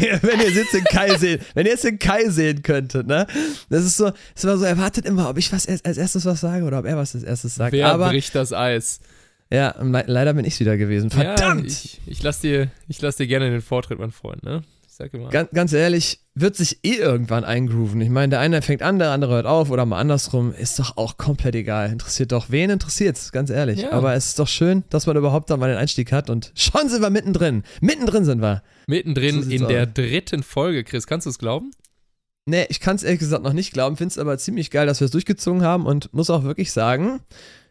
wenn ihr jetzt den Kai sehen, wenn ihr jetzt den Kai sehen könntet, ne? Das ist so, es war so, erwartet immer, ob ich was als erstes was sage oder ob er was als erstes sagt. Wer Aber bricht das Eis? ja, le leider bin ich wieder gewesen. Verdammt! Ja, ich, ich lass dir, ich lass dir gerne den Vortritt, mein Freund, ne? Ich sag immer. Ganz, ganz ehrlich, wird sich eh irgendwann eingrooven. Ich meine, der eine fängt an, der andere hört auf oder mal andersrum. Ist doch auch komplett egal. Interessiert doch, wen interessiert's, ganz ehrlich. Ja. Aber es ist doch schön, dass man überhaupt dann mal den Einstieg hat und schon sind wir mittendrin. Mittendrin sind wir. Mittendrin So in der aus. dritten Folge, Chris, kannst du es glauben? Nee, ich kann es ehrlich gesagt noch nicht glauben, finde es aber ziemlich geil, dass wir es durchgezogen haben und muss auch wirklich sagen,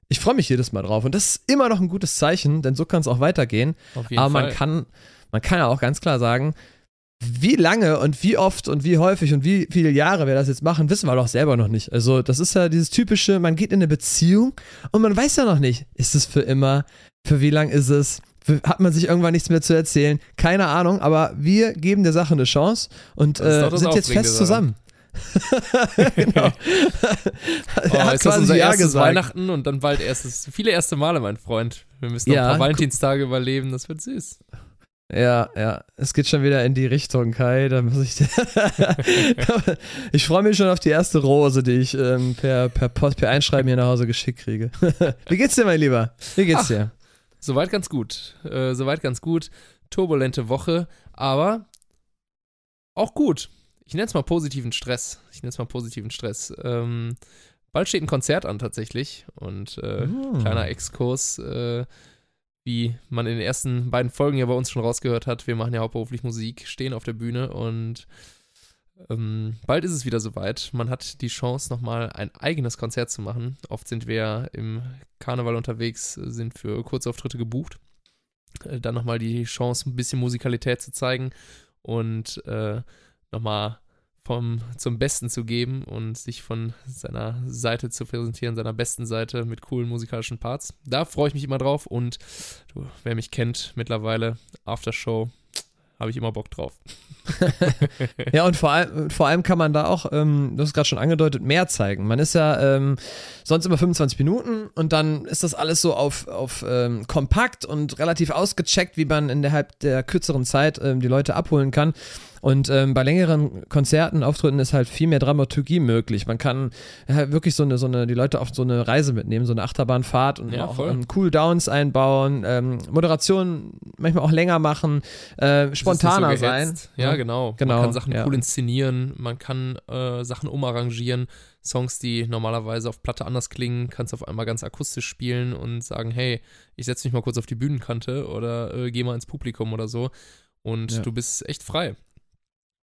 ich freue mich jedes Mal drauf. Und das ist immer noch ein gutes Zeichen, denn so kann es auch weitergehen. Aber Fall. man kann, man kann ja auch ganz klar sagen, wie lange und wie oft und wie häufig und wie viele Jahre wir das jetzt machen, wissen wir doch selber noch nicht. Also, das ist ja dieses typische, man geht in eine Beziehung und man weiß ja noch nicht, ist es für immer, für wie lang ist es, hat man sich irgendwann nichts mehr zu erzählen, keine Ahnung, aber wir geben der Sache eine Chance und Das äh, das sind jetzt fest zusammen. genau. Oh, er hat ist das quasi unser Ja erstes gesagt. Weihnachten und dann bald erstes, viele erste Male, mein Freund. Wir müssen noch Ja, ein paar Valentinstage überleben, das wird süß. Ja, ja, es geht schon wieder in die Richtung, Kai. Da muss ich. ich freue mich schon auf die erste Rose, die ich ähm, per, per Post, per Einschreiben hier nach Hause geschickt kriege. Wie geht's dir, mein Lieber? Wie geht's Ach. dir? Soweit ganz gut. Äh, soweit ganz gut. Turbulente Woche, aber auch gut. Ich nenne es mal positiven Stress. Ich nenne es mal positiven Stress. Ähm, bald steht ein Konzert an tatsächlich und äh, Hm. kleiner Exkurs, äh, wie man in den ersten beiden Folgen ja bei uns schon rausgehört hat. Wir machen ja hauptberuflich Musik, stehen auf der Bühne und ähm, bald ist es wieder soweit. Man hat die Chance, nochmal ein eigenes Konzert zu machen. Oft sind wir im Karneval unterwegs, sind für Kurzauftritte gebucht. Äh, Dann nochmal die Chance, ein bisschen Musikalität zu zeigen und äh, nochmal vom, zum Besten zu geben und sich von seiner Seite zu präsentieren, seiner besten Seite mit coolen musikalischen Parts. Da freue ich mich immer drauf und du, wer mich kennt mittlerweile, Aftershow, habe ich immer Bock drauf. Ja, und vor allem, vor allem kann man da auch, ähm, du hast es gerade schon angedeutet, mehr zeigen. Man ist ja ähm, sonst immer 25 Minuten und dann ist das alles so auf, auf ähm, kompakt und relativ ausgecheckt, wie man innerhalb der kürzeren Zeit ähm, die Leute abholen kann. Und ähm, bei längeren Konzerten, Auftritten ist halt viel mehr Dramaturgie möglich. Man kann halt wirklich so eine, so eine, die Leute auf so eine Reise mitnehmen, so eine Achterbahnfahrt und Ja, auch ähm, Cooldowns einbauen, ähm, Moderation manchmal auch länger machen, äh, spontaner so sein. Ja, genau. Genau, Man kann Sachen ja. cool inszenieren, man kann äh, Sachen umarrangieren. Songs, die normalerweise auf Platte anders klingen, kannst du auf einmal ganz akustisch spielen und sagen, hey, ich setze mich mal kurz auf die Bühnenkante oder äh, geh mal ins Publikum oder so. Und Ja. du bist echt frei.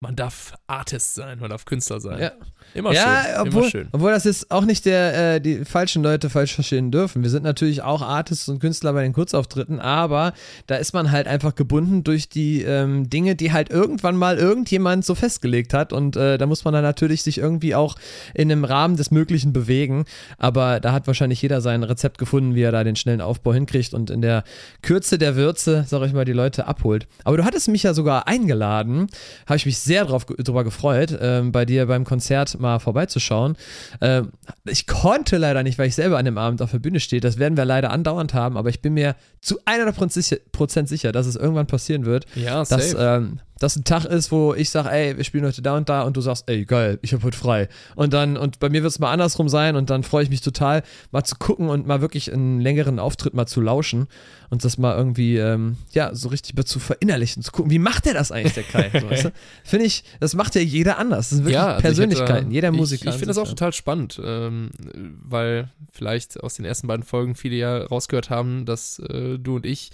Man darf Artist sein, man darf Künstler sein. Ja. Immer ja, schön. obwohl, immer schön. obwohl das jetzt auch nicht der, äh, die falschen Leute falsch verstehen dürfen. Wir sind natürlich auch Artists und Künstler bei den Kurzauftritten, aber da ist man halt einfach gebunden durch die ähm, Dinge, die halt irgendwann mal irgendjemand so festgelegt hat und äh, da muss man dann natürlich sich irgendwie auch in einem Rahmen des Möglichen bewegen, aber da hat wahrscheinlich jeder sein Rezept gefunden, wie er da den schnellen Aufbau hinkriegt und in der Kürze der Würze, sag ich mal, die Leute abholt. Aber du hattest mich ja sogar eingeladen, habe ich mich sehr drauf, drüber gefreut, ähm, bei dir beim Konzert mal vorbeizuschauen. Ähm, ich konnte leider nicht, weil ich selber an dem Abend auf der Bühne stehe. Das werden wir leider andauernd haben, aber ich bin mir zu 100% sicher, Prozent sicher dass es irgendwann passieren wird, Ja, dass ähm, das ein Tag ist, wo ich sage, ey, wir spielen heute da und da und du sagst, ey, geil, ich habe heute frei. Und dann, und bei mir wird es mal andersrum sein und dann freue ich mich total, mal zu gucken und mal wirklich einen längeren Auftritt mal zu lauschen und das mal irgendwie, ähm, ja, so richtig mal zu verinnerlichen, zu gucken, wie macht der das eigentlich, der Kai? So, weißt du? Finde ich, das macht ja jeder anders. Das sind wirklich ja, also ich Persönlichkeiten, hätte- jeder ich, Musiker. Ich an finde das auch total spannend, ähm, weil vielleicht aus den ersten beiden Folgen viele ja rausgehört haben, dass äh, du und ich,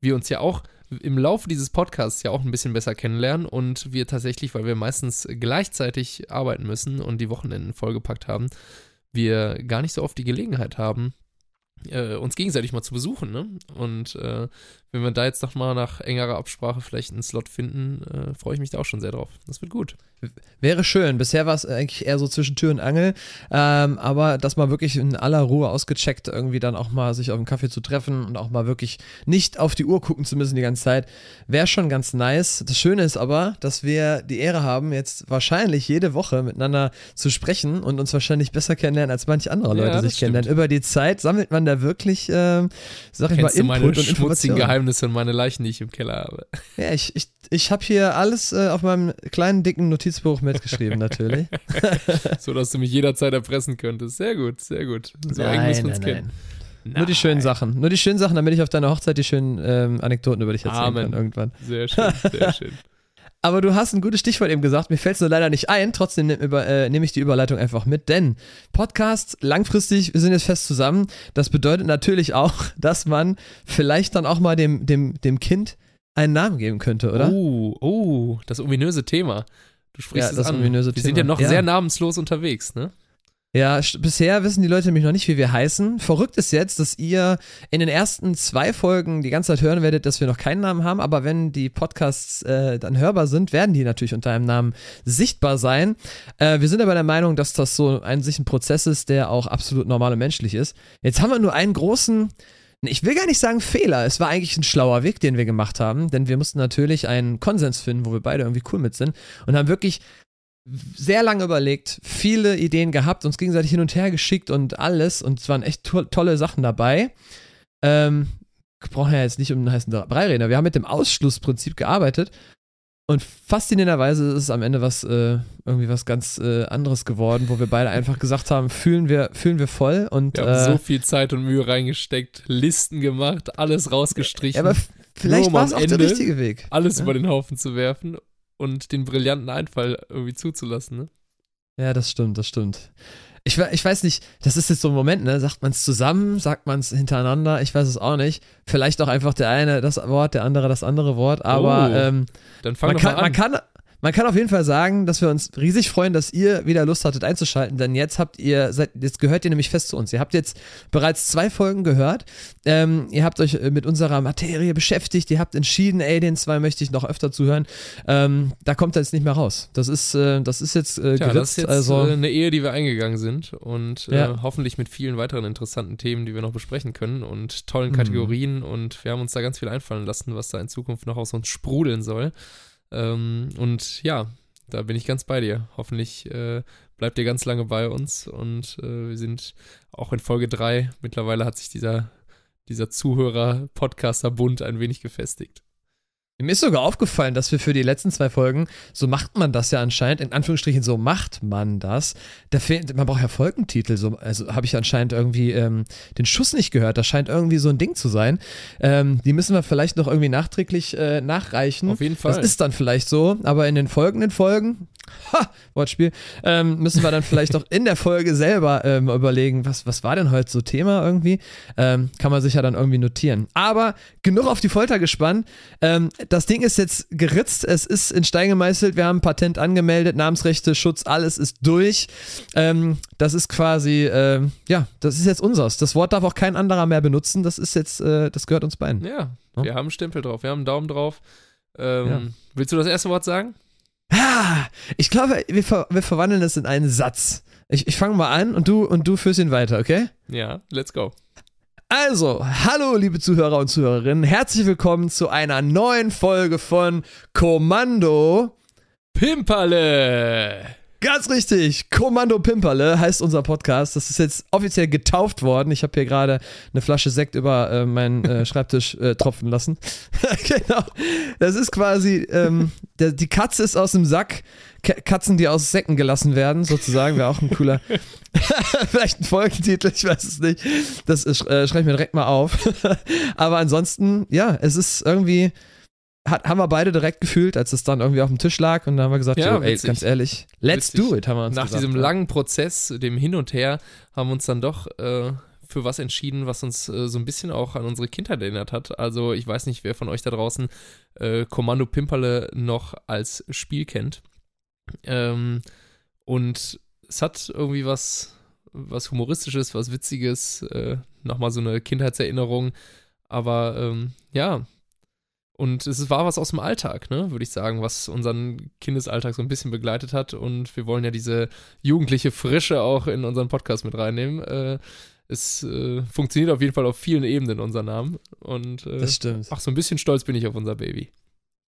wir uns ja auch im Laufe dieses Podcasts ja auch ein bisschen besser kennenlernen und wir tatsächlich, weil wir meistens gleichzeitig arbeiten müssen und die Wochenenden vollgepackt haben, wir gar nicht so oft die Gelegenheit haben, äh, uns gegenseitig mal zu besuchen. Ne? Und äh, wenn wir da jetzt noch mal nach engerer Absprache vielleicht einen Slot finden, äh, freue ich mich da auch schon sehr drauf. Das wird gut. Wäre schön. Bisher war es eigentlich eher so zwischen Tür und Angel. Ähm, aber das mal wirklich in aller Ruhe ausgecheckt, irgendwie dann auch mal sich auf einen Kaffee zu treffen und auch mal wirklich nicht auf die Uhr gucken zu müssen die ganze Zeit, wäre schon ganz nice. Das Schöne ist aber, dass wir die Ehre haben, jetzt wahrscheinlich jede Woche miteinander zu sprechen und uns wahrscheinlich besser kennenlernen, als manche andere Ja, Leute das sich kennenlernen. Über die Zeit sammelt man da wirklich, ähm, sag ich Kennst mal, du meine Input und schmutzigen Informationen. Geheimnisse und meine Leichen, die ich im Keller habe? Ja, ich, ich, ich habe hier alles äh, auf meinem kleinen, dicken Notizbuch mitgeschrieben, natürlich. so, dass du mich jederzeit erpressen könntest. Sehr gut, sehr gut. So eng nein, müssen wir nein, uns kennen. nein. Nur die schönen. Sachen. Nur die schönen Sachen, damit ich auf deiner Hochzeit die schönen ähm, Anekdoten über dich erzählen Amen. kann irgendwann. Sehr schön, sehr schön. Aber du hast ein gutes Stichwort eben gesagt, mir fällt es nur leider nicht ein, trotzdem nehme über, äh, nehme ich die Überleitung einfach mit, denn Podcast langfristig, wir sind jetzt fest zusammen, das bedeutet natürlich auch, dass man vielleicht dann auch mal dem, dem, dem Kind einen Namen geben könnte, oder? Oh, oh, das ominöse Thema. Du sprichst Ja, es das an. Wir sind ja Thema. noch Ja. sehr namenslos unterwegs, ne? Ja, bisher wissen die Leute nämlich noch nicht, wie wir heißen. Verrückt ist jetzt, dass ihr in den ersten zwei Folgen die ganze Zeit hören werdet, dass wir noch keinen Namen haben, aber wenn die Podcasts äh, dann hörbar sind, werden die natürlich unter einem Namen sichtbar sein. Äh, wir sind aber der Meinung, dass das so ein sich ein Prozess ist, der auch absolut normal und menschlich ist. Jetzt haben wir nur einen großen ich will gar nicht sagen Fehler. Es war eigentlich ein schlauer Weg, den wir gemacht haben, denn wir mussten natürlich einen Konsens finden, wo wir beide irgendwie cool mit sind und haben wirklich sehr lange überlegt, viele Ideen gehabt, uns gegenseitig hin und her geschickt und alles und es waren echt to tolle Sachen dabei. Ähm, brauchen ja jetzt nicht um einen heißen Brei reden, wir haben mit dem Ausschlussprinzip gearbeitet und faszinierenderweise ist es am Ende was äh, irgendwie was ganz äh, anderes geworden, wo wir beide einfach gesagt haben, fühlen wir fühlen wir voll und Wir haben äh, so viel Zeit und Mühe reingesteckt, Listen gemacht, alles rausgestrichen, ja, aber vielleicht um war es auch der Ende richtige Weg. alles ja. über den Haufen zu werfen und den brillanten Einfall irgendwie zuzulassen, ne? Ja, das stimmt, das stimmt. Ich, ich weiß nicht, das ist jetzt so ein Moment, ne? Sagt man es zusammen, sagt man es hintereinander, ich weiß es auch nicht. Vielleicht auch einfach der eine das Wort, der andere das andere Wort, aber Oh, ähm, man, kann, mal an. man, kann, man kann auf jeden Fall sagen, dass wir uns riesig freuen, dass ihr wieder Lust hattet einzuschalten, denn jetzt habt ihr, seid, jetzt gehört ihr nämlich fest zu uns. Ihr habt jetzt bereits zwei Folgen gehört. Ähm, ihr habt euch äh, mit unserer Materie beschäftigt, ihr habt entschieden, ey, den zwei möchte ich noch öfter zuhören. Ähm, da kommt er jetzt nicht mehr raus. Das ist, äh, das ist jetzt äh, Tja, geritzt. das ist jetzt also, äh, eine Ehe, die wir eingegangen sind und äh, Ja. hoffentlich mit vielen weiteren interessanten Themen, die wir noch besprechen können und tollen Mhm. Kategorien und wir haben uns da ganz viel einfallen lassen, was da in Zukunft noch aus uns sprudeln soll. Ähm, und ja, da bin ich ganz bei dir. Hoffentlich äh, bleibt ihr ganz lange bei uns und äh, wir sind auch in Folge 3. Mittlerweile hat sich dieser, dieser Zuhörer-Podcaster-Bund ein wenig gefestigt. Mir ist sogar aufgefallen, dass wir für die letzten zwei Folgen, so macht man das ja anscheinend, in Anführungsstrichen, so macht man das. Da fehlt, man braucht ja Folgentitel, so, also habe ich anscheinend irgendwie ähm, den Schuss nicht gehört. Das scheint irgendwie so ein Ding zu sein. Ähm, die müssen wir vielleicht noch irgendwie nachträglich äh, nachreichen. Auf jeden Fall. Das ist dann vielleicht so, aber in den folgenden Folgen, ha, Wortspiel, ähm, müssen wir dann vielleicht auch in der Folge selber ähm, überlegen, was, was war denn heute so Thema irgendwie. Ähm, kann man sich ja dann irgendwie notieren. Aber genug auf die Folter gespannt. Das Ding ist jetzt geritzt, es ist in Stein gemeißelt, wir haben Patent angemeldet, Namensrechte, Schutz, alles ist durch. Ähm, das ist quasi, ähm, ja, das ist jetzt unseres. Das Wort darf auch kein anderer mehr benutzen, das ist jetzt, äh, das gehört uns beiden. Ja, Ja. wir haben einen Stempel drauf, wir haben einen Daumen drauf. Ähm, Ja. Willst du das erste Wort sagen? Ah, ich glaube, wir, ver wir verwandeln das in einen Satz. Ich, ich fange mal an und du, und du führst ihn weiter, okay? Ja, let's go. Also, hallo liebe Zuhörer und Zuhörerinnen, herzlich willkommen zu einer neuen Folge von Kommando. Pimperle! Ganz richtig, Kommando Pimperle heißt unser Podcast. Das ist jetzt offiziell getauft worden. Ich habe hier gerade eine Flasche Sekt über äh, meinen äh, Schreibtisch äh, tropfen lassen. genau. Das ist quasi, ähm, der, die Katze ist aus dem Sack. K Katzen, die aus Säcken gelassen werden, sozusagen, wäre auch ein cooler, vielleicht ein Folgentitel, ich weiß es nicht. Das äh, schreibe ich mir direkt mal auf. Aber ansonsten, ja, es ist irgendwie, hat, haben wir beide direkt gefühlt, als es dann irgendwie auf dem Tisch lag und dann haben wir gesagt, Ja, so, ey, ganz ehrlich, let's Witzig. do it, haben wir uns Nach gesagt. diesem ja. langen Prozess, dem Hin und Her, haben wir uns dann doch äh, für was entschieden, was uns äh, so ein bisschen auch an unsere Kindheit erinnert hat. Also ich weiß nicht, wer von euch da draußen äh, Kommando Pimperle noch als Spiel kennt. Ähm, und es hat irgendwie was, was Humoristisches, was Witziges, äh, nochmal so eine Kindheitserinnerung. Aber ähm, ja, und es war was aus dem Alltag, ne, würde ich sagen, was unseren Kindesalltag so ein bisschen begleitet hat. Und wir wollen ja diese jugendliche Frische auch in unseren Podcast mit reinnehmen. Äh, es äh, funktioniert auf jeden Fall auf vielen Ebenen, unser Name. Und äh, Das stimmt. ach, so ein bisschen stolz bin ich auf unser Baby.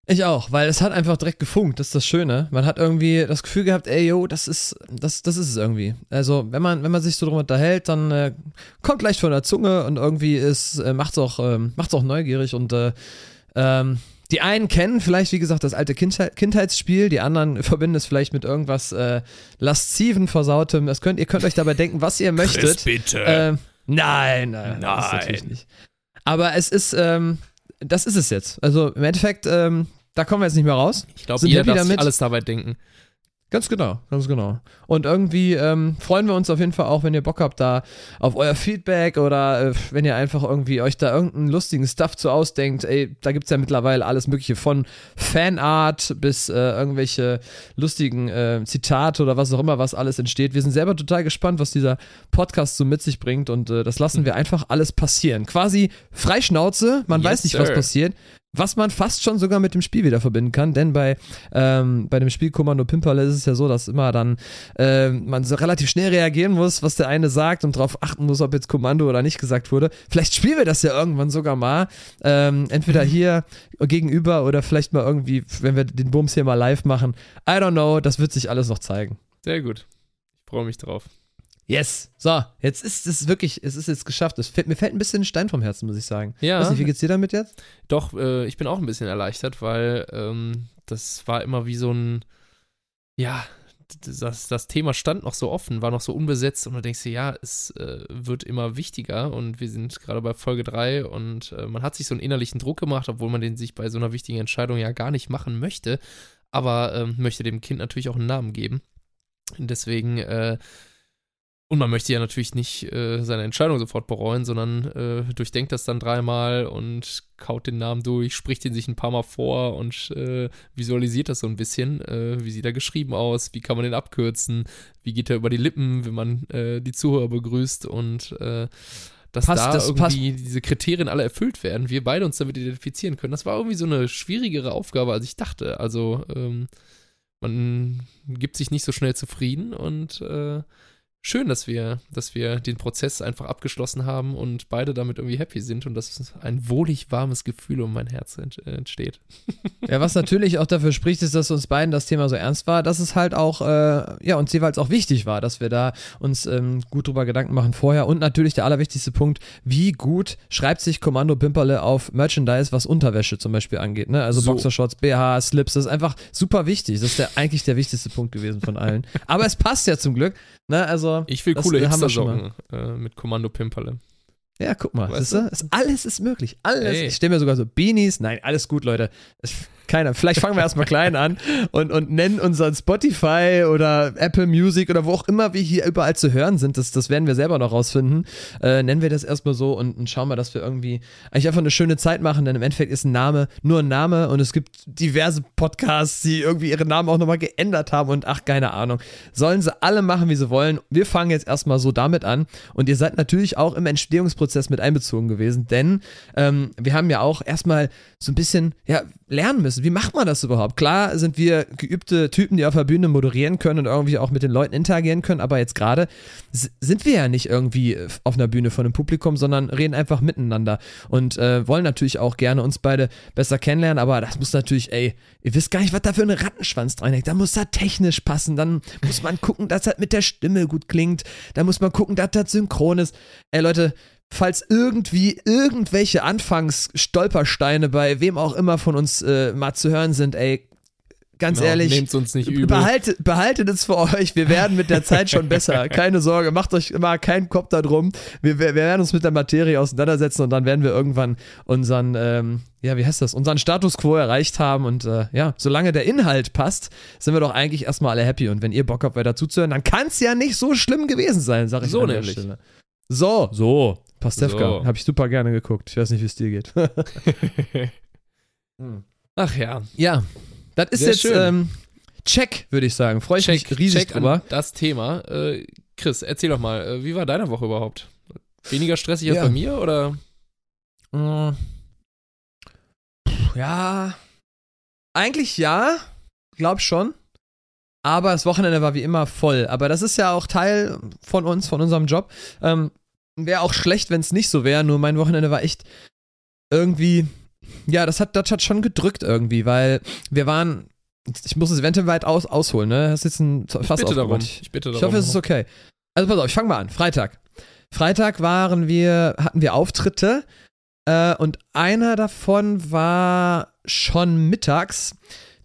Ich auch, weil es hat einfach direkt gefunkt, das ist das Schöne. Man hat irgendwie das Gefühl gehabt, ey, yo, das ist, das, das ist es irgendwie. Also, wenn man, wenn man sich so drum unterhält, dann äh, kommt leicht von der Zunge und irgendwie ist, äh, macht's auch, äh, macht's auch neugierig und äh, ähm, die einen kennen vielleicht, wie gesagt, das alte Kindheit, Kindheitsspiel, die anderen verbinden es vielleicht mit irgendwas äh, lasziven, versautem. Das könnt, ihr könnt euch dabei denken, was ihr möchtet. Chris, bitte. Ähm, nein, nein, nein. Das ist natürlich nicht. Aber es ist, ähm, das ist es jetzt. Also im Endeffekt, ähm, da kommen wir jetzt nicht mehr raus. Ich glaube, jeder darf damit. alles dabei denken. Ganz genau, ganz genau. Und irgendwie ähm, freuen wir uns auf jeden Fall auch, wenn ihr Bock habt, da auf euer Feedback oder äh, wenn ihr einfach irgendwie euch da irgendeinen lustigen Stuff zu ausdenkt. Ey, da gibt es ja mittlerweile alles Mögliche von Fanart bis äh, irgendwelche lustigen äh, Zitate oder was auch immer, was alles entsteht. Wir sind selber total gespannt, was dieser Podcast so mit sich bringt und äh, das lassen wir einfach alles passieren. Quasi Freischnauze, man yes, weiß nicht, sir. was passiert. Was man fast schon sogar mit dem Spiel wieder verbinden kann, denn bei, ähm, bei dem Spiel Kommando Pimperle ist es ja so, dass immer dann äh, man so relativ schnell reagieren muss, was der eine sagt und darauf achten muss, ob jetzt Kommando oder nicht gesagt wurde. Vielleicht spielen wir das ja irgendwann sogar mal. Ähm, entweder hier gegenüber oder vielleicht mal irgendwie, wenn wir den Bums hier mal live machen. I don't know, das wird sich alles noch zeigen. Sehr gut. Ich freue mich drauf. Yes. So, jetzt ist es wirklich, es ist jetzt geschafft. Es fällt, mir fällt ein bisschen ein Stein vom Herzen, muss ich sagen. Ja. Weiß nicht, wie geht's dir damit jetzt? Doch, äh, ich bin auch ein bisschen erleichtert, weil ähm, das war immer wie so ein, ja, das, das Thema stand noch so offen, war noch so unbesetzt und du denkst dir, ja, es äh, wird immer wichtiger und wir sind gerade bei Folge 3 und äh, man hat sich so einen innerlichen Druck gemacht, obwohl man den sich bei so einer wichtigen Entscheidung ja gar nicht machen möchte, aber ähm, möchte dem Kind natürlich auch einen Namen geben. Deswegen, äh, und man möchte ja natürlich nicht äh, seine Entscheidung sofort bereuen, sondern äh, durchdenkt das dann dreimal und kaut den Namen durch, spricht ihn sich ein paar Mal vor und äh, visualisiert das so ein bisschen. Äh, wie sieht er geschrieben aus? Wie kann man den abkürzen? Wie geht er über die Lippen, wenn man äh, die Zuhörer begrüßt? Und äh, dass passt, da das irgendwie passt. diese Kriterien alle erfüllt werden, wir beide uns damit identifizieren können. Das war irgendwie so eine schwierigere Aufgabe, als ich dachte. Also ähm, man gibt sich nicht so schnell zufrieden und schön, dass wir, dass wir den Prozess einfach abgeschlossen haben und beide damit irgendwie happy sind und dass ein wohlig warmes Gefühl um mein Herz entsteht. Ja, was natürlich auch dafür spricht, ist, dass uns beiden das Thema so ernst war, dass es halt auch, äh, ja, uns jeweils auch wichtig war, dass wir da uns ähm, gut drüber Gedanken machen vorher und natürlich der allerwichtigste Punkt, wie gut schreibt sich Kommando Pimperle auf Merchandise, was Unterwäsche zum Beispiel angeht, ne? Also so. Boxershorts, BH, Slips, das ist einfach super wichtig. Das ist der, eigentlich der wichtigste Punkt gewesen von allen. Aber es passt ja zum Glück, ne? Also ich will coole Hipster-Socken äh, mit Kommando Pimperle. Ja, guck mal, weißt du? Es, alles ist möglich. Alles. Ey. Ich stelle mir sogar so Beanies. Nein, alles gut, Leute. Keiner. Vielleicht fangen wir erstmal klein an und, und nennen unseren Spotify oder Apple Music oder wo auch immer wir hier überall zu hören sind. Das, das werden wir selber noch rausfinden. Äh, nennen wir das erstmal so und, und schauen mal, dass wir irgendwie eigentlich einfach eine schöne Zeit machen, denn im Endeffekt ist ein Name nur ein Name und es gibt diverse Podcasts, die irgendwie ihre Namen auch nochmal geändert haben und ach, keine Ahnung. Sollen sie alle machen, wie sie wollen. Wir fangen jetzt erstmal so damit an und ihr seid natürlich auch im Entstehungsprozess mit einbezogen gewesen, denn ähm, wir haben ja auch erstmal so ein bisschen, ja, lernen müssen. Wie macht man das überhaupt? Klar sind wir geübte Typen, die auf der Bühne moderieren können und irgendwie auch mit den Leuten interagieren können, aber jetzt gerade sind wir ja nicht irgendwie auf einer Bühne von einem Publikum, sondern reden einfach miteinander und äh, wollen natürlich auch gerne uns beide besser kennenlernen, aber das muss natürlich, ey, ihr wisst gar nicht, was da für ein Rattenschwanz dran hängt. Da muss da technisch passen, dann muss man gucken, dass das mit der Stimme gut klingt, da muss man gucken, dass das synchron ist. Ey Leute, falls irgendwie irgendwelche Anfangsstolpersteine bei wem auch immer von uns äh, mal zu hören sind, ey, ganz genau, ehrlich, nehmt uns nicht übel. Behaltet, behaltet es für euch, wir werden mit der Zeit schon besser. Keine Sorge, macht euch immer keinen Kopf darum. Wir, wir, wir, werden uns mit der Materie auseinandersetzen und dann werden wir irgendwann unseren, ähm, ja, wie heißt das, unseren Status quo erreicht haben und äh, ja, solange der Inhalt passt, sind wir doch eigentlich erstmal alle happy und wenn ihr Bock habt, weiter zuzuhören, dann kann es ja nicht so schlimm gewesen sein, sag ich so an der nämlich. Stelle. So, so. Pastewka. So. Habe ich super gerne geguckt. Ich weiß nicht, wie es dir geht. Hm. Ach ja. Ja. Das ist Sehr jetzt ähm, Check, würde ich sagen. Freue ich check, mich riesig check drüber. das Thema. Äh, Chris, erzähl doch mal, äh, wie war deine Woche überhaupt? Weniger stressig ja. als bei mir oder? Hm. Ja. Eigentlich ja. Glaub schon. Aber das Wochenende war wie immer voll. Aber das ist ja auch Teil von uns, von unserem Job. Ähm, wäre auch schlecht, wenn es nicht so wäre, nur mein Wochenende war echt irgendwie ja, das hat, das hat schon gedrückt irgendwie, weil wir waren, ich muss es eventuell weit aus, ausholen, ne? Das ist jetzt ein Fass ich bitte darum. Ich bitte darum. Ich hoffe, es ist okay. Also pass auf, ich fange mal an. Freitag. Freitag waren wir, hatten wir Auftritte äh, und einer davon war schon mittags,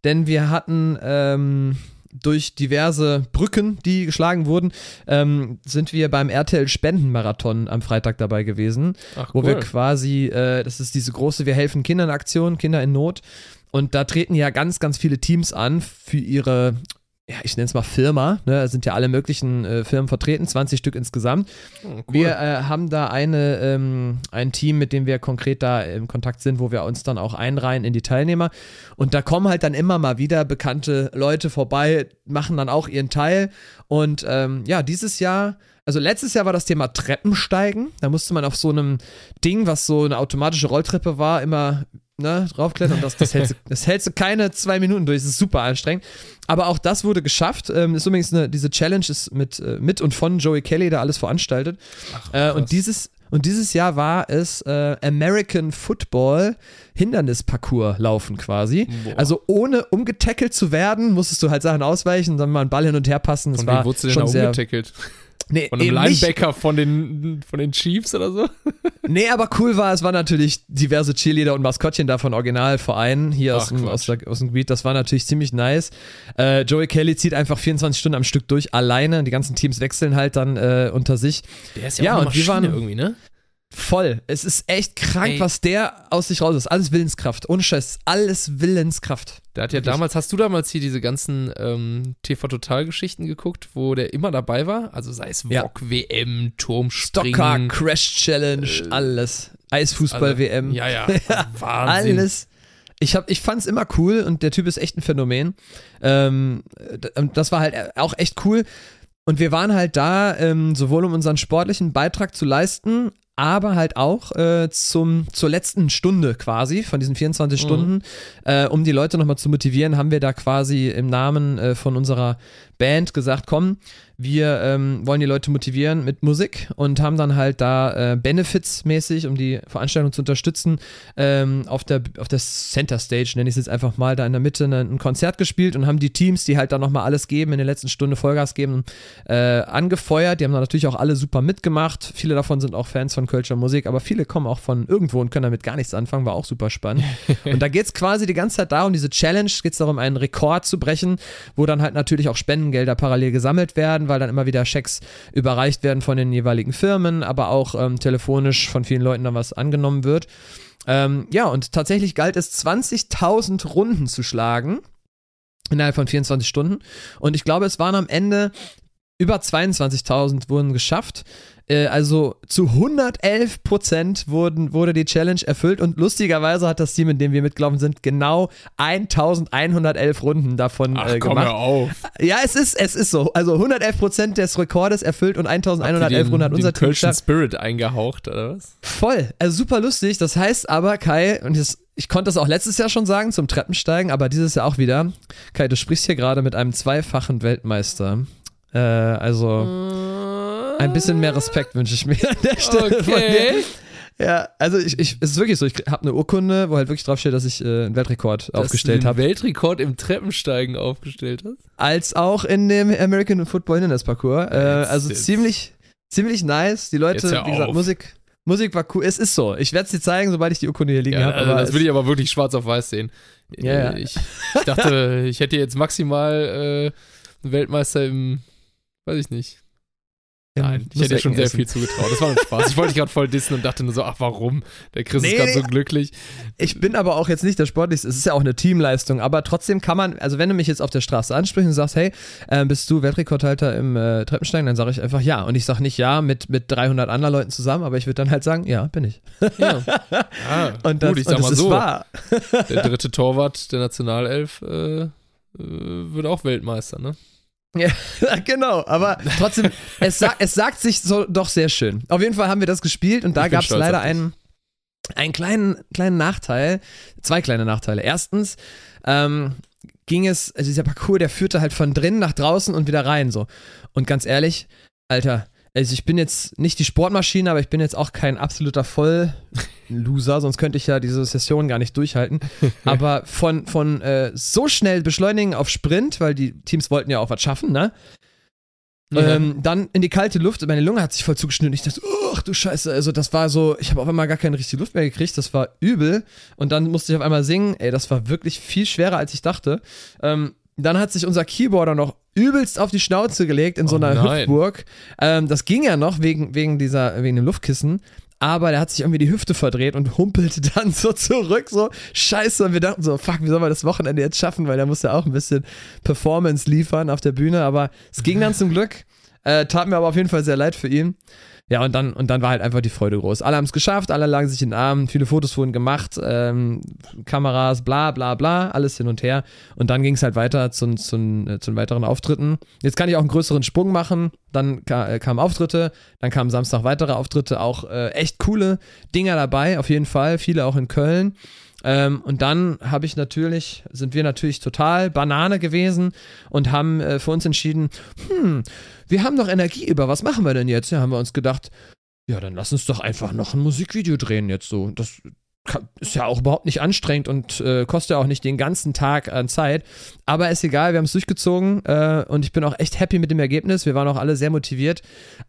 denn wir hatten ähm, durch diverse Brücken, die geschlagen wurden, ähm, sind wir beim RTL Spendenmarathon am Freitag dabei gewesen, Ach, wo cool. wir quasi, äh, das ist diese große Wir helfen Kindern Aktion, Kinder in Not. Und da treten ja ganz, ganz viele Teams an für ihre, ja, ich nenne es mal Firma, ne? da sind ja alle möglichen äh, Firmen vertreten, 20 Stück insgesamt. Oh, cool. Wir äh, haben da eine, ähm, ein Team, mit dem wir konkret da im Kontakt sind, wo wir uns dann auch einreihen in die Teilnehmer. Und da kommen halt dann immer mal wieder bekannte Leute vorbei, machen dann auch ihren Teil. Und ähm, ja, dieses Jahr, also letztes Jahr war das Thema Treppensteigen. Da musste man auf so einem Ding, was so eine automatische Rolltreppe war, immer ne, draufklettern. Das, das, hältst, du- das hältst du keine zwei Minuten durch. Das ist super anstrengend. Aber auch das wurde geschafft. Ähm, ist übrigens eine, diese Challenge ist mit, äh, mit und von Joey Kelly da alles veranstaltet. Ach, Äh, und dieses und dieses Jahr war es äh, American Football Hindernisparcours laufen quasi. Boah. Also ohne umgetackelt zu werden, musstest du halt Sachen ausweichen, dann mal einen Ball hin und her passen. Das Von war wem wurdest du denn sehr. umgetackelt? Nee, Von einem nicht. Linebacker von den, von den Chiefs oder so? Nee, aber cool war, es waren natürlich diverse Cheerleader und Maskottchen da von Originalvereinen hier aus dem, aus, der, aus dem Gebiet. Das war natürlich ziemlich nice. Äh, Joey Kelly zieht einfach 24 Stunden am Stück durch, alleine. Die ganzen Teams wechseln halt dann äh, unter sich. Der ist Ja, auch eine Maschine waren- irgendwie, ne? Voll. Es ist echt krank, Ey. was der aus sich raus ist. Alles Willenskraft. Ohne Scheiß. Alles Willenskraft. Der hat ja Wirklich. damals, hast du damals hier diese ganzen ähm, TV-Total-Geschichten geguckt, wo der immer dabei war? Also sei es Ja. VOG, WM, Turmspringen. Stocker, Crash Challenge, Äh, alles. alle- Eisfußball-WM. Ja, ja. Wahnsinn. Alles. Ich, hab, ich fand's immer cool und der Typ ist echt ein Phänomen. Ähm, das war halt auch echt cool. Und wir waren halt da, ähm, sowohl um unseren sportlichen Beitrag zu leisten, aber halt auch äh, zum, zur letzten Stunde quasi von diesen 24 Mhm. Stunden, äh, um die Leute nochmal zu motivieren, haben wir da quasi im Namen äh, von unserer Band gesagt, komm, wir ähm, wollen die Leute motivieren mit Musik und haben dann halt da äh, Benefits mäßig, um die Veranstaltung zu unterstützen, ähm, auf, der, auf der Center Stage, nenne ich es jetzt einfach mal, da in der Mitte ne, ein Konzert gespielt und haben die Teams, die halt da nochmal alles geben, in der letzten Stunde Vollgas geben, äh, angefeuert. Die haben dann natürlich auch alle super mitgemacht. Viele davon sind auch Fans von Kölscher Musik, aber viele kommen auch von irgendwo und können damit gar nichts anfangen, war auch super spannend. und da geht es quasi die ganze Zeit darum, diese Challenge, geht es darum, einen Rekord zu brechen, wo dann halt natürlich auch Spendengelder parallel gesammelt werden, weil dann immer wieder Schecks überreicht werden von den jeweiligen Firmen, aber auch ähm, telefonisch von vielen Leuten dann was angenommen wird. Ähm, ja, und tatsächlich galt es 20.000 Runden zu schlagen innerhalb von 24 Stunden. Und ich glaube, es waren am Ende über 22.000 wurden geschafft. Äh, also zu 111 Prozent wurden, wurde die Challenge erfüllt und lustigerweise hat das Team, in dem wir mitgelaufen sind, genau 1111 Runden davon Ach, äh, komm gemacht. hör auf. Ja, es ist, es ist so. Also 111 Prozent des Rekordes erfüllt und 1111 Runden hat unser den Team Kölschen. Spirit eingehaucht, oder was? Voll, also super lustig. Das heißt aber, Kai, und das, ich konnte das auch letztes Jahr schon sagen zum Treppensteigen, aber dieses Jahr auch wieder. Kai, du sprichst hier gerade mit einem zweifachen Weltmeister. Äh, also ein bisschen mehr Respekt wünsche ich mir an der Stelle. Okay. Ja, also ich, ich, es ist wirklich so, ich habe eine Urkunde, wo halt wirklich draufsteht, dass ich äh, einen Weltrekord aufgestellt Dass du habe. Weltrekord im Treppensteigen aufgestellt hast? Als auch in dem American Football Hindernisparcours. Äh, Jetzt- also jetzt- ziemlich, ziemlich nice. Die Leute, wie gesagt. Musik, Musik war cool. Es ist so. Ich werde es dir zeigen, sobald ich die Urkunde hier liegen Ja, habe. also das will ich aber wirklich schwarz auf weiß sehen. Ja, ja. Ich, ich dachte, ich hätte jetzt maximal äh, einen Weltmeister im, weiß ich nicht. Nein, ich hätte dir schon sehr viel zugetraut. Das war ein Spaß. Ich wollte dich gerade voll dissen und dachte nur so, ach warum? Der Chris Nee, ist gerade nee. so glücklich. Ich bin aber auch jetzt nicht der Sportlichste. Es ist ja auch eine Teamleistung. Aber trotzdem kann man, also wenn du mich jetzt auf der Straße ansprichst und sagst, hey, äh, bist du Weltrekordhalter im äh, Treppensteigen, dann sage ich einfach ja. Und ich sage nicht ja mit, mit 300 anderen Leuten zusammen, aber ich würde dann halt sagen, ja, bin ich. Ja. Ah, Und das, gut, ich sag mal ist so. Der dritte Torwart der Nationalelf äh, äh, wird auch Weltmeister, ne? Ja, genau, aber trotzdem, es, sa es sagt sich so doch sehr schön. Auf jeden Fall haben wir das gespielt und da gab es leider einen, einen kleinen, kleinen Nachteil, zwei kleine Nachteile. Erstens ähm, ging es, also dieser Parcours, der führte halt von drinnen nach draußen und wieder rein so. Und ganz ehrlich, Alter, also ich bin jetzt nicht die Sportmaschine, aber ich bin jetzt auch kein absoluter Vollloser, sonst könnte ich ja diese Session gar nicht durchhalten. Aber von, von äh, so schnell beschleunigen auf Sprint, weil die Teams wollten ja auch was schaffen, ne? Ja. Ähm, dann in die kalte Luft, meine Lunge hat sich voll zugeschnitten. Ich dachte, ach du Scheiße, also das war so, ich habe auf einmal gar keine richtige Luft mehr gekriegt, das war übel. Und dann musste ich auf einmal singen, ey, das war wirklich viel schwerer, als ich dachte. Ähm, dann hat sich unser Keyboarder noch übelst auf die Schnauze gelegt in so Oh einer nein. Hüftburg. Ähm, das ging ja noch wegen, wegen dieser, wegen dem Luftkissen. Aber der hat sich irgendwie die Hüfte verdreht und humpelte dann so zurück, so scheiße. Und wir dachten so, fuck, wie soll man das Wochenende jetzt schaffen? Weil der muss ja auch ein bisschen Performance liefern auf der Bühne. Aber es ging dann zum Glück. Äh, tat mir aber auf jeden Fall sehr leid für ihn. Ja, und dann, und dann war halt einfach die Freude groß. Alle haben es geschafft, alle lagen sich in den Armen, viele Fotos wurden gemacht, ähm, Kameras, bla bla bla, alles hin und her. Und dann ging es halt weiter zu, zu, äh, zu weiteren Auftritten. Jetzt kann ich auch einen größeren Sprung machen. Dann ka äh, kamen Auftritte, dann kamen Samstag weitere Auftritte, auch äh, echt coole Dinger dabei, auf jeden Fall, viele auch in Köln. Ähm, und dann habe ich natürlich, sind wir natürlich total Banane gewesen und haben äh, für uns entschieden, hm, wir haben noch Energie über, was machen wir denn jetzt? Ja, haben wir uns gedacht, ja, dann lass uns doch einfach noch ein Musikvideo drehen jetzt so. Das ist ja auch überhaupt nicht anstrengend und äh, kostet ja auch nicht den ganzen Tag an Zeit. Aber ist egal, wir haben es durchgezogen äh, und ich bin auch echt happy mit dem Ergebnis. Wir waren auch alle sehr motiviert,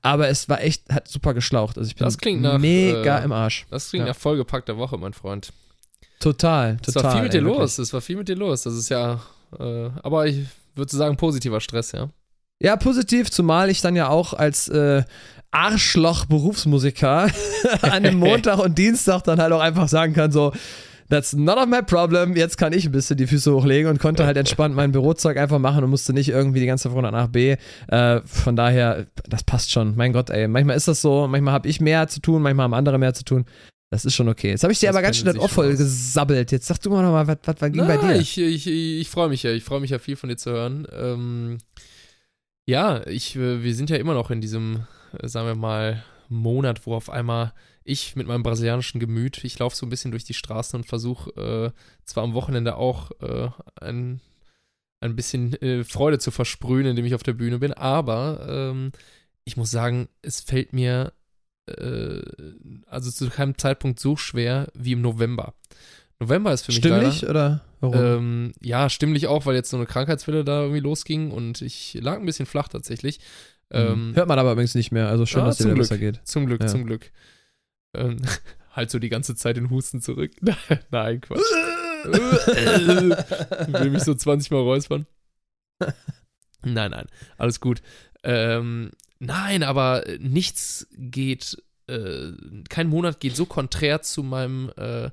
aber es war echt, hat super geschlaucht. Also ich bin Das klingt nach, mega äh, im Arsch. Das klingt Ja. nach vollgepackter Woche, mein Freund. Total, Es total. war viel mit dir ey, wirklich. los. Es war viel mit dir los. Das ist ja, äh, aber ich würde sagen, positiver Stress, ja. Ja, positiv, zumal ich dann ja auch als äh, Arschloch-Berufsmusiker an dem Montag und Dienstag dann halt auch einfach sagen kann, so, that's none of my problem, jetzt kann ich ein bisschen die Füße hochlegen und konnte halt entspannt mein Bürozeug einfach machen und musste nicht irgendwie die ganze Zeit von A nach B. Äh, von daher, das passt schon. Mein Gott, ey, manchmal ist das so, manchmal habe ich mehr zu tun, manchmal haben andere mehr zu tun. Das ist schon okay. Jetzt habe ich dir Das aber ganz schön das Ohr voll gesabbelt. Jetzt sag du mal noch mal, was, was, was ging bei Na, dir? Ich, ich, ich, ich freue mich ja. Ich freue mich ja viel von dir zu hören. Ähm, ja, ich, äh, wir sind ja immer noch in diesem, äh, sagen wir mal, Monat, wo auf einmal ich mit meinem brasilianischen Gemüt, ich laufe so ein bisschen durch die Straßen und versuche äh, zwar am Wochenende auch äh, ein, ein bisschen äh, Freude zu versprühen, indem ich auf der Bühne bin, aber ähm, ich muss sagen, es fällt mir äh, also zu keinem Zeitpunkt so schwer wie im November. November ist für mich leider, Stimmlich oder warum? ähm, ja, stimmlich auch, weil jetzt so eine Krankheitswelle da irgendwie losging und ich lag ein bisschen flach tatsächlich. Ähm, Mhm. Hört man aber übrigens nicht mehr. Also schön, Ah, dass dir wieder Glück. besser geht. Zum Glück, Ja. zum Glück. Ähm, halt so die ganze Zeit den Husten zurück. Nein, Quatsch. ich will mich so 20 Mal räuspern. Nein, nein, alles gut. Ähm, nein, aber nichts geht, äh, kein Monat geht so konträr zu meinem, äh,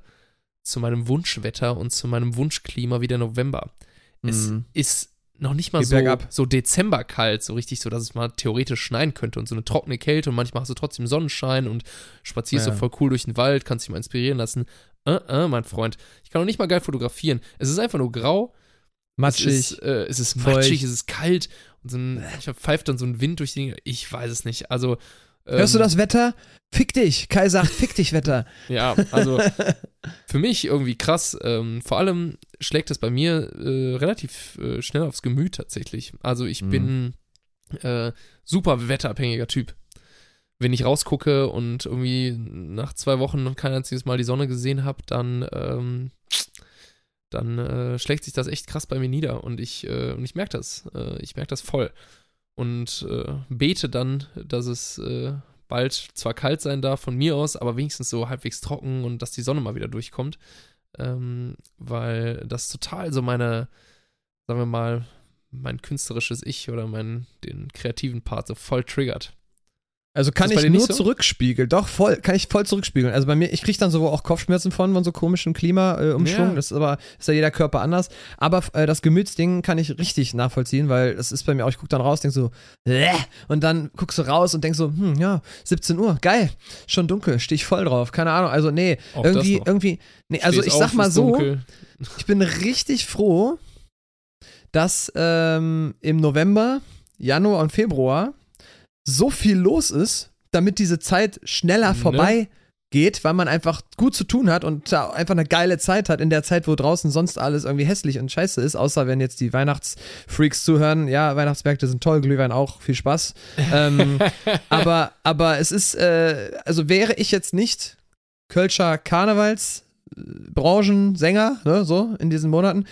zu meinem Wunschwetter und zu meinem Wunschklima wie der November. Es Mhm. ist noch nicht mal Geht so, bergab. so Dezemberkalt, so richtig so, dass es mal theoretisch schneien könnte und so eine trockene Kälte und manchmal hast du trotzdem Sonnenschein und spazierst Ja. so voll cool durch den Wald, kannst dich mal inspirieren lassen. Äh, äh, mein Freund. Ich kann noch nicht mal geil fotografieren. Es ist einfach nur grau. Matschig. Es ist, äh, es ist feucht. matschig, es ist kalt so ein, pfeift dann so ein Wind durch die. Ich weiß es nicht. Also. Ähm, Hörst du das Wetter? Fick dich. Kai sagt, fick dich, Wetter. Ja, also für mich irgendwie krass. Ähm, vor allem schlägt es bei mir äh, relativ äh, schnell aufs Gemüt tatsächlich. Also ich Mhm. bin äh, super wetterabhängiger Typ. Wenn ich rausgucke und irgendwie nach zwei Wochen noch kein einziges Mal die Sonne gesehen habe, dann, ähm, dann äh, schlägt sich das echt krass bei mir nieder und ich, äh, und ich merke das. Äh, ich merke das voll. Und äh, bete dann, dass es äh, bald zwar kalt sein darf von mir aus, aber wenigstens so halbwegs trocken und dass die Sonne mal wieder durchkommt. Ähm, weil das total so meine, sagen wir mal, mein künstlerisches Ich oder mein, den kreativen Part so voll triggert. Also kann ich nur so? zurückspiegeln. Doch, voll, kann ich voll zurückspiegeln. Also bei mir, ich kriege dann so auch Kopfschmerzen von, von so komischem Klimaumschwung. Äh. Ja. Das ist aber, ist ja jeder Körper anders. Aber äh, das Gemütsding kann ich richtig nachvollziehen, weil das ist bei mir auch, ich gucke dann raus, denk so, Bäh! und dann guckst du raus und denkst so, hm, ja, 17 Uhr, geil, schon dunkel, stehe ich voll drauf. Keine Ahnung, also nee, Auch irgendwie, irgendwie, nee, also Stehst ich sag auf, mal so, dunkel. ich bin richtig froh, dass ähm, im November, Januar und Februar so viel los ist, damit diese Zeit schneller Ne? vorbei geht, weil man einfach gut zu tun hat und da einfach eine geile Zeit hat in der Zeit, wo draußen sonst alles irgendwie hässlich und scheiße ist, außer wenn jetzt die Weihnachtsfreaks zuhören. Ja, Weihnachtsmärkte sind toll, Glühwein auch, viel Spaß. ähm, aber, aber es ist, äh, also wäre ich jetzt nicht Kölscher Karnevalsbranchensänger, ne, so in diesen Monaten,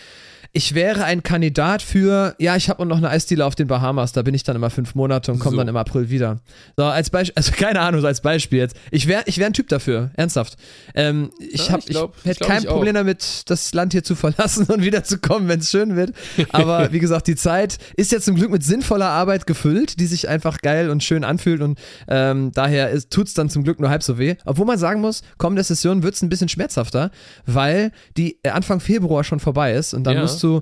ich wäre ein Kandidat für, ja, ich habe noch eine Eisdiele auf den Bahamas, da bin ich dann immer fünf Monate und komme so. dann im April wieder. So, als Beispiel, also keine Ahnung, so als Beispiel jetzt. Ich wäre ich wär ein Typ dafür, ernsthaft. Ähm, ich ja, ich, ich hätte kein Problem auch. damit, das Land hier zu verlassen und wieder zu kommen, wenn es schön wird. Aber wie gesagt, die Zeit ist ja zum Glück mit sinnvoller Arbeit gefüllt, die sich einfach geil und schön anfühlt und ähm, daher tut es dann zum Glück nur halb so weh. Obwohl man sagen muss, kommende Session wird es ein bisschen schmerzhafter, weil die äh, Anfang Februar schon vorbei ist und dann ja. musst du du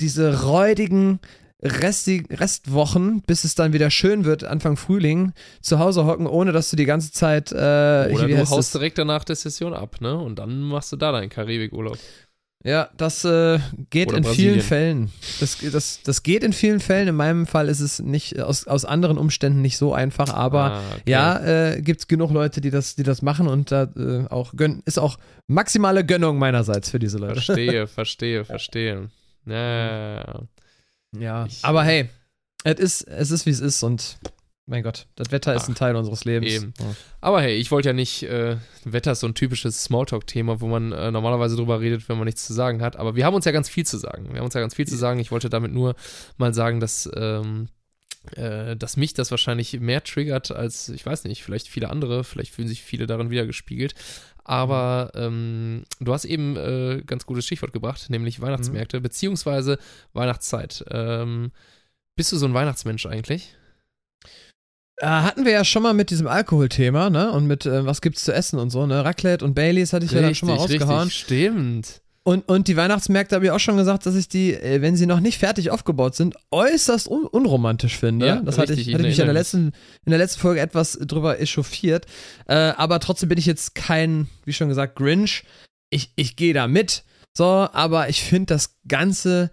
diese räudigen Resti Restwochen, bis es dann wieder schön wird, Anfang Frühling, zu Hause hocken, ohne dass du die ganze Zeit. Äh, Oder du haust das? direkt danach der Session ab, ne? Und dann machst du da deinen Karibikurlaub. Ja, das äh, geht Oder in Brasilien. vielen Fällen. Das, das, das geht in vielen Fällen. In meinem Fall ist es nicht aus, aus anderen Umständen nicht so einfach, aber ah, okay. ja, äh, gibt es genug Leute, die das, die das machen und da äh, auch gönn, ist auch maximale Gönnung meinerseits für diese Leute. Verstehe, verstehe, verstehe. Ja, ja. Ich, aber hey, es ist, es ist wie es ist und mein Gott, das Wetter ist Ach, ein Teil unseres Lebens. Eben. Ja. Aber hey, ich wollte ja nicht, äh, Wetter ist so ein typisches Smalltalk-Thema, wo man äh, normalerweise drüber redet, wenn man nichts zu sagen hat. Aber wir haben uns ja ganz viel zu sagen. Wir haben uns ja ganz viel zu sagen. Ich wollte damit nur mal sagen, dass, ähm, äh, dass mich das wahrscheinlich mehr triggert als, ich weiß nicht, vielleicht viele andere. Vielleicht fühlen sich viele darin wieder gespiegelt. Aber ähm, du hast eben äh, ganz gutes Stichwort gebracht, nämlich Weihnachtsmärkte, mhm. beziehungsweise Weihnachtszeit. Ähm, bist du so ein Weihnachtsmensch eigentlich? Äh, hatten wir ja schon mal mit diesem Alkoholthema, ne? Und mit äh, was gibt's zu essen und so, ne? Raclette und Baileys hatte ich richtig, ja dann schon mal rausgehauen. Richtig, stimmt. Und, und die Weihnachtsmärkte habe ich auch schon gesagt, dass ich die, äh, wenn sie noch nicht fertig aufgebaut sind, äußerst un unromantisch finde. Ja, das hatte ich, hatte mich in der, letzten, in der letzten Folge etwas drüber echauffiert. Äh, aber trotzdem bin ich jetzt kein, wie schon gesagt, Grinch. Ich, ich gehe da mit. So, aber ich finde das Ganze,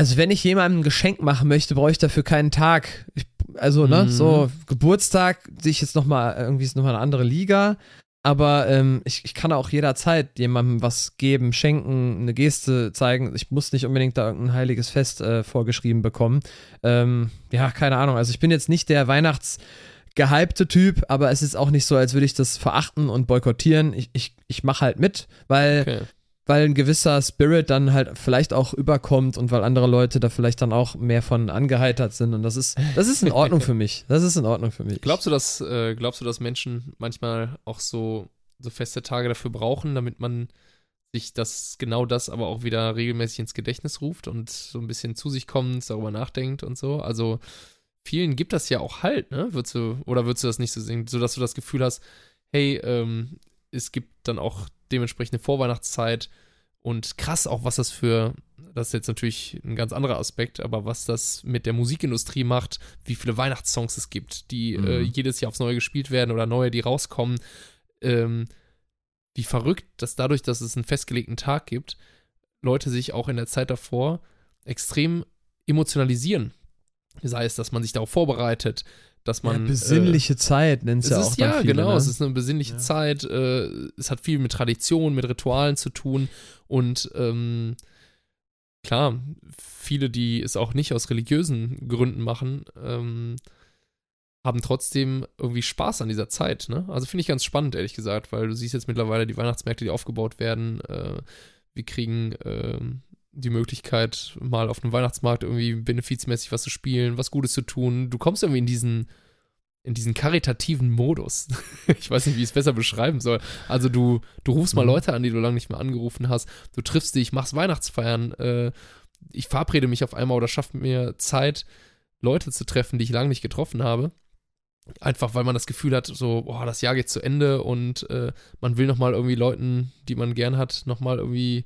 also wenn ich jemandem ein Geschenk machen möchte, brauche ich dafür keinen Tag. Ich also, ne, mhm. so Geburtstag sehe ich jetzt nochmal, irgendwie ist nochmal eine andere Liga. Aber ähm, ich, ich kann auch jederzeit jemandem was geben, schenken, eine Geste zeigen. Ich muss nicht unbedingt da irgendein heiliges Fest äh, vorgeschrieben bekommen. Ähm, ja, keine Ahnung. Also ich bin jetzt nicht der Weihnachtsgehypte Typ, aber es ist auch nicht so, als würde ich das verachten und boykottieren. Ich, ich, ich mache halt mit, weil okay weil ein gewisser Spirit dann halt vielleicht auch überkommt und weil andere Leute da vielleicht dann auch mehr von angeheitert sind und das ist das ist in Ordnung für mich. Das ist in Ordnung für mich. Glaubst du, dass äh, glaubst du, dass Menschen manchmal auch so so feste Tage dafür brauchen, damit man sich das genau das aber auch wieder regelmäßig ins Gedächtnis ruft und so ein bisschen zu sich kommt, darüber nachdenkt und so. Also vielen gibt das ja auch halt, ne? Würdest du oder würdest du das nicht so sehen, so dass du das Gefühl hast, hey, ähm, es gibt dann auch dementsprechend eine Vorweihnachtszeit und krass auch, was das für, das ist jetzt natürlich ein ganz anderer Aspekt, aber was das mit der Musikindustrie macht, wie viele Weihnachtssongs es gibt, die mhm. äh, jedes Jahr aufs Neue gespielt werden oder neue, die rauskommen. Ähm, wie verrückt, dass dadurch, dass es einen festgelegten Tag gibt, Leute sich auch in der Zeit davor extrem emotionalisieren. Sei es, dass man sich darauf vorbereitet, dass man. Ja, besinnliche äh, Zeit nennt es ja auch. ja, viele, genau. Ne? Es ist eine besinnliche ja. Zeit. Äh, es hat viel mit Tradition, mit Ritualen zu tun. Und ähm, klar, viele, die es auch nicht aus religiösen Gründen machen, ähm, haben trotzdem irgendwie Spaß an dieser Zeit. Ne? Also finde ich ganz spannend, ehrlich gesagt, weil du siehst jetzt mittlerweile die Weihnachtsmärkte, die aufgebaut werden. Äh, wir kriegen ähm, die Möglichkeit, mal auf einem Weihnachtsmarkt irgendwie benefizmäßig was zu spielen, was Gutes zu tun. Du kommst irgendwie in diesen, in diesen karitativen Modus. ich weiß nicht, wie ich es besser beschreiben soll. Also du, du rufst mal mhm. Leute an, die du lange nicht mehr angerufen hast. Du triffst dich, machst Weihnachtsfeiern. Äh, ich verabrede mich auf einmal oder schaffe mir Zeit, Leute zu treffen, die ich lange nicht getroffen habe. Einfach weil man das Gefühl hat, so, boah, das Jahr geht zu Ende und äh, man will nochmal irgendwie Leuten, die man gern hat, nochmal irgendwie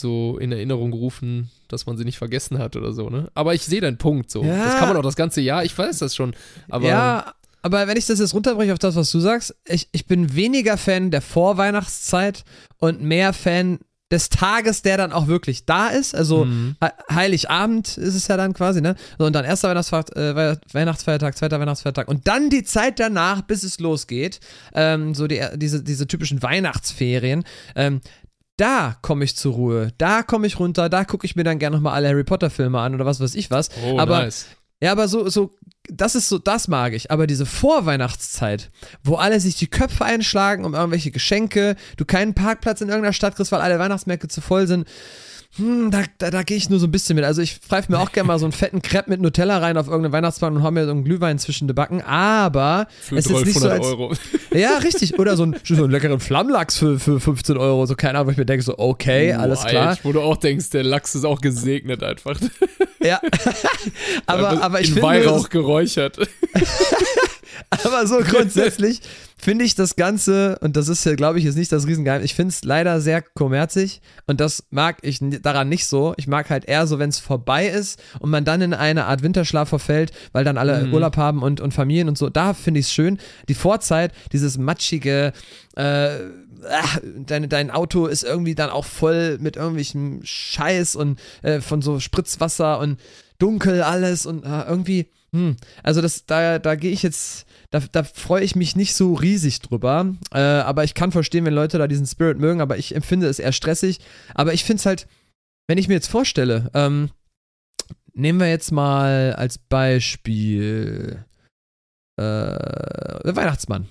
so in Erinnerung rufen, dass man sie nicht vergessen hat oder so, ne? Aber ich sehe deinen Punkt so. Ja. Das kann man auch das ganze Jahr, ich weiß das schon. Aber ja, aber wenn ich das jetzt runterbreche auf das, was du sagst, ich, ich bin weniger Fan der Vorweihnachtszeit und mehr Fan des Tages, der dann auch wirklich da ist. Also Mhm. He- Heiligabend ist es ja dann quasi, ne? So, und dann erster Weihnachtsfeiertag, äh, Wei- Weihnachtsfeiertag, zweiter Weihnachtsfeiertag und dann die Zeit danach, bis es losgeht. Ähm, so die, diese, diese typischen Weihnachtsferien. Ähm, da komme ich zur Ruhe, da komme ich runter, da gucke ich mir dann gerne nochmal alle Harry Potter Filme an oder was weiß ich was. Oh, aber nice. ja, aber so, so, das ist so, das mag ich. Aber diese Vorweihnachtszeit, wo alle sich die Köpfe einschlagen um irgendwelche Geschenke, du keinen Parkplatz in irgendeiner Stadt kriegst, weil alle Weihnachtsmärkte zu voll sind, hm, da, da, da gehe ich nur so ein bisschen mit. Also ich pfeife mir auch gerne mal so einen fetten Crepe mit Nutella rein auf irgendeinen Weihnachtsmann und hau mir so einen Glühwein zwischen die Backen. Aber Für es ist nicht so 1200 als, Euro. ja, richtig. Oder so, ein, so einen leckeren Flammlachs für, für 15 Euro. So keine Ahnung, wo ich mir denke, so, okay, alles Wow, klar. Alter, Wo du auch denkst, der Lachs ist auch gesegnet einfach. Ja. aber, aber ich In finde, Weihrauch geräuchert. Aber so grundsätzlich finde ich das Ganze, und das ist ja, glaube ich, jetzt nicht das Riesengeheimnis, ich finde es leider sehr kommerzig und das mag ich daran nicht so. Ich mag halt eher so, wenn es vorbei ist und man dann in eine Art Winterschlaf verfällt, weil dann alle Mhm. Urlaub haben und, und Familien und so. Da finde ich es schön. Die Vorzeit, dieses matschige, äh, ah, dein, dein Auto ist irgendwie dann auch voll mit irgendwelchem Scheiß und äh, von so Spritzwasser und dunkel alles und äh, irgendwie, hm, also das, da, da gehe ich jetzt, da, da freue ich mich nicht so riesig drüber, äh, aber ich kann verstehen, wenn Leute da diesen Spirit mögen, aber ich empfinde es eher stressig, aber ich finde es halt, wenn ich mir jetzt vorstelle, ähm, nehmen wir jetzt mal als Beispiel äh, der Weihnachtsmann.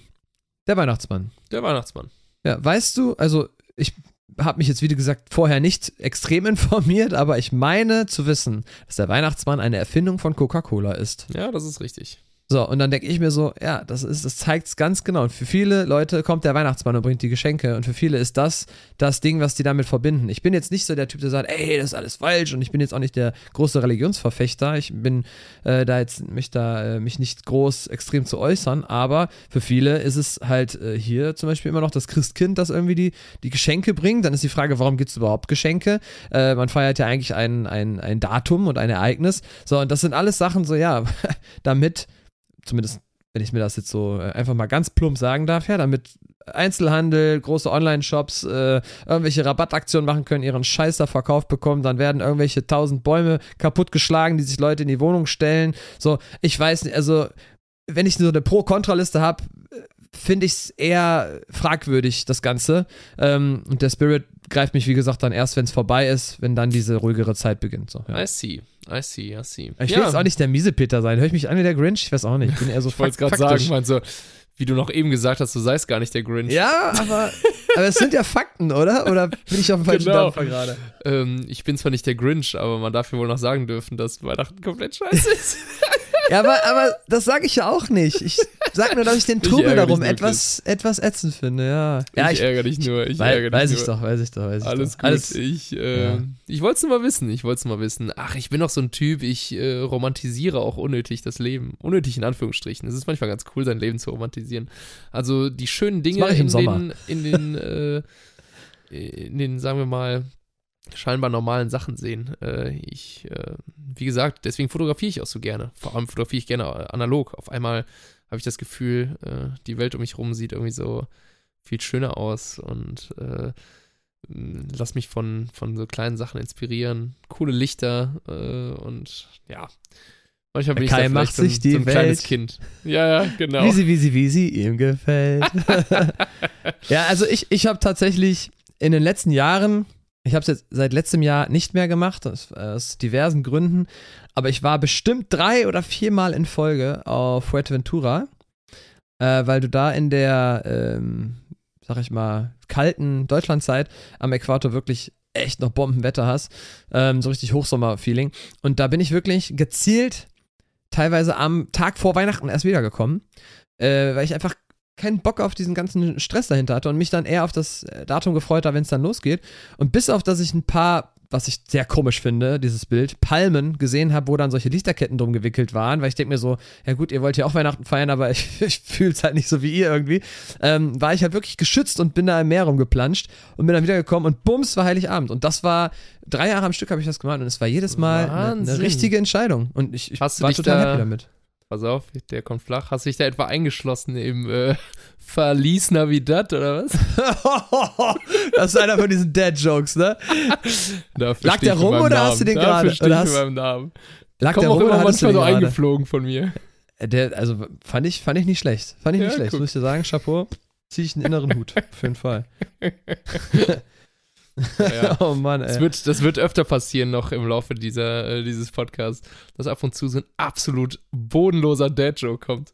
Der Weihnachtsmann. Der Weihnachtsmann. Ja, weißt du, also ich habe mich jetzt, wie gesagt, vorher nicht extrem informiert, aber ich meine zu wissen, dass der Weihnachtsmann eine Erfindung von Coca-Cola ist. Ja, das ist richtig. So, und dann denke ich mir so, ja, das ist, das zeigt es ganz genau. Und für viele Leute kommt der Weihnachtsmann und bringt die Geschenke. Und für viele ist das das Ding, was die damit verbinden. Ich bin jetzt nicht so der Typ, der sagt, ey, das ist alles falsch. Und ich bin jetzt auch nicht der große Religionsverfechter. Ich bin äh, da jetzt, mich da, äh, mich nicht groß extrem zu äußern. Aber für viele ist es halt äh, hier zum Beispiel immer noch das Christkind, das irgendwie die, die Geschenke bringt. Dann ist die Frage, warum gibt es überhaupt Geschenke? Äh, man feiert ja eigentlich ein, ein, ein Datum und ein Ereignis. So, und das sind alles Sachen, so, ja, damit zumindest wenn ich mir das jetzt so äh, einfach mal ganz plump sagen darf, ja, damit Einzelhandel, große Online-Shops äh, irgendwelche Rabattaktionen machen können, ihren Scheiß da verkauft bekommen, dann werden irgendwelche tausend Bäume kaputtgeschlagen, die sich Leute in die Wohnung stellen. So, ich weiß nicht, also wenn ich so eine Pro-Kontra-Liste habe, finde ich es eher fragwürdig, das Ganze. Ähm, und der Spirit greift mich, wie gesagt, dann erst, wenn es vorbei ist, wenn dann diese ruhigere Zeit beginnt. So, ja. I see, I see, I see. Ich will jetzt auch nicht der Miesepeter sein. Höre ich mich an wie der Grinch? Ich weiß auch nicht. Ich bin eher so Ich wollte gerade sagen, ich mein so, wie du noch eben gesagt hast, du seist gar nicht der Grinch. Ja, aber, aber es sind ja Fakten, oder? Oder bin ich auf dem falschen Genau. Dampfer gerade? Ähm, ich bin zwar nicht der Grinch, aber man darf ja wohl noch sagen dürfen, dass Weihnachten komplett scheiße ist. Ja, aber, aber das sage ich ja auch nicht. Ich sage nur, dass ich den Ich Trubel darum etwas, etwas ätzend finde, ja. Ja, ich, ärgere dich nur, ich ärgere dich weiß nur. ich doch, weiß ich doch, weiß ich Alles doch. gut. Alles, ich äh, Ja. ich wollte es nur mal wissen. Ich wollte es mal wissen. Ach, ich bin doch so ein Typ, ich äh, romantisiere auch unnötig das Leben. Unnötig in Anführungsstrichen. Es ist manchmal ganz cool, sein Leben zu romantisieren. Also die schönen Dinge ich in, Sommer. den, in den, äh, in den, sagen wir mal, scheinbar normalen Sachen sehen. Äh, ich, äh, wie gesagt, deswegen fotografiere ich auch so gerne. Vor allem fotografiere ich gerne analog. Auf einmal habe ich das Gefühl, äh, die Welt um mich rum sieht irgendwie so viel schöner aus und äh, mh, lass mich von, von so kleinen Sachen inspirieren. Coole Lichter äh, und ja. Manchmal bin ich Kai vielleicht macht so sich die so ein kleines Welt. Kind. Ja, ja, genau. Wie sie, wie sie, wie sie ihm gefällt. ja, also ich, ich habe tatsächlich in den letzten Jahren, ich habe es jetzt seit letztem Jahr nicht mehr gemacht, aus, aus diversen Gründen, aber ich war bestimmt drei oder viermal in Folge auf Fuerteventura, äh, weil du da in der, ähm, sag ich mal, kalten Deutschlandzeit am Äquator wirklich echt noch Bombenwetter hast, ähm, so richtig Hochsommer-Feeling. Und da bin ich wirklich gezielt teilweise am Tag vor Weihnachten erst wiedergekommen, äh, weil ich einfach keinen Bock auf diesen ganzen Stress dahinter hatte und mich dann eher auf das äh, Datum gefreut habe, wenn es dann losgeht. Und bis auf, dass ich ein paar, was ich sehr komisch finde, dieses Bild, Palmen gesehen habe, wo dann solche Lichterketten drum gewickelt waren, weil ich denke mir so, ja gut, ihr wollt ja auch Weihnachten feiern, aber ich, ich fühle es halt nicht so wie ihr irgendwie, ähm, war ich halt wirklich geschützt und bin da im Meer rumgeplanscht und bin dann wiedergekommen und bums, war Heiligabend. Und das war, drei Jahre am Stück habe ich das gemacht und es war jedes Mal eine, eine richtige Entscheidung. Und ich, ich war total da- happy damit. Pass auf, der kommt flach. Hast du dich da etwa eingeschlossen im äh, Verlies Navidad oder was? das ist einer von diesen Dad-Jokes, ne? Lag der rum oder Namen. hast du den gerade? Oder hast- meinen Namen. Lag Komm der auch rum oder hattest du den so eingeflogen von mir. Der, also fand ich, fand ich nicht schlecht. Fand ich Ja, nicht schlecht, guck. muss ich dir sagen. Chapeau. Ziehe ich einen inneren Hut. Auf jeden Fall. Ja. oh Mann, Das ey. wird, das wird öfter passieren noch im Laufe dieser, äh, dieses Podcasts, dass ab und zu so ein absolut bodenloser Dad-Joke kommt.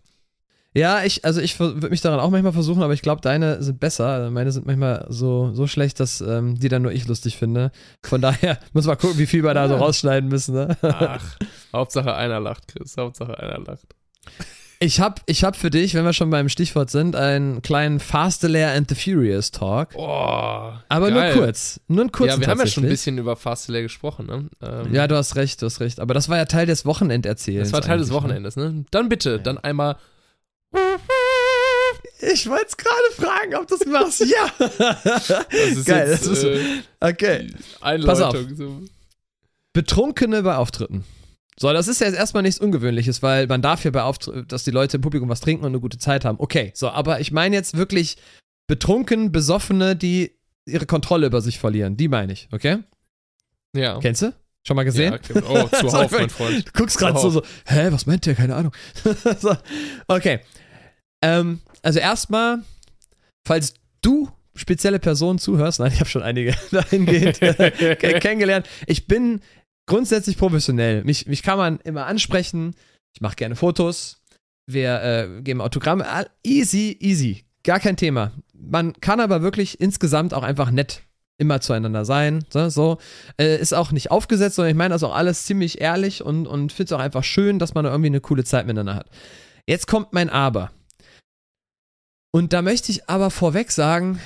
Ja, ich, also ich würde mich daran auch manchmal versuchen, aber ich glaube, deine sind besser. Also Meine sind manchmal so, so schlecht, dass ähm, die dann nur ich lustig finde. Von daher muss man gucken, wie viel wir da so rausschneiden müssen. Ne? Ach, Hauptsache einer lacht, Chris. Hauptsache einer lacht. Ich habe ich hab für dich, wenn wir schon beim Stichwort sind, einen kleinen Fast the Lair and the Furious Talk. Oh, Aber geil. nur kurz. Nur einen kurzen Ja, wir haben ja schon ein bisschen über Fast Lane gesprochen, ne? Ähm, Ja, du hast recht, du hast recht. Aber das war ja Teil des Wochenenderzählens. das war Teil des ne? Wochenendes, ne? Dann bitte, dann einmal. Ich wollte es gerade fragen, ob du es machst. Ja. Das ist Geil, jetzt das ist- äh, Okay. Einleitung. Pass auf. So. Betrunkene bei Auftritten. So, das ist ja jetzt erstmal nichts Ungewöhnliches, weil man darf ja bei dass die Leute im Publikum was trinken und eine gute Zeit haben. Okay, so, aber ich meine jetzt wirklich betrunken, besoffene, die ihre Kontrolle über sich verlieren. Die meine ich, okay? Ja. Kennst du? Schon mal gesehen? Ja, okay. Oh, zuhauf, mein Freund. Du guckst gerade so, so, hä, was meint der? Keine Ahnung. so, okay. Ähm, also erstmal, falls du spezielle Personen zuhörst, nein, ich habe schon einige dahingehend ke- kennengelernt. Ich bin grundsätzlich professionell. Mich, mich kann man immer ansprechen. Ich mache gerne Fotos. Wir äh, geben Autogramme. All- Easy, easy. Gar kein Thema. Man kann aber wirklich insgesamt auch einfach nett immer zueinander sein. So, so. Äh, ist auch nicht aufgesetzt, sondern ich meine das auch alles ziemlich ehrlich und, und finde es auch einfach schön, dass man irgendwie eine coole Zeit miteinander hat. Jetzt kommt mein Aber. Und da möchte ich aber vorweg sagen,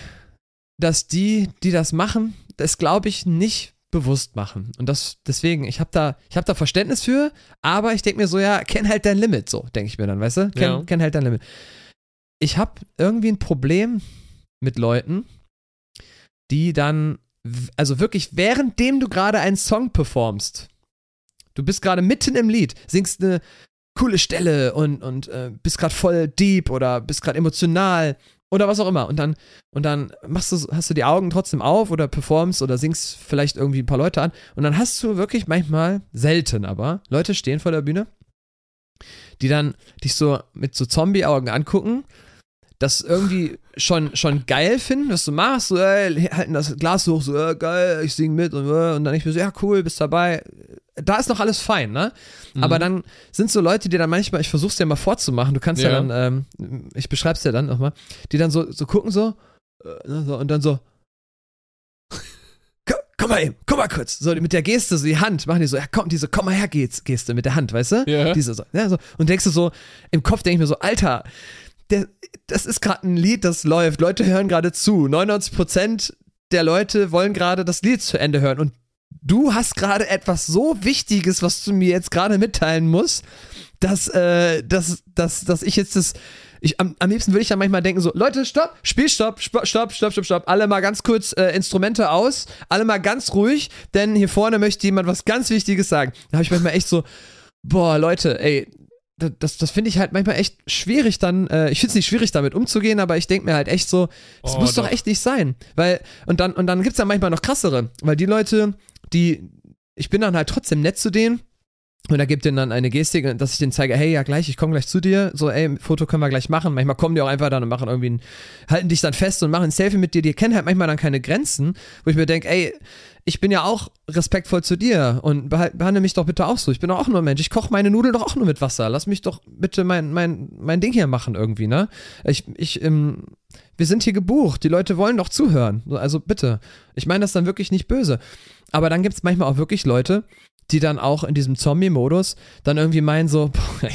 dass die, die das machen, das glaube ich nicht bewusst machen. Und das deswegen, ich habe da, ich habe da Verständnis für, aber ich denke mir so, ja, kenn halt dein Limit, so denke ich mir dann, weißt du? Kenn, Ja. kenn halt dein Limit. Ich habe irgendwie ein Problem mit Leuten, die dann, also wirklich, währenddem du gerade einen Song performst, du bist gerade mitten im Lied, singst eine coole Stelle und, und äh, bist gerade voll deep oder bist gerade emotional oder was auch immer. Und dann, und dann machst du, hast du die Augen trotzdem auf oder performst oder singst vielleicht irgendwie ein paar Leute an. Und dann hast du wirklich manchmal, selten aber, Leute stehen vor der Bühne, die dann dich so mit so Zombie-Augen angucken, das irgendwie schon, schon geil finden, was du machst, so, ey, halten das Glas hoch, so, äh, geil, ich sing mit und, äh, und dann ich mir so, ja, cool, bist dabei. Da ist noch alles fein, ne? Mhm. Aber dann sind so Leute, die dann manchmal, ich versuch's dir mal vorzumachen, du kannst ja, Ja. dann, ähm, ich beschreib's dir dann nochmal, die dann so, so gucken so, äh, ne, so und dann so, komm, mal eben, komm mal kurz, so mit der Geste, so die Hand, machen die so, ja komm, diese komm mal her Gest- Geste mit der Hand, weißt du? Ja. Diese so, ja, so. Und denkst du so, im Kopf denke ich mir so, Alter, der, das ist gerade ein Lied, das läuft, Leute hören gerade zu, 99% der Leute wollen gerade das Lied zu Ende hören und du hast gerade etwas so Wichtiges, was du mir jetzt gerade mitteilen musst, dass, äh, dass, dass, dass ich jetzt das. Ich, am, am liebsten würde ich dann manchmal denken: so, Leute, stopp, Spielstopp, stopp, stopp, stopp, stopp, stopp. Alle mal ganz kurz äh, Instrumente aus, alle mal ganz ruhig, denn hier vorne möchte jemand was ganz Wichtiges sagen. Da habe ich manchmal echt so, boah, Leute, ey, da- das, das finde ich halt manchmal echt schwierig dann, äh, ich finde es nicht schwierig damit umzugehen, aber ich denke mir halt echt so, das Oh, muss doch doch. echt nicht sein. Weil, und dann, und dann gibt es ja manchmal noch krassere, weil die Leute, die, ich bin dann halt trotzdem nett zu denen und da gibt denen dann eine Gestik, dass ich denen zeige, hey, ja gleich, ich komme gleich zu dir, so, ey, Foto können wir gleich machen. Manchmal kommen die auch einfach dann und machen irgendwie ein, halten dich dann fest und machen ein Selfie mit dir, die kennen halt manchmal dann keine Grenzen, wo ich mir denke, ey, ich bin ja auch respektvoll zu dir und behandle mich doch bitte auch so. Ich bin doch auch nur ein Mensch. Ich koche meine Nudeln doch auch nur mit Wasser. Lass mich doch bitte mein, mein, mein Ding hier machen irgendwie, ne? Ich, ich, ähm, wir sind hier gebucht. Die Leute wollen doch zuhören. Also bitte. Ich meine das dann wirklich nicht böse. Aber dann gibt es manchmal auch wirklich Leute, die dann auch in diesem Zombie-Modus dann irgendwie meinen so, boah,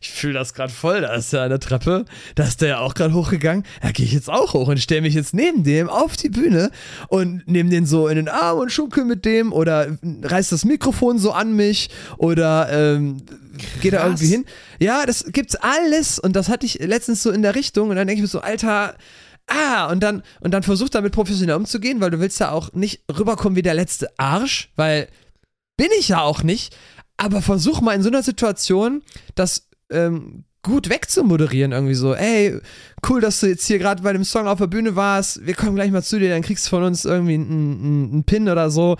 ich, fühle das gerade voll, da ist ja eine Treppe, da ist der ja auch gerade hochgegangen, da gehe ich jetzt auch hoch und stelle mich jetzt neben dem auf die Bühne und nehme den so in den Arm und schuckel mit dem oder reiß das Mikrofon so an mich oder ähm, gehe da irgendwie hin. Ja, das gibt's alles und das hatte ich letztens so in der Richtung und dann denke ich mir so, Alter, Ah, und dann, und dann versuch damit professionell umzugehen, weil du willst ja auch nicht rüberkommen wie der letzte Arsch, weil bin ich ja auch nicht, aber versuch mal in so einer Situation, dass ähm, gut wegzumoderieren, irgendwie so, ey, cool, dass du jetzt hier gerade bei dem Song auf der Bühne warst, wir kommen gleich mal zu dir, dann kriegst du von uns irgendwie einen, einen, einen Pin oder so,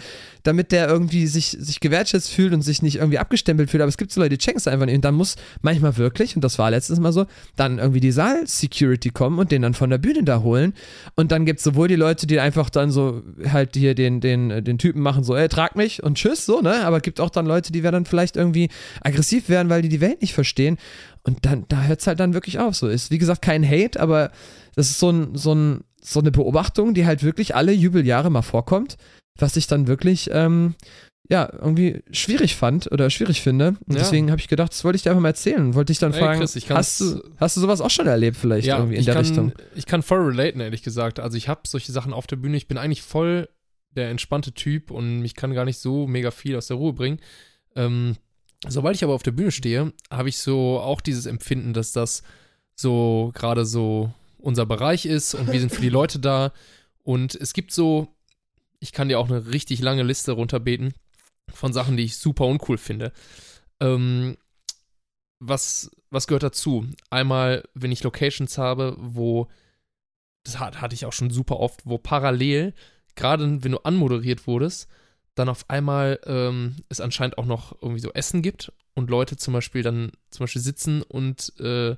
damit der irgendwie sich, sich gewertschätzt fühlt und sich nicht irgendwie abgestempelt fühlt, aber es gibt so Leute, die checken es einfach nicht. Und dann muss manchmal wirklich, und das war letztes Mal so, dann irgendwie die Saal-Security kommen und den dann von der Bühne da holen. Und dann gibt es sowohl die Leute, die einfach dann so halt hier den, den, den Typen machen, so, ey, trag mich und tschüss, so, ne, aber es gibt auch dann Leute, die werden dann vielleicht irgendwie aggressiv werden, weil die die Welt nicht verstehen. Und dann, da hört es halt dann wirklich auf. So ist, wie gesagt, kein Hate, aber das ist so, ein, so, ein, so eine Beobachtung, die halt wirklich alle Jubeljahre mal vorkommt, was ich dann wirklich, ähm, ja, irgendwie schwierig fand oder schwierig finde. Und Ja. deswegen habe ich gedacht, das wollte ich dir einfach mal erzählen. Wollte ich dann Ey, fragen, Chris, ich hast, du, hast du sowas auch schon erlebt vielleicht irgendwie in der kann, Richtung? Ich kann voll relaten, ehrlich gesagt. Also ich habe solche Sachen auf der Bühne. Ich bin eigentlich voll der entspannte Typ und mich kann gar nicht so mega viel aus der Ruhe bringen. Ähm, sobald ich aber auf der Bühne stehe, habe ich so auch dieses Empfinden, dass das so gerade so unser Bereich ist und wir sind für die Leute da. Und es gibt so, ich kann dir auch eine richtig lange Liste runterbeten von Sachen, die ich super uncool finde. Ähm, was, was gehört dazu? Einmal, wenn ich Locations habe, wo, das hat, hatte ich auch schon super oft, wo parallel, gerade wenn du anmoderiert wurdest, dann auf einmal ähm, es anscheinend auch noch irgendwie so Essen gibt und Leute zum Beispiel dann zum Beispiel sitzen und äh,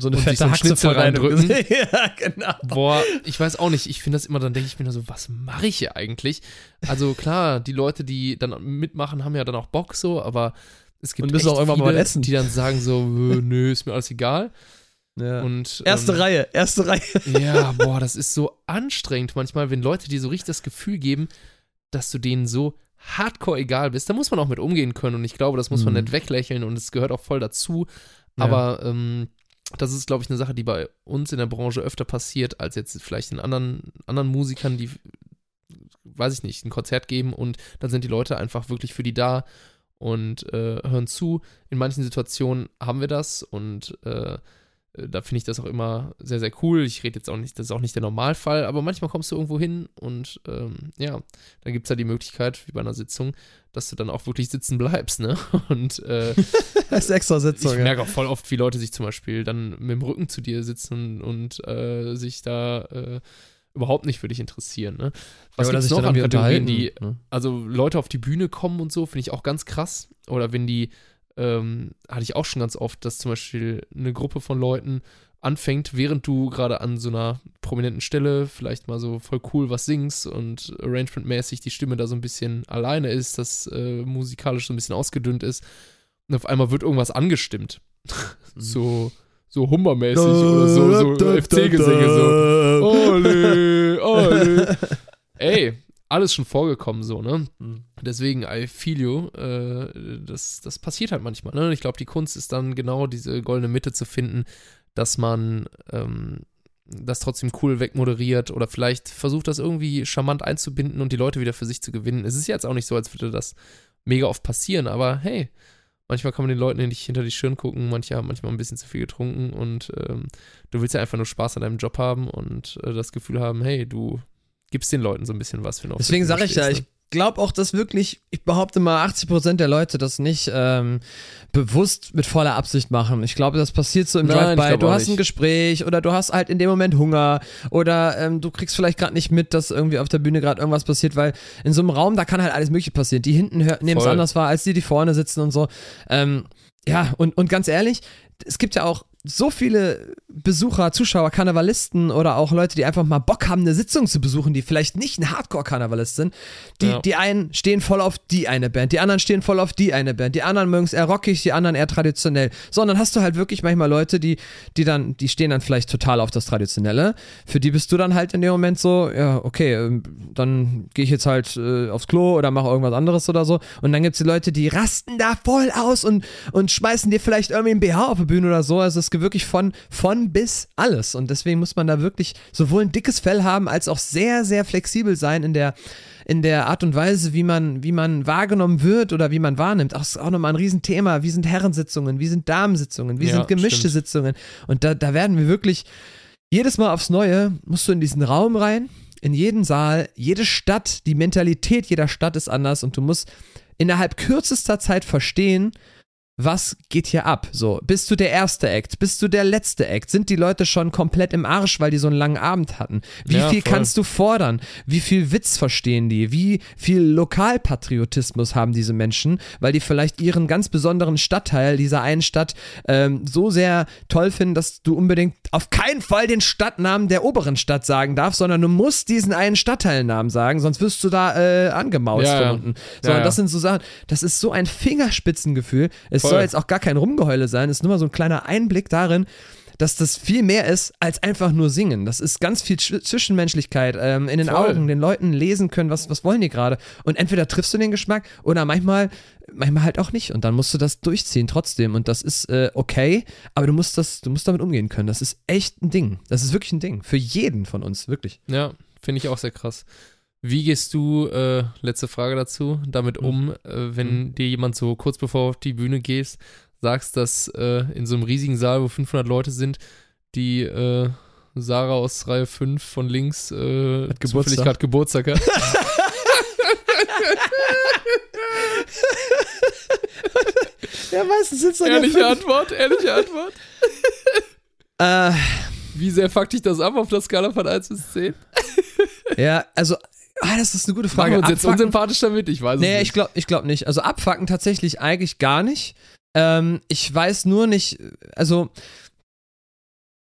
So eine und fette so Haxe deinem reindrücken. Ja, genau. Boah, ich weiß auch nicht. Ich finde das immer, dann denke ich mir nur so, was mache ich hier eigentlich? Also klar, die Leute, die dann mitmachen, haben ja dann auch Bock so, aber es gibt Und müssen auch irgendwann mal viele, was essen. die dann sagen so, nö, ist mir alles egal. Ja. Und erste ähm, Reihe, erste Reihe. Ja, boah, das ist so anstrengend manchmal, wenn Leute dir so richtig das Gefühl geben, dass du denen so hardcore egal bist. Da muss man auch mit umgehen können und ich glaube, das muss man Mhm. nicht weglächeln und es gehört auch voll dazu. Ja. Aber ähm, das ist, glaube ich, eine Sache, die bei uns in der Branche öfter passiert, als jetzt vielleicht in anderen, anderen Musikern, die, weiß ich nicht, ein Konzert geben und dann sind die Leute einfach wirklich für die da und äh, hören zu. In manchen Situationen haben wir das und äh, da finde ich das auch immer sehr, sehr cool. Ich rede jetzt auch nicht, das ist auch nicht der Normalfall, aber manchmal kommst du irgendwo hin und ähm, ja, dann gibt es ja die Möglichkeit, wie bei einer Sitzung, dass du dann auch wirklich sitzen bleibst, ne? Und äh, Das ist extra Sitzung. ich ja. merke auch voll oft, wie Leute sich zum Beispiel dann mit dem Rücken zu dir sitzen und äh, sich da äh, überhaupt nicht für dich interessieren. Ne? Was ja, gibt's noch an Kategorien, die, ne? also Leute auf die Bühne kommen und so, finde ich auch ganz krass. Oder wenn die, ähm, hatte ich auch schon ganz oft, dass zum Beispiel eine Gruppe von Leuten anfängt, während du gerade an so einer prominenten Stelle vielleicht mal so voll cool was singst und arrangementmäßig die Stimme da so ein bisschen alleine ist, das äh, musikalisch so ein bisschen ausgedünnt ist und auf einmal wird irgendwas angestimmt. so so Hummermäßig oder so, so FC-Gesänge so. Ole, ole. Ey, alles schon vorgekommen so, ne? Mhm. Deswegen, I feel you. Äh, das, das passiert halt manchmal, ne? Und Ich glaube, die Kunst ist dann genau diese goldene Mitte zu finden, dass man ähm, das trotzdem cool wegmoderiert oder vielleicht versucht, das irgendwie charmant einzubinden und die Leute wieder für sich zu gewinnen. Es ist jetzt auch nicht so, als würde das mega oft passieren, aber hey, manchmal kann man den Leuten nicht hinter die Stirn gucken, manche haben manchmal ein bisschen zu viel getrunken und ähm, du willst ja einfach nur Spaß an deinem Job haben und äh, das Gefühl haben, hey, du gibst den Leuten so ein bisschen was, auf der Deswegen sage ich ja, ich ne? glaube auch, dass wirklich, ich behaupte mal, 80% der Leute das nicht ähm, bewusst mit voller Absicht machen. Ich glaube, das passiert so im Drive-By. Du hast ein. Gespräch oder du hast halt in dem Moment Hunger oder ähm, du kriegst vielleicht gerade nicht mit, dass irgendwie auf der Bühne gerade irgendwas passiert, weil in so einem Raum, da kann halt alles Mögliche passieren. Die hinten nehmen es anders wahr, als die, die vorne sitzen und so. Ähm, ja, und, und ganz ehrlich, es gibt ja auch so viele Besucher, Zuschauer, Karnevalisten oder auch Leute, die einfach mal Bock haben, eine Sitzung zu besuchen, die vielleicht nicht ein Hardcore-Karnevalist sind. Die, Ja. die einen stehen voll auf die eine Band, die anderen stehen voll auf die eine Band, die anderen mögen es eher rockig, die anderen eher traditionell. Sondern hast du halt wirklich manchmal Leute, die, die dann, die stehen dann vielleicht total auf das Traditionelle. Für die bist du dann halt in dem Moment so, ja, okay, ähm, dann gehe ich jetzt halt äh, aufs Klo oder mache irgendwas anderes oder so. Und dann gibt es die Leute, die rasten da voll aus und, und schmeißen dir vielleicht irgendwie ein BH auf die Bühne oder so. Also es gibt wirklich von, von bis alles. Und deswegen muss man da wirklich sowohl ein dickes Fell haben, als auch sehr, sehr flexibel sein in der, in der Art und Weise, wie man, wie man wahrgenommen wird oder wie man wahrnimmt. Auch, ist auch nochmal ein Riesenthema. Wie sind Herrensitzungen? Wie sind Damensitzungen? Wie Ja, sind gemischte stimmt. Sitzungen? Und da, da werden wir wirklich jedes Mal aufs Neue, musst du in diesen Raum rein, in jeden Saal, jede Stadt, die Mentalität jeder Stadt ist anders und du musst innerhalb kürzester Zeit verstehen, was geht hier ab? So, bist du der erste Act? Bist du der letzte Act? Sind die Leute schon komplett im Arsch, weil die so einen langen Abend hatten? Wie Ja, viel voll. kannst du fordern? Wie viel Witz verstehen die? Wie viel Lokalpatriotismus haben diese Menschen, weil die vielleicht ihren ganz besonderen Stadtteil dieser einen Stadt ähm, so sehr toll finden, dass du unbedingt auf keinen Fall den Stadtnamen der oberen Stadt sagen darfst, sondern du musst diesen einen Stadtteilnamen sagen, sonst wirst du da äh, angemaust Ja, von unten. So, Ja, das sind so Sachen, das ist so ein Fingerspitzengefühl. Es. Soll jetzt auch gar kein Rumgeheule sein, es ist nur mal so ein kleiner Einblick darin, dass das viel mehr ist als einfach nur singen. Das ist ganz viel Zw- Zwischenmenschlichkeit, ähm, in den Voll. Augen, den Leuten lesen können, was, was wollen die gerade. Und entweder triffst du den Geschmack oder manchmal, manchmal halt auch nicht. Und dann musst du das durchziehen trotzdem. Und das ist äh, okay, aber du musst das, du musst damit umgehen können. Das ist echt ein Ding. Das ist wirklich ein Ding. Für jeden von uns, wirklich. Ja, finde ich auch sehr krass. Wie gehst du, äh, letzte Frage dazu, damit um, äh, wenn dir jemand so kurz bevor du auf die Bühne gehst, sagst, dass äh, in so einem riesigen Saal, wo 500 Leute sind, die äh, Sarah aus Reihe 5 von links äh, Hat Geburtstag. gerade Geburtstag hat? Ja, meistens sitzt ehrliche Antwort, ehrliche Antwort. Äh, Wie sehr fuckt dich das ab auf der Skala von 1 bis 10? ja, also, ah, das ist eine gute Machen Frage. wir uns jetzt Abfucken- unsympathisch damit? Ich weiß es Nee, nicht. ich glaube ich glaub nicht. Also abfacken tatsächlich eigentlich gar nicht. Ähm, ich weiß nur nicht, also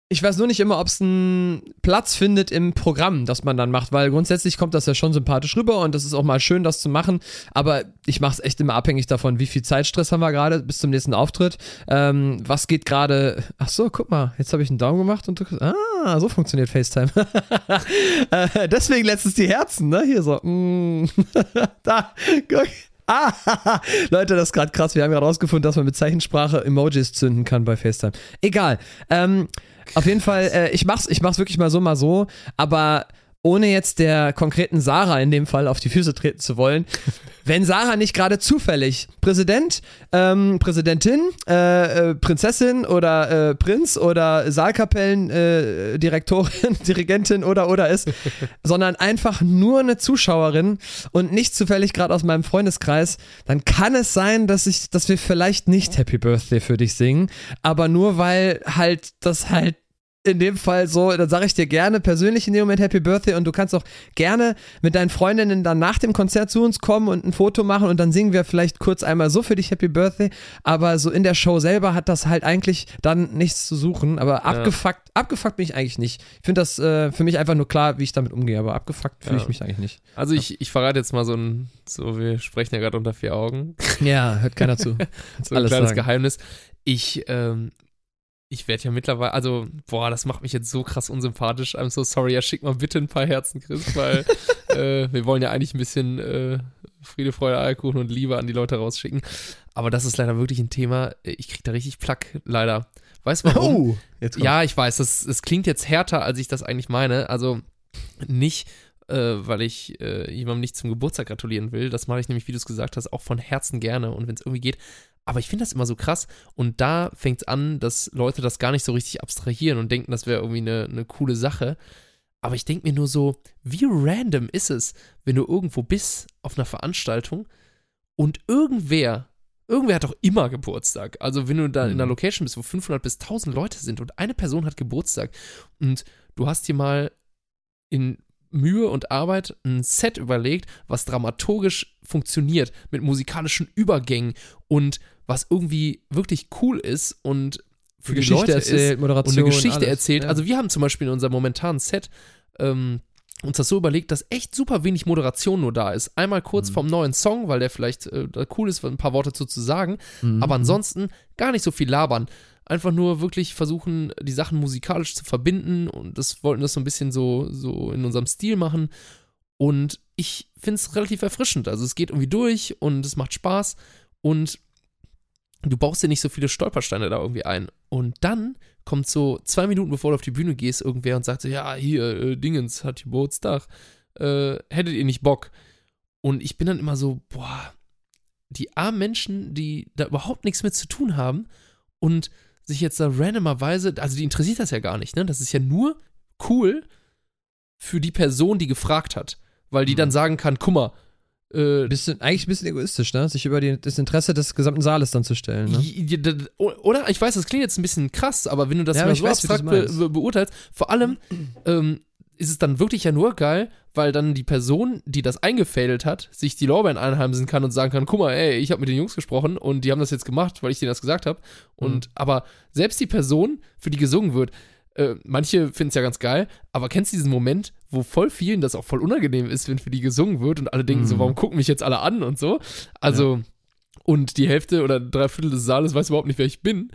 ich weiß nur nicht immer, ob es einen Platz findet im Programm, das man dann macht, weil grundsätzlich kommt das ja schon sympathisch rüber und das ist auch mal schön, das zu machen, aber ich mache es echt immer abhängig davon, wie viel Zeitstress haben wir gerade bis zum nächsten Auftritt, ähm, was geht gerade, ach so, guck mal, jetzt habe ich einen Daumen gemacht und du, ah, so funktioniert FaceTime. äh, deswegen letztens die Herzen, ne, hier so, mm, da, guck. Ah, Leute, das ist gerade krass. Wir haben ja rausgefunden, dass man mit Zeichensprache Emojis zünden kann bei FaceTime. Egal. Ähm, auf jeden Fall, äh, ich mach's, ich mach's wirklich mal so, mal so, aber ohne jetzt der konkreten Sarah in dem Fall auf die Füße treten zu wollen, wenn Sarah nicht gerade zufällig Präsident, ähm, Präsidentin, äh, äh, Prinzessin oder äh, Prinz oder Saalkapellendirektorin, äh, Direktorin, Dirigentin oder oder ist, sondern einfach nur eine Zuschauerin und nicht zufällig gerade aus meinem Freundeskreis, dann kann es sein, dass ich, dass wir vielleicht nicht Happy Birthday für dich singen, aber nur weil halt das halt in dem Fall so, dann sage ich dir gerne persönlich in dem Moment Happy Birthday und du kannst auch gerne mit deinen Freundinnen dann nach dem Konzert zu uns kommen und ein Foto machen und dann singen wir vielleicht kurz einmal so für dich Happy Birthday, aber so in der Show selber hat das halt eigentlich dann nichts zu suchen, aber abgefuckt, abgefuckt bin ich eigentlich nicht. Ich finde das äh, für mich einfach nur klar, wie ich damit umgehe, aber abgefuckt fühle Ja. ich mich eigentlich nicht. Also ich, ich verrate jetzt mal so ein, so wir sprechen ja gerade unter vier Augen, Ja, hört keiner zu. so ein Alles kleines sagen. Geheimnis. Ich, ähm, ich werde ja mittlerweile, also, boah, das macht mich jetzt so krass unsympathisch. I'm so sorry. Ja, schick mal bitte ein paar Herzen, Chris, weil äh, wir wollen ja eigentlich ein bisschen äh, Friede, Freude, Eierkuchen und Liebe an die Leute rausschicken. Aber das ist leider wirklich ein Thema. Ich krieg da richtig Plack, leider. Weißt du warum? Oh, jetzt. Ja, ich weiß, das, das klingt jetzt härter, als ich das eigentlich meine. Also nicht, äh, weil ich äh, jemandem nicht zum Geburtstag gratulieren will. Das mache ich nämlich, wie du es gesagt hast, auch von Herzen gerne und wenn es irgendwie geht. Aber ich finde das immer so krass und da fängt es an, dass Leute das gar nicht so richtig abstrahieren und denken, das wäre irgendwie eine, eine coole Sache. Aber ich denke mir nur so, wie random ist es, wenn du irgendwo bist auf einer Veranstaltung und irgendwer, irgendwer hat doch immer Geburtstag. Also wenn du da in einer Mhm. Location bist, wo 500 bis 1000 Leute sind und eine Person hat Geburtstag und du hast dir mal in Mühe und Arbeit ein Set überlegt, was dramaturgisch funktioniert, mit musikalischen Übergängen und was irgendwie wirklich cool ist und für die, Geschichte Leute erzählt, ist Moderation. und eine Geschichte alles. erzählt. Ja. Also wir haben zum Beispiel in unserem momentanen Set ähm, uns das so überlegt, dass echt super wenig Moderation nur da ist. Einmal kurz Mhm. vom neuen Song, weil der vielleicht äh, cool ist, ein paar Worte zu, zu sagen, Mhm. aber ansonsten gar nicht so viel labern. Einfach nur wirklich versuchen, die Sachen musikalisch zu verbinden und das wollten das so ein bisschen so, so in unserem Stil machen. Und ich finde es relativ erfrischend. Also es geht irgendwie durch und es macht Spaß und du baust dir nicht so viele Stolpersteine da irgendwie ein. Und dann kommt so zwei Minuten bevor du auf die Bühne gehst, irgendwer und sagt so, ja, hier, äh, Dingens hat Geburtstag. Äh, hättet ihr nicht Bock? Und ich bin dann immer so, boah, die armen Menschen, die da überhaupt nichts mit zu tun haben und sich jetzt da randomerweise, also die interessiert das ja gar nicht, ne? Das ist ja nur cool für die Person, die gefragt hat. Weil die Mhm. dann sagen kann, guck mal, Äh, bisschen, eigentlich ein bisschen egoistisch, ne? Sich über die, das Interesse des gesamten Saales dann zu stellen, ne? Oder, ich weiß, das klingt jetzt ein bisschen krass, aber wenn du das Ja, mal so weiß, abstrakt be be beurteilst, vor allem ähm, ist es dann wirklich ja nur geil, weil dann die Person, die das eingefädelt hat, sich die Lorbeeren einheimsen kann und sagen kann, guck mal, ey, ich habe mit den Jungs gesprochen und die haben das jetzt gemacht, weil ich denen das gesagt habe. Und aber selbst die Person, für die gesungen wird, äh, manche finden es ja ganz geil, aber kennst du diesen Moment, wo voll vielen das auch voll unangenehm ist, wenn für die gesungen wird und alle denken so, Mhm. warum gucken mich jetzt alle an und so? Also, und die Hälfte oder drei Viertel des Saales weiß überhaupt nicht, wer ich bin,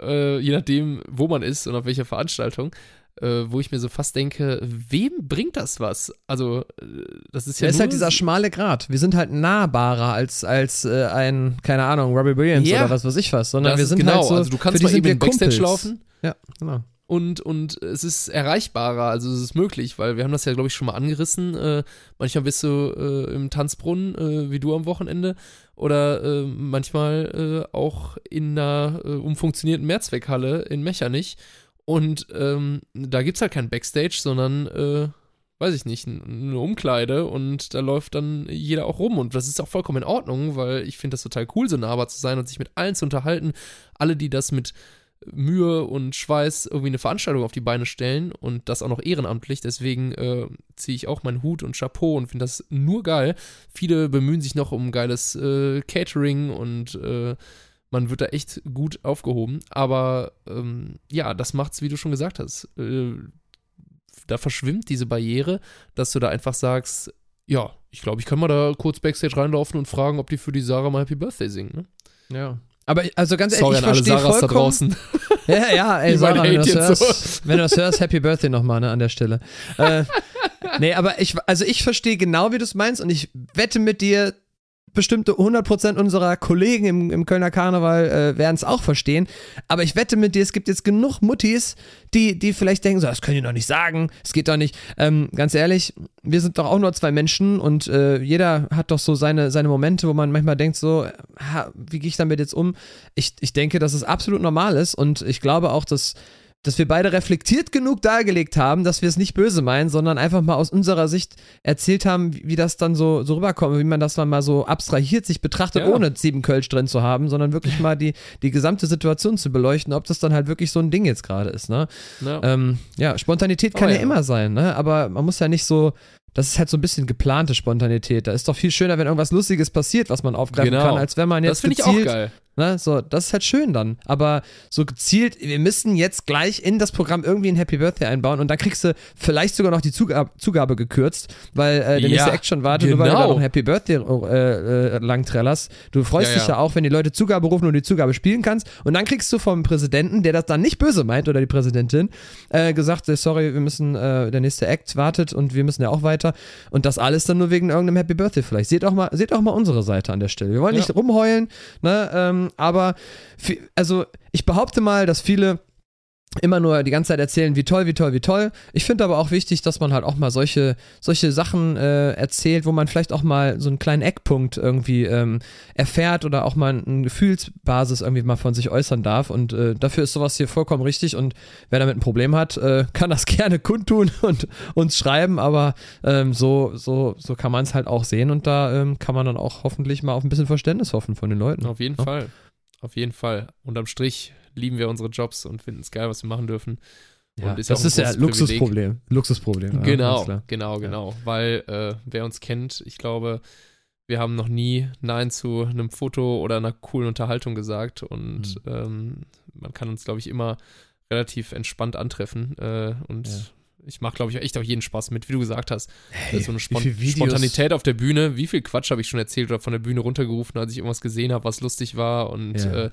äh, je nachdem, wo man ist und auf welcher Veranstaltung. Äh, wo ich mir so fast denke, wem bringt das was? Also, äh, das ist ja. Ja, ist halt dieser schmale Grat. Wir sind halt nahbarer als, als äh, ein, keine Ahnung, Robbie Williams Ja. oder was weiß ich was, sondern das wir sind genau, halt so, also du kannst mal eben Backstage laufen Ja, genau. Und, und es ist erreichbarer, also es ist möglich, weil wir haben das ja, glaube ich, schon mal angerissen. Äh, manchmal bist du äh, im Tanzbrunnen, äh, wie du am Wochenende, oder äh, manchmal äh, auch in einer äh, umfunktionierten Mehrzweckhalle in Mechernich. Und ähm, da gibt es halt kein Backstage, sondern, weiß ich nicht, eine Umkleide und da läuft dann jeder auch rum. Und das ist auch vollkommen in Ordnung, weil ich finde das total cool, so nahbar zu sein und sich mit allen zu unterhalten. Alle, die das mit Mühe und Schweiß irgendwie eine Veranstaltung auf die Beine stellen und das auch noch ehrenamtlich. Deswegen äh, ziehe ich auch meinen Hut und Chapeau und finde das nur geil. Viele bemühen sich noch um geiles äh, Catering und äh, man wird da echt gut aufgehoben. Aber ähm, ja, das macht's, wie du schon gesagt hast. Äh, da verschwimmt diese Barriere, dass du da einfach sagst, ja, ich glaube, ich kann mal da kurz Backstage reinlaufen und fragen, ob die für die Sarah mal Happy Birthday singen. Ne? Ja. Aber also ganz ehrlich, Sorry ich verstehe Sarahs da vollkommen. draußen. Ja, ja, ey, Sarah, wenn du, hörst, wenn du das hörst, Happy Birthday nochmal, ne, an der Stelle. Äh, nee, aber ich, also ich verstehe genau, wie du es meinst und ich wette mit dir, bestimmte 100% unserer Kollegen im, im Kölner Karneval äh, werden es auch verstehen. Aber ich wette mit dir, es gibt jetzt genug Muttis, die, die vielleicht denken, so, das können die doch nicht sagen, es geht doch nicht. Ähm, ganz ehrlich, wir sind doch auch nur zwei Menschen und äh, jeder hat doch so seine, seine Momente, wo man manchmal denkt, so, ha, wie gehe ich damit jetzt um? Ich, ich denke, dass es absolut normal ist und ich glaube auch, dass dass wir beide reflektiert genug dargelegt haben, dass wir es nicht böse meinen, sondern einfach mal aus unserer Sicht erzählt haben, wie, wie das dann so, so rüberkommt, wie man das dann mal so abstrahiert sich betrachtet, Ja. ohne sieben Kölsch drin zu haben, sondern wirklich mal die, die gesamte Situation zu beleuchten, ob das dann halt wirklich so ein Ding jetzt gerade ist, ne? Ja. Ähm, ja, Spontanität kann Oh ja. ja. immer sein, ne? Aber man muss ja nicht so, das ist halt so ein bisschen geplante Spontanität. Da ist doch viel schöner, wenn irgendwas Lustiges passiert, was man aufgreifen Genau. kann, als wenn man jetzt das finde ich auch geil. Ne, so, das ist halt schön dann. Aber so gezielt, wir müssen jetzt gleich in das Programm irgendwie ein Happy Birthday einbauen und dann kriegst du vielleicht sogar noch die Zugabe, Zugabe gekürzt, weil äh, der Ja, nächste Act schon wartet, nur weil du da genau. noch ein Happy Birthday äh, äh, lang trällerst. Du freust Ja, dich ja. ja auch, wenn die Leute Zugabe rufen und die Zugabe spielen kannst. Und dann kriegst du vom Präsidenten, der das dann nicht böse meint, oder die Präsidentin, äh, gesagt, äh, sorry, wir müssen, äh, der nächste Act wartet und wir müssen ja auch weiter. Und das alles dann nur wegen irgendeinem Happy Birthday vielleicht. Seht auch mal, seht auch mal unsere Seite an der Stelle. Wir wollen Ja. nicht rumheulen, ne, ähm, aber also ich behaupte mal, dass viele immer nur die ganze Zeit erzählen, wie toll, wie toll, wie toll. Ich finde aber auch wichtig, dass man halt auch mal solche, solche Sachen äh, erzählt, wo man vielleicht auch mal so einen kleinen Eckpunkt irgendwie ähm, erfährt oder auch mal eine Gefühlsbasis irgendwie mal von sich äußern darf. Und äh, dafür ist sowas hier vollkommen richtig. Und wer damit ein Problem hat, äh, kann das gerne kundtun und uns schreiben. Aber ähm, so, so, so kann man es halt auch sehen. Und da ähm, kann man dann auch hoffentlich mal auf ein bisschen Verständnis hoffen von den Leuten. Auf jeden Ja. Fall. Auf jeden Fall. Unterm Strich lieben wir unsere Jobs und finden es geil, was wir machen dürfen. Ja, Und ist das ist ja Luxusproblem. Luxusproblem. ja, genau, ganz klar. genau, genau. Weil äh, wer uns kennt, ich glaube, wir haben noch nie Nein zu einem Foto oder einer coolen Unterhaltung gesagt und Mhm. ähm, man kann uns, glaube ich, immer relativ entspannt antreffen äh, und Ja. Ich mache, glaube ich, echt auch jeden Spaß mit, wie du gesagt hast. Hey, so eine Spon Spontanität auf der Bühne. Wie viel Quatsch habe ich schon erzählt oder von der Bühne runtergerufen, als ich irgendwas gesehen habe, was lustig war und Ja, äh,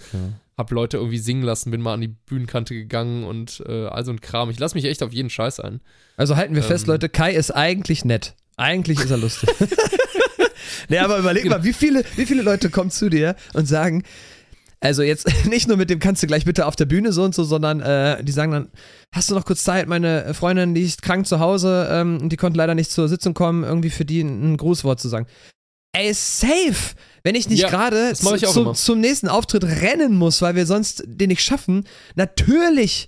habe Leute irgendwie singen lassen, bin mal an die Bühnenkante gegangen und äh, all so ein Kram. Ich lasse mich echt auf jeden Scheiß ein. Also halten wir fest, Ähm. Leute, Kai ist eigentlich nett. Eigentlich ist er lustig. nee, aber überleg mal, wie viele, wie viele Leute kommen zu dir und sagen, also jetzt nicht nur mit dem kannst du gleich bitte auf der Bühne so und so, sondern äh, die sagen dann, hast du noch kurz Zeit, meine Freundin, die ist krank zu Hause ähm, und die konnte leider nicht zur Sitzung kommen, irgendwie für die ein, Grußwort zu sagen. Ey, safe! Wenn ich nicht Ja, gerade zu, zum nächsten Auftritt rennen muss, weil wir sonst den nicht schaffen, natürlich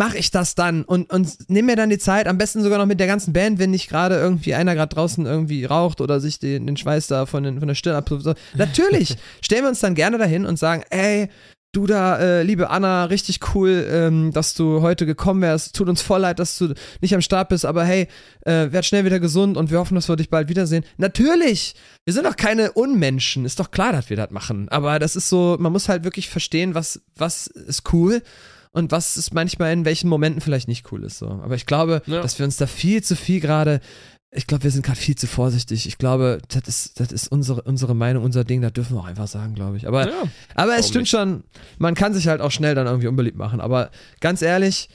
mache ich das dann und, und nehme mir dann die Zeit, am besten sogar noch mit der ganzen Band, wenn nicht gerade irgendwie einer gerade draußen irgendwie raucht oder sich den, den Schweiß da von, den, von der Stirn ab. So. Natürlich stellen wir uns dann gerne dahin und sagen, ey, du da, äh, liebe Anna, richtig cool, ähm, dass du heute gekommen wärst. Tut uns voll leid, dass du nicht am Start bist, aber hey, äh, werd schnell wieder gesund und wir hoffen, dass wir dich bald wiedersehen. Natürlich! Wir sind doch keine Unmenschen. Ist doch klar, dass wir das machen. Aber das ist so, man muss halt wirklich verstehen, was, was ist cool und was ist manchmal in welchen Momenten vielleicht nicht cool ist. So. Aber ich glaube, Ja. dass wir uns da viel zu viel gerade. Ich glaube, wir sind gerade viel zu vorsichtig. Ich glaube, das ist, das ist unsere, unsere Meinung, unser Ding, das dürfen wir auch einfach sagen, glaube ich. Aber Ja. aber es stimmt nicht? schon, man kann sich halt auch schnell dann irgendwie unbeliebt machen. Aber ganz ehrlich,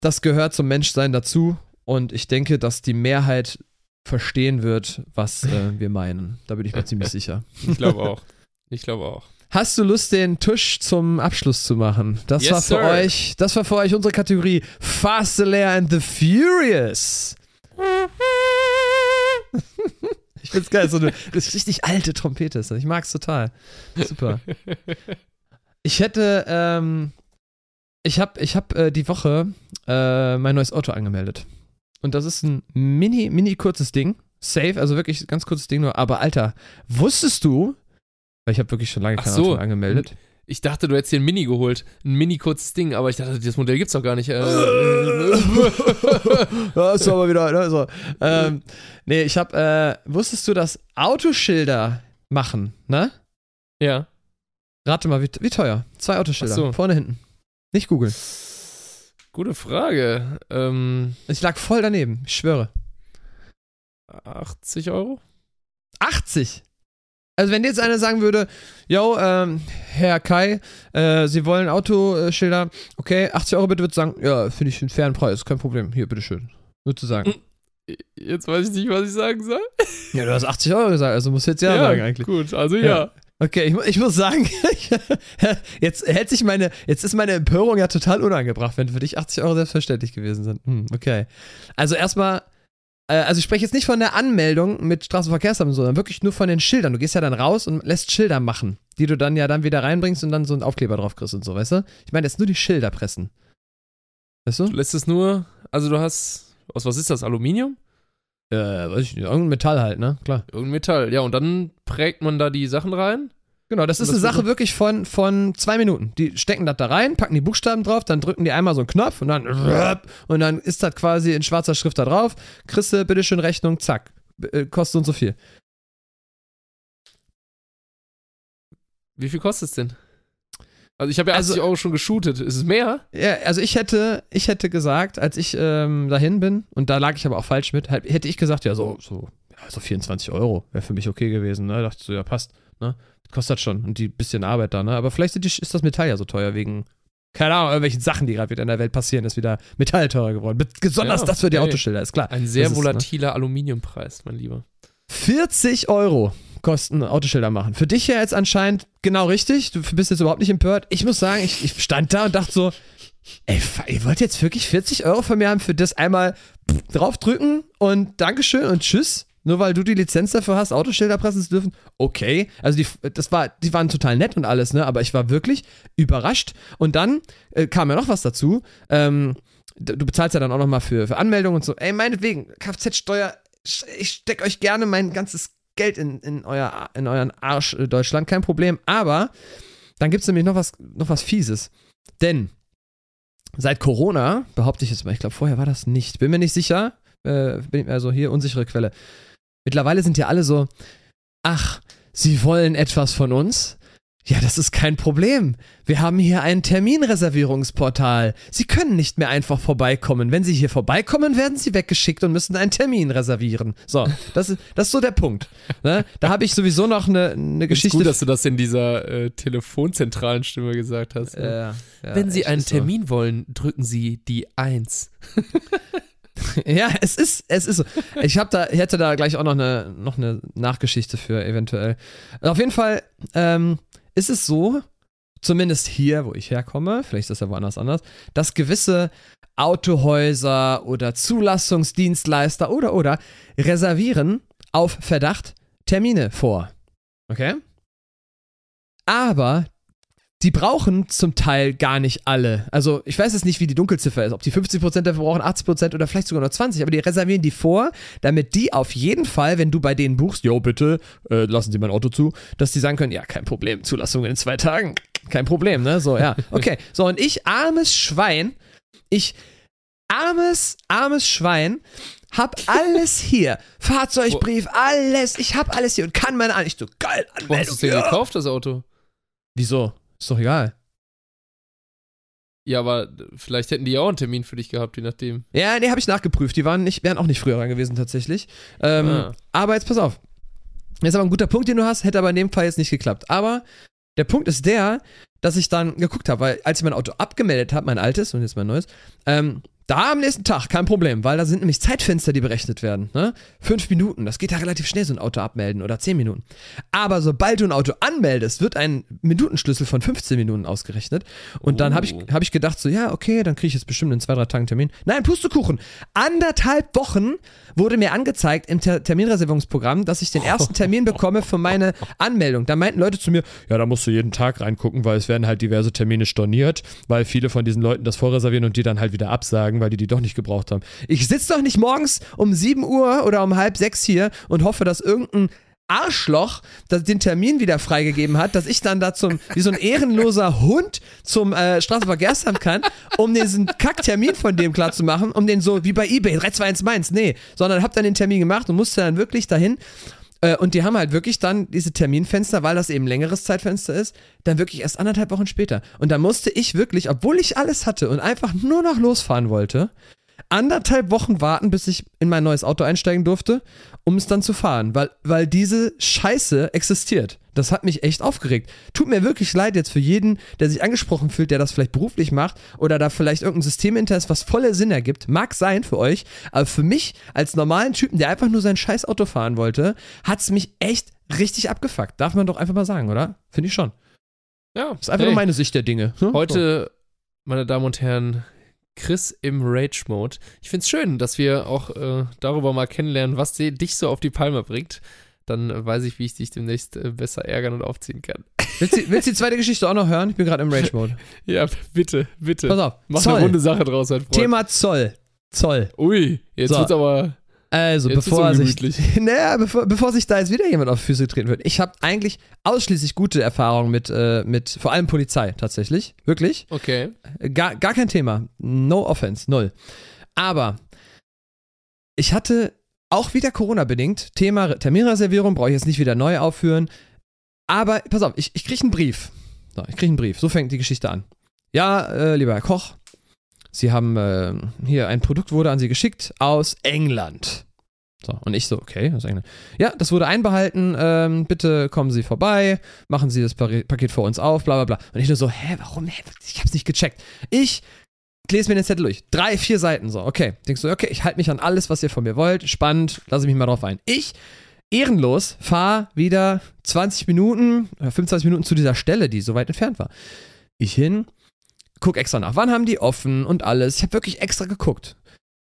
das gehört zum Menschsein dazu. Und ich denke, dass die Mehrheit verstehen wird, was äh, wir meinen. Da bin ich mir ziemlich sicher. Ich glaube auch. Ich glaube auch. Hast du Lust, den Tusch zum Abschluss zu machen? Das Yes, war für sir. euch, das war für euch unsere Kategorie Fast, the Lair and the Furious. Ich find's geil, so eine das richtig alte Trompete ist das. Ich mag's total. Super. Ich hätte, ähm, ich hab, ich hab äh, die Woche äh, mein neues Auto angemeldet. Und das ist ein mini, mini kurzes Ding. Safe, also wirklich ganz kurzes Ding nur. Aber Alter, wusstest du, weil ich habe wirklich schon lange Ach kein so. Angemeldet. Ich dachte, du hättest hier ein Mini geholt. Ein mini kurzes Ding, aber ich dachte, das Modell gibt's doch gar nicht. Äh, ja, ist aber wieder, ne, so. Ähm, nee, ich hab, äh, wusstest du, dass Autoschilder machen, ne? ja. Rate mal, wie, wie teuer? Zwei Autoschilder, so. vorne, hinten. Nicht googeln. Gute Frage. Ähm, Ich lag voll daneben, ich schwöre. 80 Euro? 80! Also wenn jetzt einer sagen würde, yo, ähm, Herr Kai, äh, Sie wollen Autoschilder, okay, 80 Euro bitte, würde sagen, ja, finde ich einen fairen Preis, kein Problem, hier, bitteschön. Würdest du sagen. Jetzt weiß ich nicht, was ich sagen soll. Ja, du hast 80 Euro gesagt, also musst du jetzt ja, sagen eigentlich. Gut, also Ja. ja. Okay, ich, ich muss sagen, jetzt hält sich meine, jetzt ist meine Empörung ja total unangebracht, wenn für dich 80 Euro selbstverständlich gewesen sind. Hm, okay. Also erstmal, also ich spreche jetzt nicht von der Anmeldung mit Straßenverkehrsamt, sondern wirklich nur von den Schildern. Du gehst ja dann raus und lässt Schilder machen, die du dann ja dann wieder reinbringst und dann so einen Aufkleber drauf kriegst und so, weißt du? Ich meine jetzt nur die Schilder pressen. Weißt Du du? lässt es nur, also du hast, aus was ist das, Aluminium? Äh, weiß ich nicht, irgendein Metall halt, ne? Klar. Irgendein Metall. Ja, und dann prägt man da die Sachen rein. Genau, das ist eine Sache wirklich von, von zwei Minuten. Die stecken das da rein, packen die Buchstaben drauf, dann drücken die einmal so einen Knopf und dann und dann ist das quasi in schwarzer Schrift da drauf. Kriegst du, bitteschön Rechnung, zack. Kostet so und so viel. Wie viel kostet es denn? Also ich habe ja Also- 80 Euro schon geshootet. Ist es mehr? Ja, also ich hätte, ich hätte gesagt, als ich ähm, dahin bin, und da lag ich aber auch falsch mit, hätte ich gesagt, ja, so, so, ja, so 24 Euro wäre für mich okay gewesen, ne? Dachte ich so, ja, passt, ne? Kostet schon. Und die bisschen Arbeit da, ne? Aber vielleicht ist das Metall ja so teuer wegen, keine Ahnung, irgendwelchen Sachen, die gerade wieder in der Welt passieren, ist wieder Metall teurer geworden. Be- Besonders Ja, das für die okay. Autoschilder, ist klar. Ein sehr Das ist, ne? volatiler Aluminiumpreis, mein Lieber. 40 Euro kosten Autoschilder machen. Für dich ja jetzt anscheinend genau richtig. Du bist jetzt überhaupt nicht empört. Ich muss sagen, ich, ich stand da und dachte so, ey, ihr wollt jetzt wirklich 40 Euro von mir haben für das einmal draufdrücken und Dankeschön und Tschüss. Nur weil du die Lizenz dafür hast, Autoschilder pressen zu dürfen. Okay. Also die, das war, die waren total nett und alles, ne? Aber ich war wirklich überrascht. Und dann äh, kam ja noch was dazu. Ähm, du bezahlst ja dann auch nochmal für, für Anmeldung und so. Ey, meinetwegen, Kfz-Steuer, ich steck euch gerne mein ganzes Geld in, in, euer, in euren Arsch, äh, Deutschland, kein Problem. Aber dann gibt es nämlich noch was, noch was Fieses. Denn seit Corona, behaupte ich jetzt mal, ich glaube, vorher war das nicht, bin mir nicht sicher, äh, bin also hier unsichere Quelle. Mittlerweile sind ja alle so, ach, sie wollen etwas von uns? Ja, das ist kein Problem. Wir haben hier ein Terminreservierungsportal. Sie können nicht mehr einfach vorbeikommen. Wenn Sie hier vorbeikommen, werden Sie weggeschickt und müssen einen Termin reservieren. So, das ist, das ist so der Punkt. Ne? Da habe ich sowieso noch eine, eine Ist Geschichte. gut, dass du das in dieser äh, telefonzentralen Stimme gesagt hast. ne? Äh, ja, Wenn Sie einen ist so. Termin wollen, drücken Sie die 1. Ja, es ist, es ist so. Ich hab da, hätte da gleich auch noch eine, noch eine Nachgeschichte für eventuell. Auf jeden Fall ähm, ist es so, zumindest hier, wo ich herkomme, vielleicht ist das ja woanders anders, dass gewisse Autohäuser oder Zulassungsdienstleister oder oder reservieren auf Verdacht Termine vor. Okay? Aber die brauchen zum Teil gar nicht alle. Also ich weiß jetzt nicht, wie die Dunkelziffer ist, ob die 50% dafür brauchen, 80% oder vielleicht sogar nur 20%, aber die reservieren die vor, damit die auf jeden Fall, wenn du bei denen buchst, jo bitte, äh, lassen Sie mein Auto zu, dass die sagen können, ja, kein Problem, Zulassung in zwei Tagen, kein Problem, ne? So, ja, okay. So, und ich, armes Schwein, ich, armes, armes Schwein, hab alles hier. Fahrzeugbrief, alles. Ich hab alles hier und kann meine an. Ich so, geil, Wo hast Anmeldung. du es denn ja. gekauft, das Auto? Wieso? Ist doch egal. Ja, aber vielleicht hätten die ja auch einen Termin für dich gehabt, je nachdem. Ja, nee, habe ich nachgeprüft. Die waren nicht, wären auch nicht früher dran gewesen tatsächlich. Ähm, Ah. Aber jetzt pass auf. Jetzt aber ein guter Punkt, den du hast, hätte aber in dem Fall jetzt nicht geklappt. Aber der Punkt ist der, dass ich dann geguckt habe, weil als ich mein Auto abgemeldet habe, mein altes und jetzt mein neues, ähm, da am nächsten Tag, kein Problem, weil da sind nämlich Zeitfenster, die berechnet werden. Ne? Fünf Minuten, das geht ja relativ schnell, so ein Auto abmelden oder zehn Minuten. Aber sobald du ein Auto anmeldest, wird ein Minutenschlüssel von 15 Minuten ausgerechnet. Und dann habe ich, Oh. hab ich gedacht, so, ja, okay, dann kriege ich jetzt bestimmt in zwei, drei Tagen einen Termin. Nein, Pustekuchen. Anderthalb Wochen wurde mir angezeigt im Ter Terminreservierungsprogramm, dass ich den ersten Termin bekomme für meine Anmeldung. Da meinten Leute zu mir, ja, da musst du jeden Tag reingucken, weil es werden halt diverse Termine storniert, weil viele von diesen Leuten das vorreservieren und die dann halt wieder absagen, weil die die doch nicht gebraucht haben. Ich sitze doch nicht morgens um 7 Uhr oder um halb sechs hier und hoffe, dass irgendein Arschloch das den Termin wieder freigegeben hat, dass ich dann da zum, wie so ein ehrenloser Hund zum äh, Straßenverkehrsamt kann, um diesen Kacktermin von dem klar zu machen, um den so wie bei Ebay, 321 Mainz, nee, sondern hab dann den Termin gemacht und musste dann wirklich dahin äh, und die haben halt wirklich dann diese Terminfenster, weil das eben längeres Zeitfenster ist, dann wirklich erst anderthalb Wochen später. Und da musste ich wirklich, obwohl ich alles hatte und einfach nur noch losfahren wollte, anderthalb Wochen warten, bis ich in mein neues Auto einsteigen durfte, um es dann zu fahren, weil, weil diese Scheiße existiert. Das hat mich echt aufgeregt. Tut mir wirklich leid jetzt für jeden, der sich angesprochen fühlt, der das vielleicht beruflich macht oder da vielleicht irgendein System hinter ist, was volle Sinn ergibt. Mag sein für euch, aber für mich als normalen Typen, der einfach nur sein scheiß Auto fahren wollte, hat es mich echt richtig abgefuckt. Darf man doch einfach mal sagen, oder? Finde ich schon. Ja, Das ist einfach hey, nur meine Sicht der Dinge. ne? Heute, meine Damen und Herren, Chris im Rage-Mode. Ich finde es schön, dass wir auch äh, darüber mal kennenlernen, was die, dich so auf die Palme bringt. Dann äh, weiß ich, wie ich dich demnächst äh, besser ärgern und aufziehen kann. Willst du, willst du die zweite Geschichte auch noch hören? Ich bin gerade im Rage-Mode. Ja, bitte, bitte. Pass auf. Mach eine Zoll. runde Sache draus, mein Freund. Thema Zoll. Zoll. Ui, jetzt So. wird's aber. Also, Jetzt bevor sich, naja, bevor, bevor sich da jetzt wieder jemand auf die Füße treten wird. Ich habe eigentlich ausschließlich gute Erfahrungen mit, äh, mit vor allem Polizei tatsächlich. Wirklich. Okay. Gar, gar kein Thema. No offense, null. Aber ich hatte auch wieder Corona-bedingt, Thema Re- Terminreservierung, brauche ich jetzt nicht wieder neu aufführen. Aber pass auf, ich, ich kriege einen Brief. So, ich kriege einen Brief. So fängt die Geschichte an. Ja, äh, lieber Herr Koch, Sie haben äh, hier ein Produkt wurde an Sie geschickt aus England. So, und ich so, okay, aus England. Ja, das wurde einbehalten, ähm, bitte kommen Sie vorbei, machen Sie das Paket vor uns auf, bla bla bla. Und ich nur so, hä, warum? Hä, ich hab's nicht gecheckt. Ich lese mir den Zettel durch. Drei, vier Seiten so, okay. Denkst du, okay, ich halte mich an alles, was ihr von mir wollt. Spannend, lasse ich mich mal drauf ein. Ich, ehrenlos, fahre wieder 20 Minuten, äh, 25 Minuten zu dieser Stelle, die so weit entfernt war. Ich hin, guck extra nach, wann haben die offen und alles. Ich habe wirklich extra geguckt.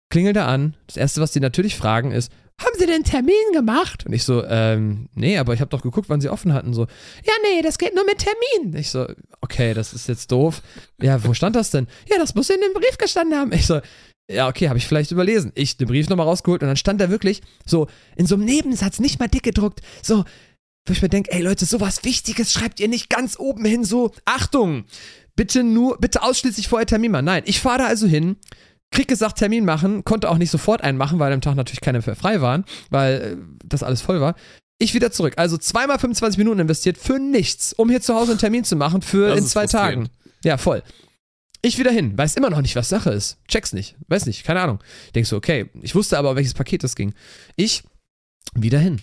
Klingel da an. Das erste, was die natürlich fragen, ist, haben Sie den Termin gemacht? Und ich so, ähm, nee, aber ich habe doch geguckt, wann sie offen hatten. So, ja, nee, das geht nur mit Termin. Ich so, okay, das ist jetzt doof. Ja, wo stand das denn? Ja, das muss in dem Brief gestanden haben. Ich so, ja, okay, habe ich vielleicht überlesen. Ich den Brief nochmal rausgeholt und dann stand da wirklich so in so einem Nebensatz, nicht mal dick gedruckt, so, wo ich mir denke, ey Leute, sowas Wichtiges schreibt ihr nicht ganz oben hin so, Achtung, bitte nur, bitte ausschließlich vorher Termin machen. Nein, ich fahre da also hin, krieg gesagt, Termin machen, konnte auch nicht sofort einen machen, weil am Tag natürlich keine frei waren, weil äh, das alles voll war. Ich wieder zurück. Also zweimal 25 Minuten investiert für nichts, um hier zu Hause einen Termin zu machen für Das in zwei. Tagen. Ja, voll. Ich wieder hin, weiß immer noch nicht, was Sache ist. Check's nicht, weiß nicht, keine Ahnung. Denkst du, okay, ich wusste aber, um welches Paket es ging. Ich wieder hin.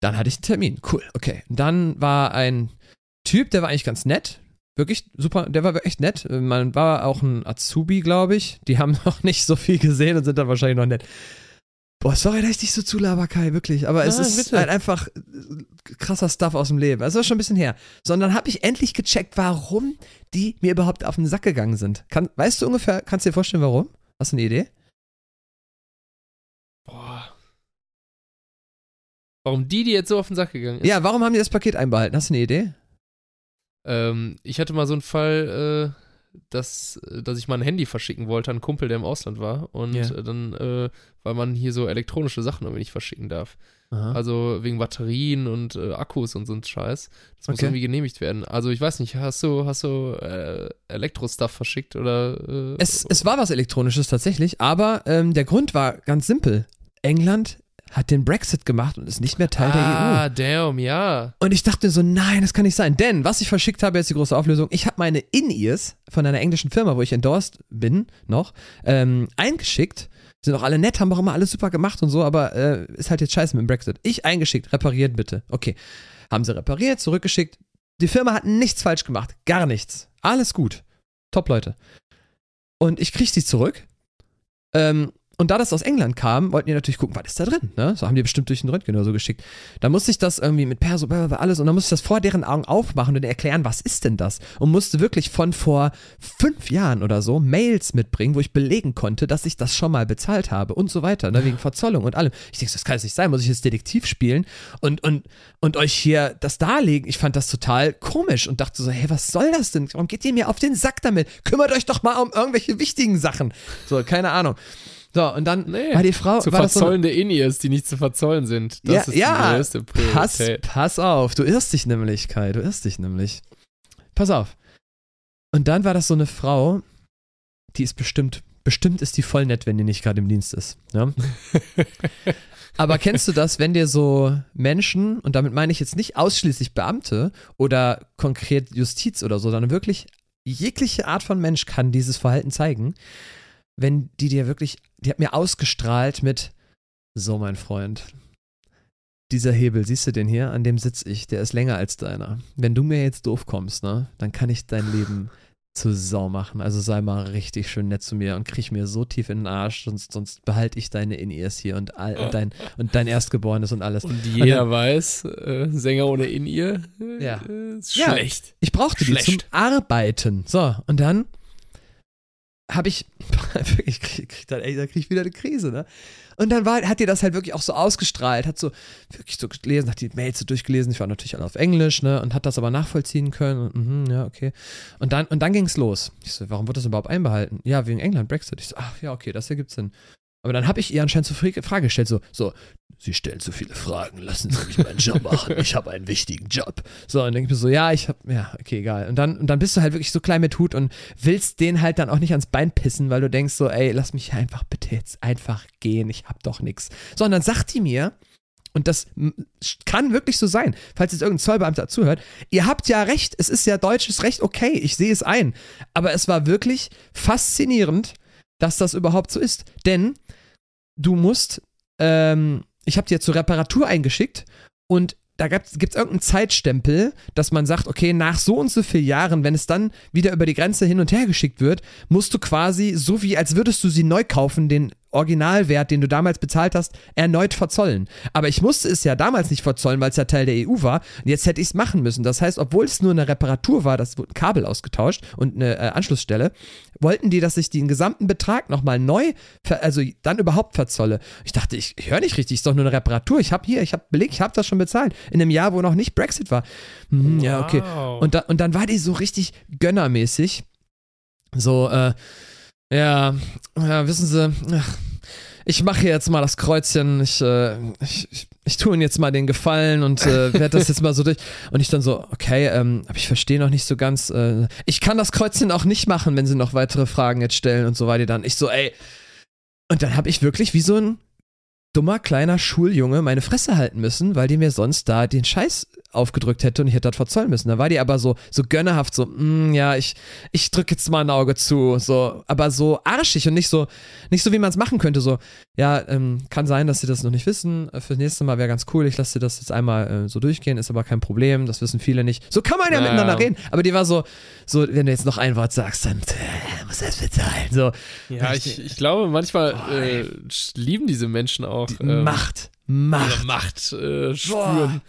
Dann hatte ich einen Termin. Cool, okay. Dann war ein Typ, der war eigentlich ganz nett. Wirklich super, der war echt nett. Man war auch ein Azubi, glaube ich. Die haben noch nicht so viel gesehen und sind dann wahrscheinlich noch nett. Boah, sorry, dass ich dich so zulaber, Kai, wirklich. Aber es Ah, ist bitte. halt einfach äh, krasser Stuff aus dem Leben. Also schon ein bisschen her. Sondern habe ich endlich gecheckt, warum die mir überhaupt auf den Sack gegangen sind. Kann, weißt du ungefähr, kannst du dir vorstellen, warum? Hast du eine Idee? Boah. Warum die, die jetzt so auf den Sack gegangen ist? Ja, warum haben die das Paket einbehalten? Hast du eine Idee? Ähm, ich hatte mal so einen Fall, äh, dass, dass ich mal ein Handy verschicken wollte an einen Kumpel, der im Ausland war. Und Ja. äh, dann, äh, weil man hier so elektronische Sachen irgendwie nicht verschicken darf. Aha. Also wegen Batterien und äh, Akkus und so ein Scheiß. Das muss Okay. irgendwie genehmigt werden. Also ich weiß nicht, hast du, hast du äh, Elektro-Stuff verschickt oder? Äh, Es, es war was Elektronisches tatsächlich, aber ähm, der Grund war ganz simpel. England hat den Brexit gemacht und ist nicht mehr Teil der E EU. ah, damn, ja. Und ich dachte so, nein, das kann nicht sein. Denn was ich verschickt habe, jetzt die große Auflösung, ich habe meine In-Ears von einer englischen Firma, wo ich endorsed bin, noch, ähm, eingeschickt. Sind auch alle nett, haben auch immer alles super gemacht und so, aber äh, ist halt jetzt scheiße mit dem Brexit. Ich eingeschickt, repariert bitte. Okay. Haben sie repariert, zurückgeschickt. Die Firma hat nichts falsch gemacht. Gar nichts. Alles gut. Top, Leute. Und ich krieg sie zurück. Ähm, und da das aus England kam, wollten die natürlich gucken, was ist da drin, ne? So haben die bestimmt durch den Röntgen oder so geschickt. Da musste ich das irgendwie mit Perso, alles, und dann musste ich das vor deren Augen aufmachen und erklären, was ist denn das? Und musste wirklich von vor fünf Jahren oder so Mails mitbringen, wo ich belegen konnte, dass ich das schon mal bezahlt habe und so weiter, ne? Wegen Verzollung und allem. Ich denke, das kann jetzt nicht sein, muss ich jetzt Detektiv spielen und, und, und euch hier das darlegen? Ich fand das total komisch und dachte so, hey, was soll das denn? Warum geht ihr mir auf den Sack damit? Kümmert euch doch mal um irgendwelche wichtigen Sachen. So, keine Ahnung. So, und dann Nee, war die Frau. Zu das so eine- verzollende In-Ears, die nicht zu verzollen sind. Das Ja, ist ja, die größte Pass, Priorität. pass auf, du irrst dich nämlich, Kai, du irrst dich nämlich. Pass auf. Und dann war das so eine Frau, die ist bestimmt, bestimmt ist die voll nett, wenn die nicht gerade im Dienst ist. Ja? Aber kennst du das, wenn dir so Menschen, und damit meine ich jetzt nicht ausschließlich Beamte oder konkret Justiz oder so, sondern wirklich jegliche Art von Mensch kann dieses Verhalten zeigen, wenn die dir wirklich, die hat mir ausgestrahlt mit, so mein Freund, dieser Hebel, siehst du den hier? An dem sitze ich, der ist länger als deiner. Wenn du mir jetzt doof kommst, ne, dann kann ich dein Leben zu Sau machen. Also sei mal richtig schön nett zu mir und krieg mir so tief in den Arsch, sonst, sonst behalte ich deine In-Ears hier und, all, und, dein, und dein Erstgeborenes und alles. Und jeder weiß, äh, Sänger ohne In-Ear äh, Ja. ist Ja. schlecht. Ich brauchte die zum Schlecht. Arbeiten. So, und dann habe ich, ich krieg, krieg dann, ey, da krieg ich wieder eine Krise, ne? Und dann war, hat dir das halt wirklich auch so ausgestrahlt, hat so wirklich so gelesen, hat die Mails so durchgelesen, ich war natürlich alle auf Englisch, ne, und hat das aber nachvollziehen können, und, mhm, ja, okay. Und dann, und dann ging's los. Ich so, warum wird das überhaupt einbehalten? Ja, wegen England, Brexit. Ich so, ach ja, okay, das ergibt Sinn. Aber dann habe ich ihr anscheinend so Fra- Frage gestellt, so, so, Sie stellen zu viele Fragen, lassen Sie mich meinen Job machen, ich habe einen wichtigen Job. So, und denke ich mir so, ja, ich hab, ja, okay, egal. Und dann, und dann bist du halt wirklich so klein mit Hut und willst den halt dann auch nicht ans Bein pissen, weil du denkst so, ey, lass mich einfach bitte jetzt einfach gehen, ich hab doch nix. So, und dann sagt die mir, und das kann wirklich so sein, falls jetzt irgendein Zollbeamter zuhört, ihr habt ja recht, es ist ja deutsches Recht, okay, ich sehe es ein. Aber es war wirklich faszinierend, dass das überhaupt so ist. Denn du musst, ähm, ich habe dir zur Reparatur eingeschickt und da gibt es irgendeinen Zeitstempel, dass man sagt, okay, nach so und so vielen Jahren, wenn es dann wieder über die Grenze hin und her geschickt wird, musst du quasi, so wie als würdest du sie neu kaufen, den Originalwert, den du damals bezahlt hast, erneut verzollen. Aber ich musste es ja damals nicht verzollen, weil es ja Teil der EU war. Und jetzt hätte ich es machen müssen. Das heißt, obwohl es nur eine Reparatur war, das wurde ein Kabel ausgetauscht und eine äh, Anschlussstelle, wollten die, dass ich den gesamten Betrag nochmal neu, also dann überhaupt verzolle. Ich dachte, ich, ich höre nicht richtig, ist doch nur eine Reparatur. Ich habe hier, ich habe Beleg, ich habe das schon bezahlt. In einem Jahr, wo noch nicht Brexit war. Hm, Ja, okay. Wow. Und, da, und dann war die so richtig gönnermäßig. So, äh, ja, ja, wissen Sie, ich mache jetzt mal das Kreuzchen, ich, äh, ich, ich, ich tue Ihnen jetzt mal den Gefallen und äh, werde das jetzt mal so durch. Und ich dann so, okay, ähm, aber ich verstehe noch nicht so ganz, äh, ich kann das Kreuzchen auch nicht machen, wenn Sie noch weitere Fragen jetzt stellen und so weiter. Dann ich so, ey. Und dann habe ich wirklich wie so ein dummer kleiner Schuljunge meine Fresse halten müssen, weil die mir sonst da den Scheiß aufgedrückt hätte und ich hätte das verzollen müssen. Da war die aber so, so gönnerhaft, so, mm, ja, ich, ich drücke jetzt mal ein Auge zu, so, aber so arschig und nicht so, nicht so, wie man es machen könnte, so, ja, ähm, kann sein, dass sie das noch nicht wissen, fürs nächste Mal wäre ganz cool, ich lasse dir das jetzt einmal äh, so durchgehen, ist aber kein Problem, das wissen viele nicht. So kann man ja, Ja. miteinander reden, aber die war so, so, wenn du jetzt noch ein Wort sagst, dann äh, muss er es bezahlen, so. ja, ich, ich glaube, manchmal äh, lieben diese Menschen auch. ähm, Macht, Macht. Macht äh, spüren,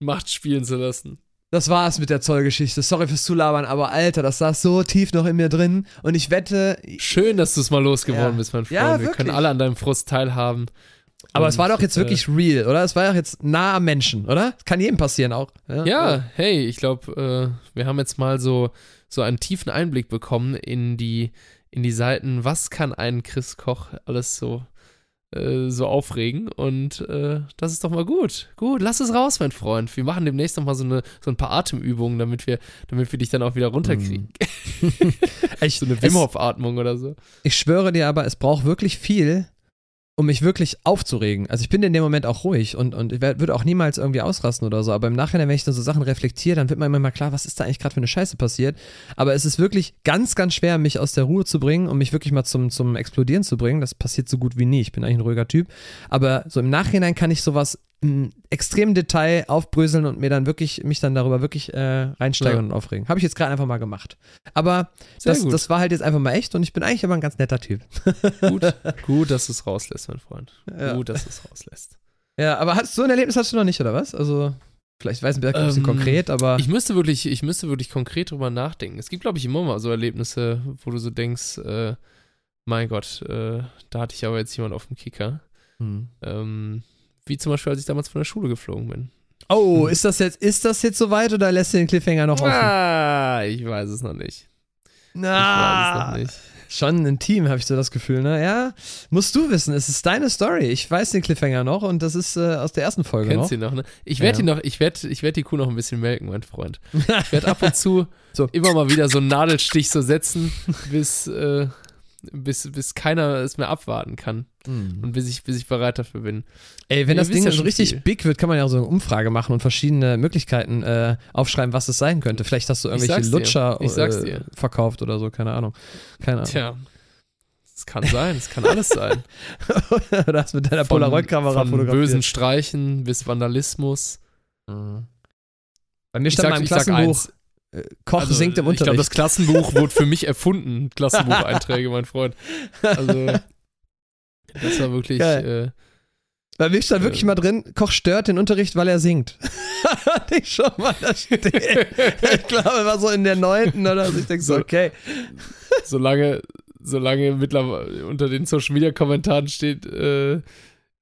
Macht spielen zu lassen. Das war's mit der Zollgeschichte. Sorry fürs Zulabern, aber Alter, das saß so tief noch in mir drin. Und ich wette, Schön, dass du es mal losgeworden Ja. bist, mein Freund. Ja, Wir wirklich. können alle an deinem Frust teilhaben. Aber es Und, war doch jetzt äh, wirklich real, oder? Es war doch jetzt nah am Menschen, oder? Kann jedem passieren auch. Ja, hey, ich glaube, äh, wir haben jetzt mal so, so einen tiefen Einblick bekommen in die, in die Seiten, was kann ein Chris Koch alles so, äh, so aufregen. Und äh, das ist doch mal gut. Gut, lass es raus, mein Freund. Wir machen demnächst noch mal so, eine, so ein paar Atemübungen, damit wir, damit wir dich dann auch wieder runterkriegen. Ich, So eine Wim Hof-Atmung oder so. Ich schwöre dir aber, es braucht wirklich viel, um mich wirklich aufzuregen. Also ich bin in dem Moment auch ruhig und, und ich würde auch niemals irgendwie ausrasten oder so. Aber im Nachhinein, wenn ich dann so Sachen reflektiere, dann wird mir immer mal klar, was ist da eigentlich gerade für eine Scheiße passiert. Aber es ist wirklich ganz, ganz schwer, mich aus der Ruhe zu bringen und mich wirklich mal zum, zum Explodieren zu bringen. Das passiert so gut wie nie. Ich bin eigentlich ein ruhiger Typ. Aber so im Nachhinein kann ich sowas im extremen Detail aufbröseln und mir dann wirklich, mich dann darüber wirklich äh, reinsteigern Ja. und aufregen. Habe ich jetzt gerade einfach mal gemacht. Aber das, das war halt jetzt einfach mal echt und ich bin eigentlich aber ein ganz netter Typ. Gut, gut, dass du es rauslässt, mein Freund. Ja. Gut, dass du es rauslässt. Ja, aber hast, so ein Erlebnis hast du noch nicht, oder was? Also, vielleicht weiß ich ein bisschen Ähm, konkret, aber. Ich müsste wirklich, ich müsste wirklich konkret drüber nachdenken. Es gibt, glaube ich, immer mal so Erlebnisse, wo du so denkst, äh, mein Gott, äh, da hatte ich aber jetzt jemand auf dem Kicker. Hm. Ähm, wie zum Beispiel, als ich damals von der Schule geflogen bin. Oh, ist das jetzt, ist das jetzt soweit oder lässt du den Cliffhanger noch offen? Ah, ich weiß es noch nicht. Ich weiß es Na, noch nicht. schon intim, habe ich so das Gefühl, ne? Ja, musst du wissen, es ist deine Story. Ich weiß den Cliffhanger noch und das ist äh, aus der ersten Folge Kennst noch. du noch, ne? Ich werde Ja. die noch, ich werde, ich werde die Kuh noch ein bisschen melken, mein Freund. Ich werde ab und zu So. immer mal wieder so einen Nadelstich so setzen, bis, äh, bis, bis keiner es mehr abwarten kann. Hm. Und bis ich, bis ich bereit dafür bin. Ey, wenn Ihr das Ding ja so schon richtig viel. big wird, kann man ja auch so eine Umfrage machen und verschiedene Möglichkeiten äh, aufschreiben, was es sein könnte. Vielleicht hast du irgendwelche. Lutscher äh, verkauft oder so, keine Ahnung. Keine Ahnung. Tja. Es kann sein, es kann alles sein. oder hast mit deiner Von- Polaroid-Kamera Von fotografiert. bösen Streichen bis Vandalismus. Mhm. Bei mir stand sag, mal im Klassenbuch, äh, Koch Also, singt im Ich glaube, Unterricht. das Klassenbuch wurde für mich erfunden. Klassenbucheinträge, mein Freund. Also, das war wirklich. Geil. Äh, Bei mir stand Äh. wirklich mal drin, Koch stört den Unterricht, weil er singt. Hatte ich schon mal da stehen. ich glaube, war so in der neunten oder so. Ich denke so, okay. solange, solange mittlerweile unter den Social Media Kommentaren steht, äh, äh,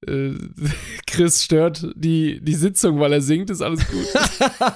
Chris stört die, die Sitzung, weil er singt, ist alles gut.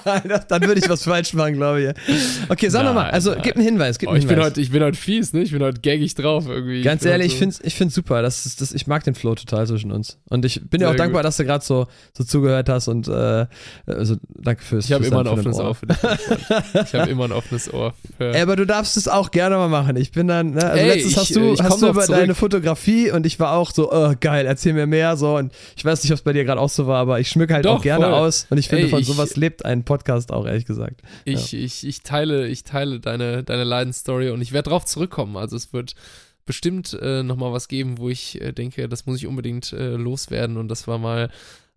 Dann würde ich was falsch machen, glaube ich. Okay, sag nochmal. Also, nein. gib einen Hinweis. Gib Oh, einen ich, bin Hinweis. heute, ich bin heute fies, ne? Ich bin heute gaggig drauf irgendwie. Ganz bin ehrlich, ich heute finde es ich find's super. Das ist, das, ich mag den Flow total zwischen uns. Und ich bin dir auch dankbar, gut. dass du gerade so, so zugehört hast und äh, also danke fürs Ich habe immer ein offenes Ohr für dich. Ich habe immer ein offenes Ohr. Für, Ey, aber du darfst es auch gerne mal machen. Ich bin dann, ne, also Ey, letztens ich, hast äh, du, ich hast du über zurück. deine Fotografie und ich war auch so, oh, geil, erzähl mir mehr so und ich weiß nicht, ob es bei dir gerade auch so war, aber ich schmück halt Doch, auch gerne voll. aus und ich finde, Ey, von ich- sowas lebt ein Podcast auch, ehrlich gesagt. ich, ich, ich teile, ich teile deine, deine Leidensstory und ich werde drauf zurückkommen. Also es wird bestimmt äh, nochmal was geben, wo ich äh, denke, das muss ich unbedingt äh, loswerden und das war mal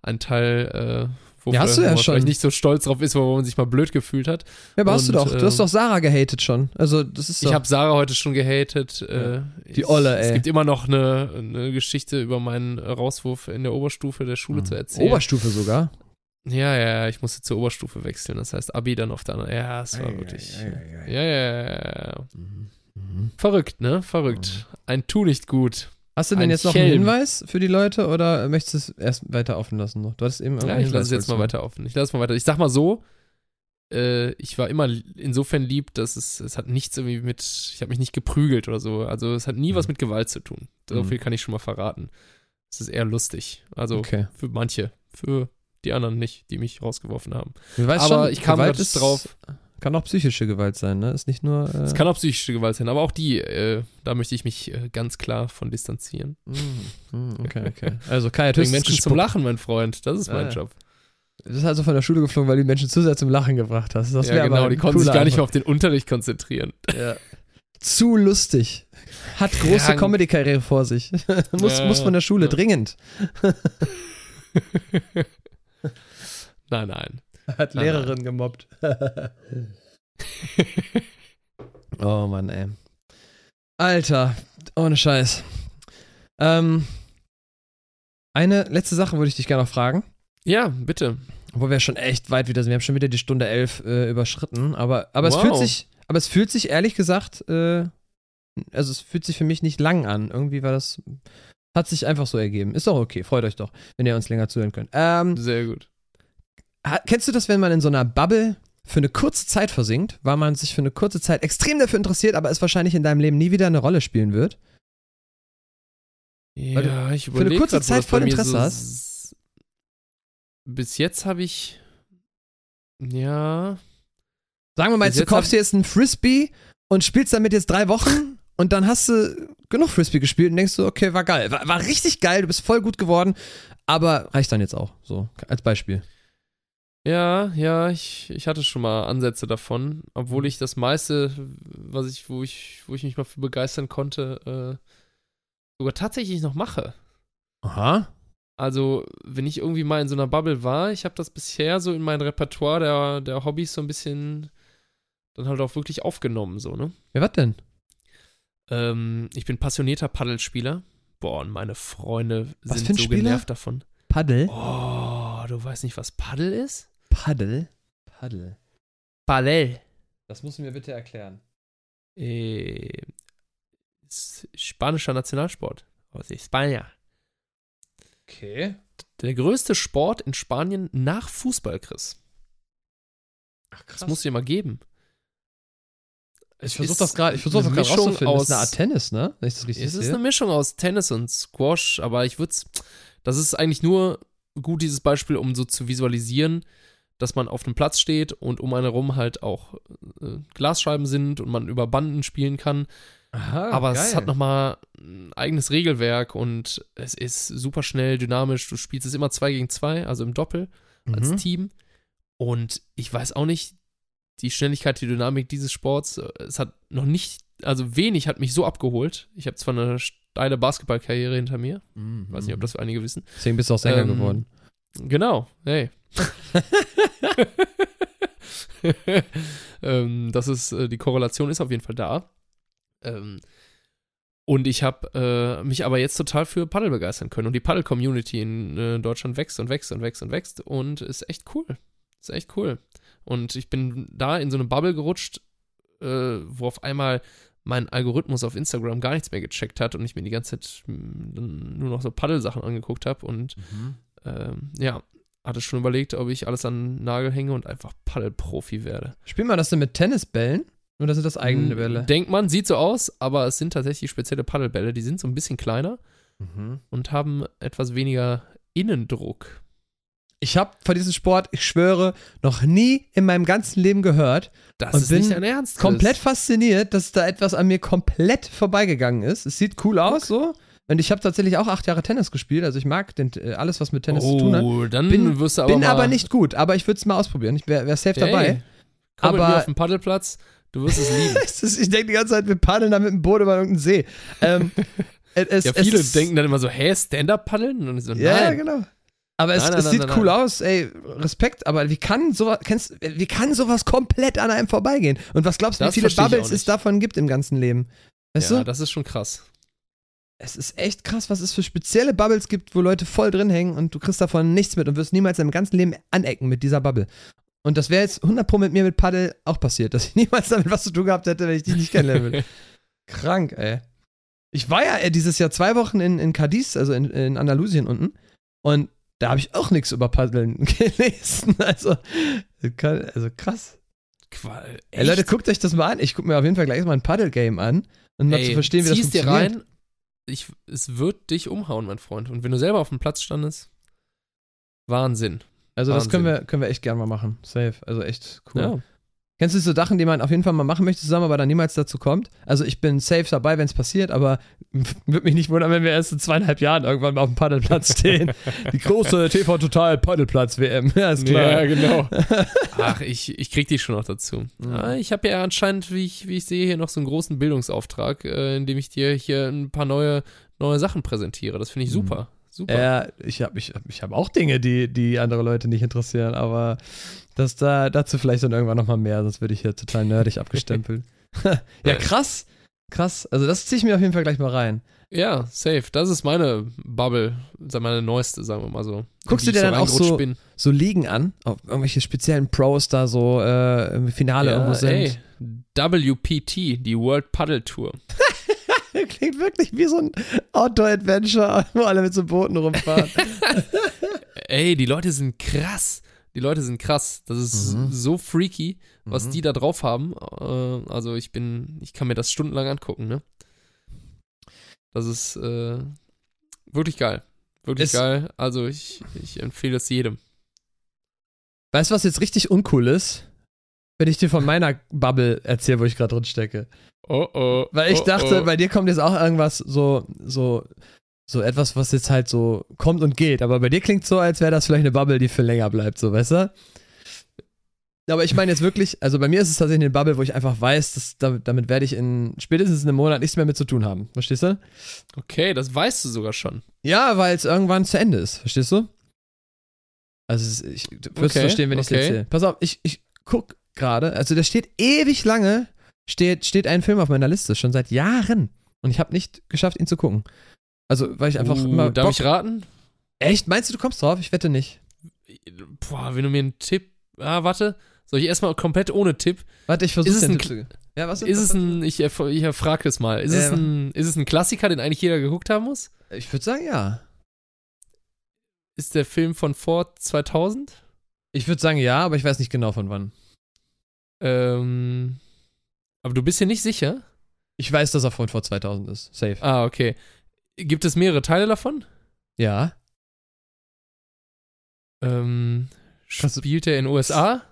ein Teil, äh, wo Ja, hast du ja man schon. vielleicht nicht so stolz drauf ist, wo man sich mal blöd gefühlt hat. Ja, aber hast du Und, doch. Du hast ähm, doch Sarah gehatet schon. Also, das ist doch. Ich habe Sarah heute schon gehatet. Ja. Äh, Die Olle, Es ey. gibt immer noch eine, eine Geschichte über meinen Rauswurf in der Oberstufe der Schule zu erzählen. Oberstufe sogar. ja, ja, ich musste zur Oberstufe wechseln. Das heißt, Abi dann auf der anderen. Ja, es war wirklich. Ja, ja, ja, ja. Mhm. Verrückt, ne? Verrückt. Ein Tu nicht gut. Hast du denn Ein jetzt noch einen. Hinweis für die Leute oder möchtest du es erst weiter offen lassen noch? Du hattest eben Ja, ich lasse es jetzt mal weiter offen. Ich lasse es mal weiter. Ich sag mal so, äh, ich war immer insofern lieb, dass es, es hat nichts irgendwie mit, ich habe mich nicht geprügelt oder so. Also es hat nie Mhm. was mit Gewalt zu tun. So Mhm. viel kann ich schon mal verraten. Es ist eher lustig. Also. Okay. für manche, für die anderen nicht, die mich rausgeworfen haben. Aber schon, ich kam Gewalt ist, drauf. Kann auch psychische Gewalt sein, ne? Ist nicht nur. Äh, Es kann auch psychische Gewalt sein, aber auch die, äh, da möchte ich mich äh, ganz klar von distanzieren. Mm, mm, okay, okay. Also Kai hat höchstens Menschen zum gespuckt. Lachen, mein Freund. Das ist mein Ah. Job. Du bist also von der Schule geflogen, weil du die Menschen zu sehr zum Lachen gebracht hast. Das ja, genau, die konnten sich gar nicht mehr auf den Unterricht konzentrieren. Ja. Zu lustig. Hat große. Comedy-Karriere vor sich. muss, Ja, muss von der Schule ja. dringend. Nein, nein. Hat Lehrerin gemobbt. oh Mann, ey. Alter, ohne Scheiß. Ähm, eine letzte Sache würde ich dich gerne noch fragen. Ja, bitte. Obwohl wir schon echt weit wieder sind. Wir haben schon wieder die Stunde elf äh, überschritten. Aber, aber es Wow. fühlt sich, aber es fühlt sich ehrlich gesagt, äh, also es fühlt sich für mich nicht lang an. Irgendwie war das Hat sich einfach so ergeben. Ist doch okay, freut euch doch, wenn ihr uns länger zuhören könnt. Ähm, Sehr gut. Kennst du das, wenn man in so einer Bubble für eine kurze Zeit versinkt, weil man sich für eine kurze Zeit extrem dafür interessiert, aber es wahrscheinlich in deinem Leben nie wieder eine Rolle spielen wird? Ja, ich eine überlege kurze grad, wo Zeit voll Interesse so hast. Bis jetzt habe ich. Ja. Sagen wir mal, jetzt, du kaufst dir jetzt einen Frisbee und spielst damit jetzt drei Wochen und dann hast du genug Frisbee gespielt und denkst du, okay, war geil. War, war richtig geil, du bist voll gut geworden, aber reicht dann jetzt auch, so als Beispiel. Ja, ja, ich, ich hatte schon mal Ansätze davon, obwohl ich das meiste, was ich, wo ich, wo ich mich mal für begeistern konnte, äh, sogar tatsächlich noch mache. Aha. Also, wenn ich irgendwie mal in so einer Bubble war, ich habe das bisher so in mein Repertoire der, der Hobbys so ein bisschen dann halt auch wirklich aufgenommen, so, ne? Ja, was denn? Ähm, ich bin passionierter Paddelspieler. Boah, und meine Freunde Was sind so Spieler? genervt davon. Paddel? Oh, du weißt nicht, was Paddel ist? Paddel? Paddel. Paddel. Das musst du mir bitte erklären. Äh, ist spanischer Nationalsport aus Spanien. Okay. Der größte Sport in Spanien nach Fußball, Chris. Ach, Das muss dir mal geben. ich versuche das gerade, ich versuche das eine gerade Mischung rauszufinden. Das ist eine aus- Art Tennis, ne? Wenn ich das richtig Es ist sehe. eine Mischung aus Tennis und Squash, aber ich würde das ist eigentlich nur gut, dieses Beispiel, um so zu visualisieren, dass man auf einem Platz steht und um einen herum halt auch äh, Glasscheiben sind und man über Banden spielen kann. Aha, aber es geil. hat nochmal ein eigenes Regelwerk und es ist super schnell, dynamisch. Du spielst es immer zwei gegen zwei, also im Doppel als Mhm. Team. Und ich weiß auch nicht, die Schnelligkeit, die Dynamik dieses Sports, äh, es hat noch nicht, also wenig hat mich so abgeholt. Ich habe zwar eine steile Basketballkarriere hinter mir, Mhm. weiß nicht, ob das für einige wissen. Deswegen bist du auch Sänger Ähm, geworden. Genau, hey. ähm, das ist, äh, die Korrelation ist auf jeden Fall da. Ähm, und ich habe äh, mich aber jetzt total für Paddel begeistern können. Und die Paddel-Community in äh, Deutschland wächst und wächst und wächst und wächst und ist echt cool. Ist echt cool. Und ich bin da in so eine Bubble gerutscht, äh, wo auf einmal mein Algorithmus auf Instagram gar nichts mehr gecheckt hat und ich mir die ganze Zeit dann nur noch so Paddel-Sachen angeguckt habe und ähm, ja, hatte schon überlegt, ob ich alles an den Nagel hänge und einfach Paddelprofi werde. Spiel mal das denn mit Tennisbällen? Oder sind das eigene Hm, Bälle? Denkt man, sieht so aus, aber es sind tatsächlich spezielle Paddelbälle. Die sind so ein bisschen kleiner Mhm. und haben etwas weniger Innendruck. Ich habe von diesem Sport, ich schwöre, noch nie in meinem ganzen Leben gehört. Das Und ist nicht bin dein Ernst. Komplett fasziniert, dass da etwas an mir komplett vorbeigegangen ist. Es sieht cool aus so. Und ich habe tatsächlich auch acht Jahre Tennis gespielt. Also ich mag den, äh, alles, was mit Tennis oh, zu tun hat. dann Bin- wirst du aber Bin aber nicht gut, aber ich würde es mal ausprobieren. Ich wäre wär safe Hey, dabei. Komm mit mir Aber- auf den Paddelplatz, du wirst es lieben. Es ich denke die ganze Zeit, wir paddeln da mit dem Boot über irgendeinen See. Ähm, es, es, ja, es viele ist, denken dann immer so, hä, Stand-Up-Paddeln? Und so, Ja, nein. genau. Aber es, Nein, nein, es sieht cool aus, ey, Respekt, aber wie kann sowas, kennst, wie kann sowas komplett an einem vorbeigehen? Und was glaubst du, wie viele Bubbles es davon gibt im ganzen Leben? Weißt ja, du? das ist schon krass. Es ist echt krass, was es für spezielle Bubbles gibt, wo Leute voll drin hängen und du kriegst davon nichts mit und wirst niemals in deinem ganzen Leben anecken mit dieser Bubble. Und das wäre jetzt 100 Pro mit mir mit Paddel auch passiert, dass ich niemals damit was zu tun gehabt hätte, wenn ich dich nicht kennenlernen würde. Krank, ey. Ich war ja äh, dieses Jahr zwei Wochen in, in Cadiz, also in, in Andalusien unten, und da habe ich auch nichts über Paddeln gelesen. Also, also krass. Qual. Ey, Leute, guckt euch das mal an. Ich gucke mir auf jeden Fall gleich mal ein Paddle-Game an, um mal Ey, zu verstehen, wie das zieh's dir funktioniert. rein. Ich, es wird dich umhauen, mein Freund. Und wenn du selber auf dem Platz standest, Wahnsinn. Also das können Wahnsinn. wir, können wir echt gerne mal machen. Safe. Also echt cool. Ja. Kennst du so Sachen, die man auf jeden Fall mal machen möchte zusammen, aber dann niemals dazu kommt? Also ich bin safe dabei, wenn es passiert, aber würde mich nicht wundern, wenn wir erst in zweieinhalb Jahren irgendwann mal auf dem Paddelplatz stehen. Die große TV Total Paddelplatz WM. Ja, ist klar. Ja, genau. Ach, ich, ich krieg dich schon noch dazu. Mhm. Ah, Ich habe ja anscheinend, wie ich, wie ich sehe, hier noch so einen großen Bildungsauftrag, äh, in dem ich dir hier ein paar neue, neue Sachen präsentiere. Das finde ich Mhm. Super. Ja, ich habe ich, ich hab auch Dinge, die, die andere Leute nicht interessieren, aber das da, dazu vielleicht dann irgendwann nochmal mehr, sonst würde ich hier total nerdig abgestempelt. ja, krass. Krass. Also das ziehe ich mir auf jeden Fall gleich mal rein. Ja, safe. Das ist meine Bubble, meine neueste, sagen wir mal so. Guckst du dir dann auch so- Bin. So Ligen an, ob irgendwelche speziellen Pros da so äh, im Finale irgendwo sind. ey, WPT, die World Paddle Tour. Klingt wirklich wie so ein Outdoor-Adventure, wo alle mit so Booten rumfahren. Ey, die Leute sind krass. Die Leute sind krass. Das ist Mhm. so freaky, was Mhm. die da drauf haben. Äh, also ich bin, ich kann mir das stundenlang angucken, ne? Das ist äh, wirklich geil. Wirklich Ist- geil. Also ich, ich empfehle es jedem. Weißt du, was jetzt richtig uncool ist? Wenn ich dir von meiner Bubble erzähle, wo ich gerade drin stecke. Oh oh. Weil ich oh, dachte, oh. bei dir kommt jetzt auch irgendwas so, so, so etwas, was jetzt halt so kommt und geht. Aber bei dir klingt so, als wäre das vielleicht eine Bubble, die für länger bleibt, so, weißt du? Aber ich meine jetzt wirklich, also bei mir ist es tatsächlich eine Bubble, wo ich einfach weiß, dass damit, damit werde ich in spätestens in einem Monat nichts mehr mit zu tun haben. Verstehst du? Okay, das weißt du sogar schon. Ja, weil es irgendwann zu Ende ist. Verstehst du? Also, ich wirst Okay, verstehen, wenn ich es okay. erzähle. Pass auf, ich, ich guck gerade, also da steht ewig lange, steht, steht ein Film auf meiner Liste, schon seit Jahren. Und ich habe nicht geschafft, ihn zu gucken. Also, weil ich einfach uh, immer. darf Bock- ich raten? Echt? Meinst du, du kommst drauf? Ich wette nicht. Boah, wenn du mir einen Tipp. Ah, warte. Soll ich erstmal komplett ohne Tipp? Warte, ich versuche Ist es den ein Tipp zu. Ja, was Ist es ein, ich, erf- ich erfrage das mal, ist, es Äh, ein, ist es ein Klassiker, den eigentlich jeder geguckt haben muss? Ich würde sagen, ja. Ist der Film von vor 2000? Ich würde sagen, ja, aber ich weiß nicht genau von wann. Ähm, aber du bist dir nicht sicher? Ich weiß, dass er von vor 2000 ist. Safe. Ah, okay. Gibt es mehrere Teile davon? Ja. Ähm, spielt er in den USA?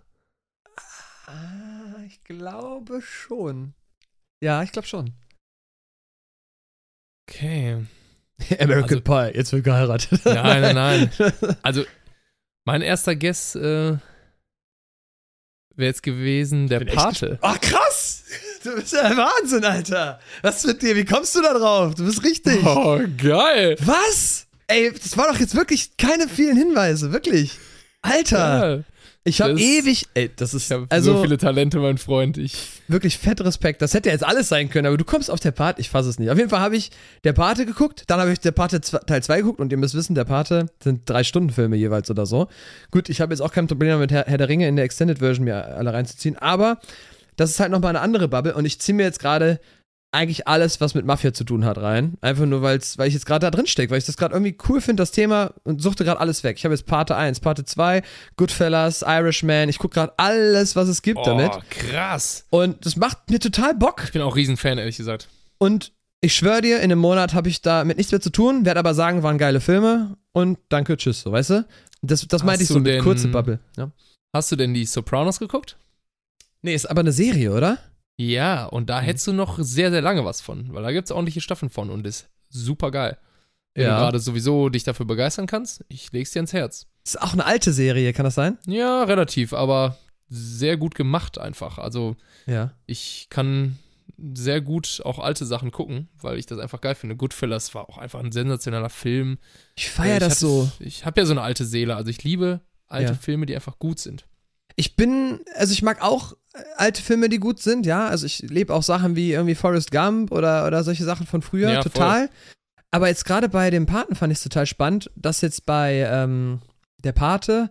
Ah, ich glaube schon. Ja, ich glaube schon. Okay. American Also- Pie, jetzt wird geheiratet. Nein, nein, Also, mein erster Guess äh, wäre jetzt gewesen der Pate. Ach, krass! Du bist ja ein Wahnsinn, Alter. Was ist mit dir? Wie kommst du da drauf? Du bist richtig. Oh, geil. Was? Ey, das war doch jetzt wirklich keine vielen Hinweise, wirklich. Alter, Ja. Ich habe ewig. Ey, das ist Ich habe also so viele Talente, mein Freund. Ich, wirklich fett Respekt. Das hätte ja jetzt alles sein können, aber du kommst auf der Pate. Ich fasse es nicht. Auf jeden Fall habe ich der Pate geguckt, dann habe ich der Pate Teil 2 geguckt und ihr müsst wissen, der Pate sind drei Stunden Filme jeweils oder so. Gut, ich habe jetzt auch kein Problem damit, Herr, Herr der Ringe in der Extended Version mir alle reinzuziehen, aber das ist halt nochmal eine andere Bubble und ich ziehe mir jetzt gerade eigentlich alles, was mit Mafia zu tun hat, rein. Einfach nur, weil's, weil ich jetzt gerade da drin stecke, weil ich das gerade irgendwie cool finde, das Thema, und suchte gerade alles weg. Ich habe jetzt Pate 1, Pate 2, Goodfellas, Irishman, ich gucke gerade alles, was es gibt damit. oh, krass. Und das macht mir total Bock. Ich bin auch Riesenfan, ehrlich gesagt. Und ich schwöre dir, in einem Monat habe ich damit nichts mehr zu tun, werde aber sagen, waren geile Filme und danke, tschüss, so, weißt du? Das, das meinte ich so du mit denn- kurze Bubble. Ja. Hast du denn die Sopranos geguckt? Nee, ist aber eine Serie, oder? Ja, und Mhm. da hättest du noch sehr, sehr lange was von, weil da gibt es ordentliche Staffeln von und ist super geil. Wenn Ja. du gerade sowieso dich dafür begeistern kannst, ich leg's dir ans Herz. Ist auch eine alte Serie, kann das sein? Ja, relativ, aber sehr gut gemacht einfach. Also Ja. ich kann sehr gut auch alte Sachen gucken, weil ich das einfach geil finde. Goodfellas war auch einfach ein sensationeller Film. Ich feiere ich das hatte- so. Ich habe ja so eine alte Seele, also ich liebe alte Ja. Filme, die einfach gut sind. Ich bin, also ich mag auch äh, alte Filme, die gut sind, ja. Also ich lebe auch Sachen wie irgendwie Forrest Gump oder, oder solche Sachen von früher, Ja, voll. total. Aber jetzt gerade bei dem Paten fand ich es total spannend, dass jetzt bei ähm, der Pate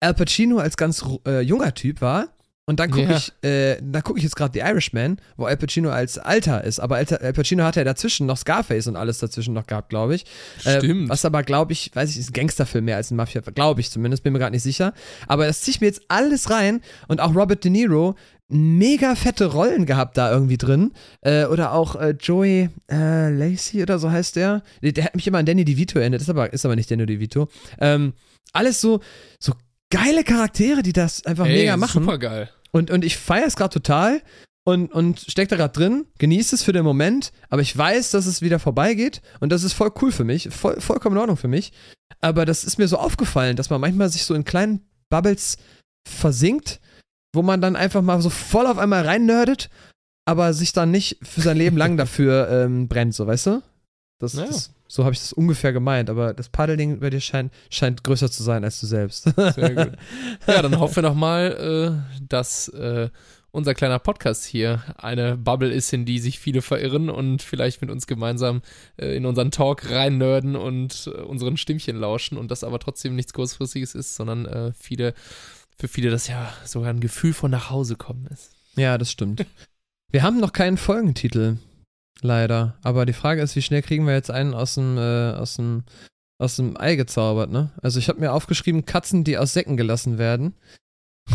Al Pacino als ganz äh, junger Typ war. Und dann gucke Ja. ich, äh, da gucke ich jetzt gerade The Irishman, wo Al Pacino als Alter ist. Aber Al Pacino hatte ja dazwischen noch Scarface und alles dazwischen noch gehabt, glaube ich. Äh, Stimmt. was aber, glaube ich, weiß ich, ist ein Gangsterfilm mehr als ein Mafia, glaube ich zumindest, bin mir gerade nicht sicher. Aber das ziehe ich mir jetzt alles rein und auch Robert De Niro, mega fette Rollen gehabt da irgendwie drin. Äh, oder auch äh, Joey äh, Lacey oder so heißt der. Der, der hat mich immer an Danny DeVito erinnert, ist aber, ist aber nicht Danny DeVito. Ähm, alles so, so geile Charaktere, die das einfach Ey, mega machen. Super geil. Und, und ich feiere es gerade total und, und steck da gerade drin, genieße es für den Moment, aber ich weiß, dass es wieder vorbeigeht und das ist voll cool für mich, voll, vollkommen in Ordnung für mich. Aber das ist mir so aufgefallen, dass man manchmal sich so in kleinen Bubbles versinkt, wo man dann einfach mal so voll auf einmal rein nerdet, aber sich dann nicht für sein Leben lang dafür ähm, brennt, so weißt du? Das, Ja. das, so habe ich das ungefähr gemeint, aber das Paddelding bei dir scheint, scheint größer zu sein als du selbst. Sehr gut. Ja, dann hoffen wir doch mal, äh, dass äh, unser kleiner Podcast hier eine Bubble ist, in die sich viele verirren und vielleicht mit uns gemeinsam äh, in unseren Talk rein nerden und äh, unseren Stimmchen lauschen und das aber trotzdem nichts Kurzfristiges ist, sondern äh, viele, für viele das ja sogar ein Gefühl von nach Hause kommen ist. Ja, das stimmt. Wir haben noch keinen Folgentitel. Leider. Aber die Frage ist, wie schnell kriegen wir jetzt einen aus dem, äh, aus dem, aus dem Ei gezaubert, ne? Also ich habe mir aufgeschrieben, Katzen, die aus Säcken gelassen werden.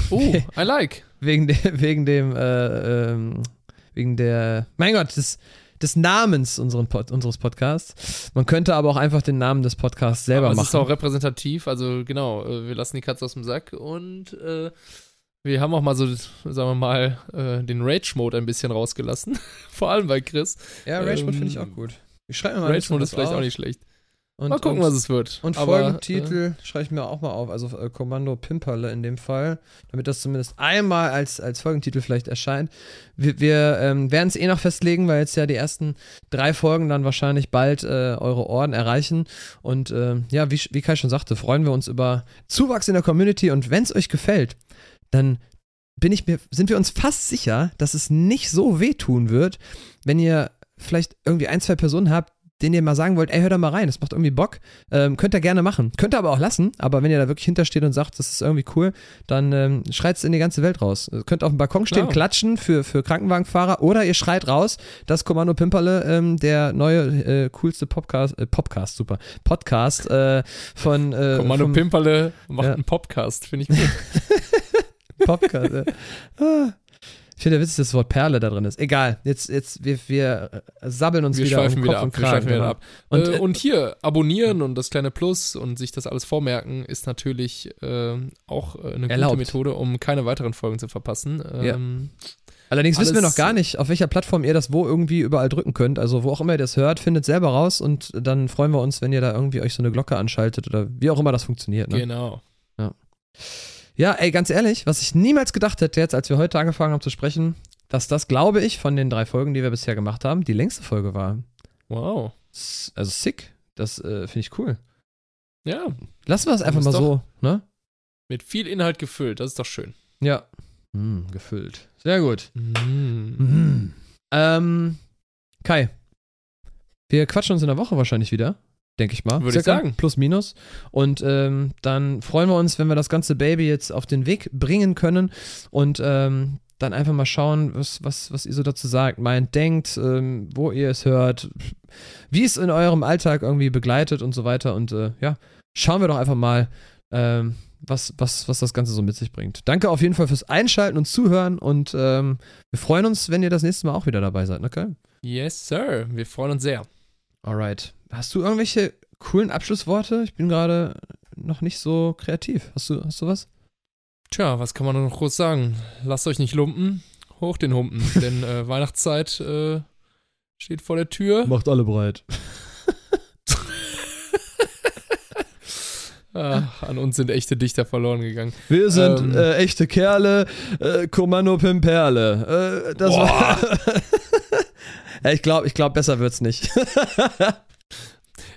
Oh, I like. Wegen, de, wegen dem, äh, ähm, wegen der, mein Gott, des, des Namens unseren Pod, unseres Podcasts. Man könnte aber auch einfach den Namen des Podcasts selber aber machen. ist auch repräsentativ, also genau, äh, wir lassen die Katze aus dem Sack und äh, wir haben auch mal so, sagen wir mal, äh, den Rage-Mode ein bisschen rausgelassen. Vor allem bei Chris. ja, Rage Mode finde ich ähm, auch gut. Ich schreibe mir mal Rage-Mode ist vielleicht auf. auch nicht schlecht. Und, mal gucken, und, was es wird. Und Aber, Folgentitel schreibe ich mir auch mal auf, also äh, Kommando Pimperle in dem Fall, damit das zumindest einmal als, als Folgentitel vielleicht erscheint. Wir, wir ähm, werden es eh noch festlegen, weil jetzt ja die ersten drei Folgen dann wahrscheinlich bald äh, eure Ohren erreichen. Und ähm, ja, wie, wie Kai schon sagte, freuen wir uns über Zuwachs in der Community und wenn es euch gefällt, dann bin ich mir, sind wir uns fast sicher, dass es nicht so wehtun wird, wenn ihr vielleicht irgendwie ein, zwei Personen habt, denen ihr mal sagen wollt, ey, hör da mal rein, das macht irgendwie Bock. Ähm, könnt ihr gerne machen. Könnt ihr aber auch lassen, aber wenn ihr da wirklich hintersteht und sagt, das ist irgendwie cool, dann ähm, schreit es in die ganze Welt raus. Ihr könnt auf dem Balkon stehen, Klar. klatschen für, für Krankenwagenfahrer oder ihr schreit raus, dass Kommando Pimperle ähm, der neue, äh, coolste Podcast, äh, Podcast, super, Podcast äh, von äh, Kommando vom Pimperle macht Ja. einen Podcast, finde ich gut. Podcast. ja. Ah. Ich finde ja witzig, dass das Wort Perle da drin ist. Egal, jetzt, jetzt wir, wir äh, sabbeln uns wir wieder schweifen um wieder ab. und Wir Kragen. schweifen wieder ab. Und, äh, äh, und hier, abonnieren und das kleine Plus und sich das alles vormerken, ist natürlich ähm, auch äh, eine Erlaubt. gute Methode, um keine weiteren Folgen zu verpassen. Ähm, Allerdings wissen wir noch gar nicht, auf welcher Plattform ihr das wo irgendwie überall drücken könnt. Also wo auch immer ihr das hört, findet selber raus und dann freuen wir uns, wenn ihr da irgendwie euch so eine Glocke anschaltet oder wie auch immer das funktioniert. Ne? Genau. Ja, ey, ganz ehrlich, was ich niemals gedacht hätte jetzt, als wir heute angefangen haben zu sprechen, dass das, glaube ich, von den drei Folgen, die wir bisher gemacht haben, die längste Folge war. Wow. Also sick. Das äh, finde ich cool. Ja, Lassen wir es einfach mal so, ne? mit viel Inhalt gefüllt, das ist doch schön. Ja. Hm, gefüllt. Sehr gut. Mm. Mhm. Ähm, Kai, wir quatschen uns in der Woche wahrscheinlich wieder, denke ich mal. Würde ich sagen. Plus, minus. Und ähm, dann freuen wir uns, wenn wir das ganze Baby jetzt auf den Weg bringen können und ähm, dann einfach mal schauen, was, was, was ihr so dazu sagt, meint, denkt, ähm, wo ihr es hört, wie es in eurem Alltag irgendwie begleitet und so weiter. Und äh, ja, schauen wir doch einfach mal, ähm, was, was, was das Ganze so mit sich bringt. Danke auf jeden Fall fürs Einschalten und Zuhören und ähm, wir freuen uns, wenn ihr das nächste Mal auch wieder dabei seid, okay? Yes, Sir. Wir freuen uns sehr. Alright. Hast du irgendwelche coolen Abschlussworte? Ich bin gerade noch nicht so kreativ. Hast du, hast du was? Tja, was kann man noch groß sagen? Lasst euch nicht lumpen, hoch den Humpen, denn äh, Weihnachtszeit äh, steht vor der Tür. Macht alle breit. Ach, an uns sind echte Dichter verloren gegangen. Wir sind Ähm. äh, echte Kerle, äh, Kommando Pimperle. Äh, das war. ja, ich glaube, ich glaub, besser wird's nicht.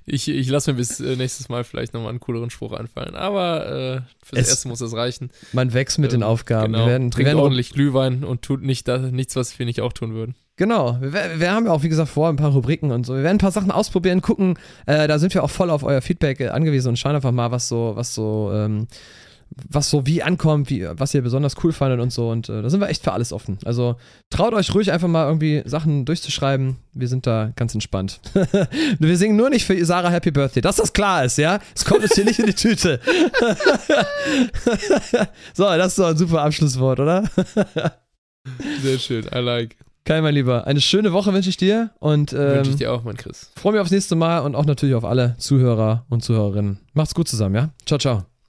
Ich, ich lasse mir bis äh, nächstes Mal vielleicht nochmal einen cooleren Spruch einfallen. Aber äh, fürs Es- Erste muss das reichen. Man wächst mit den Ähm, Aufgaben. Genau. Wir werden, wir Trinkt werden ordentlich Glühwein und tut nicht da, nichts, was wir nicht auch tun würden. Genau, wir, wir haben ja auch, wie gesagt, vor ein paar Rubriken und so. Wir werden ein paar Sachen ausprobieren, gucken. Äh, da sind wir auch voll auf euer Feedback äh, angewiesen und schauen einfach mal, was so, was so, ähm, was so wie ankommt, wie, was ihr besonders cool fandet und so. Und äh, da sind wir echt für alles offen. Also traut euch ruhig einfach mal irgendwie Sachen durchzuschreiben. Wir sind da ganz entspannt. wir singen nur nicht für Sarah Happy Birthday, dass das klar ist, ja? Es kommt uns hier nicht in die Tüte. so, das ist doch ein super Abschlusswort, oder? Sehr schön, I like. Kai, mein Lieber, eine schöne Woche wünsche ich dir und Wünsche ähm, ich dir auch, mein Chris. freue mich aufs nächste Mal und auch natürlich auf alle Zuhörer und Zuhörerinnen. Macht's gut zusammen, ja? Ciao, ciao.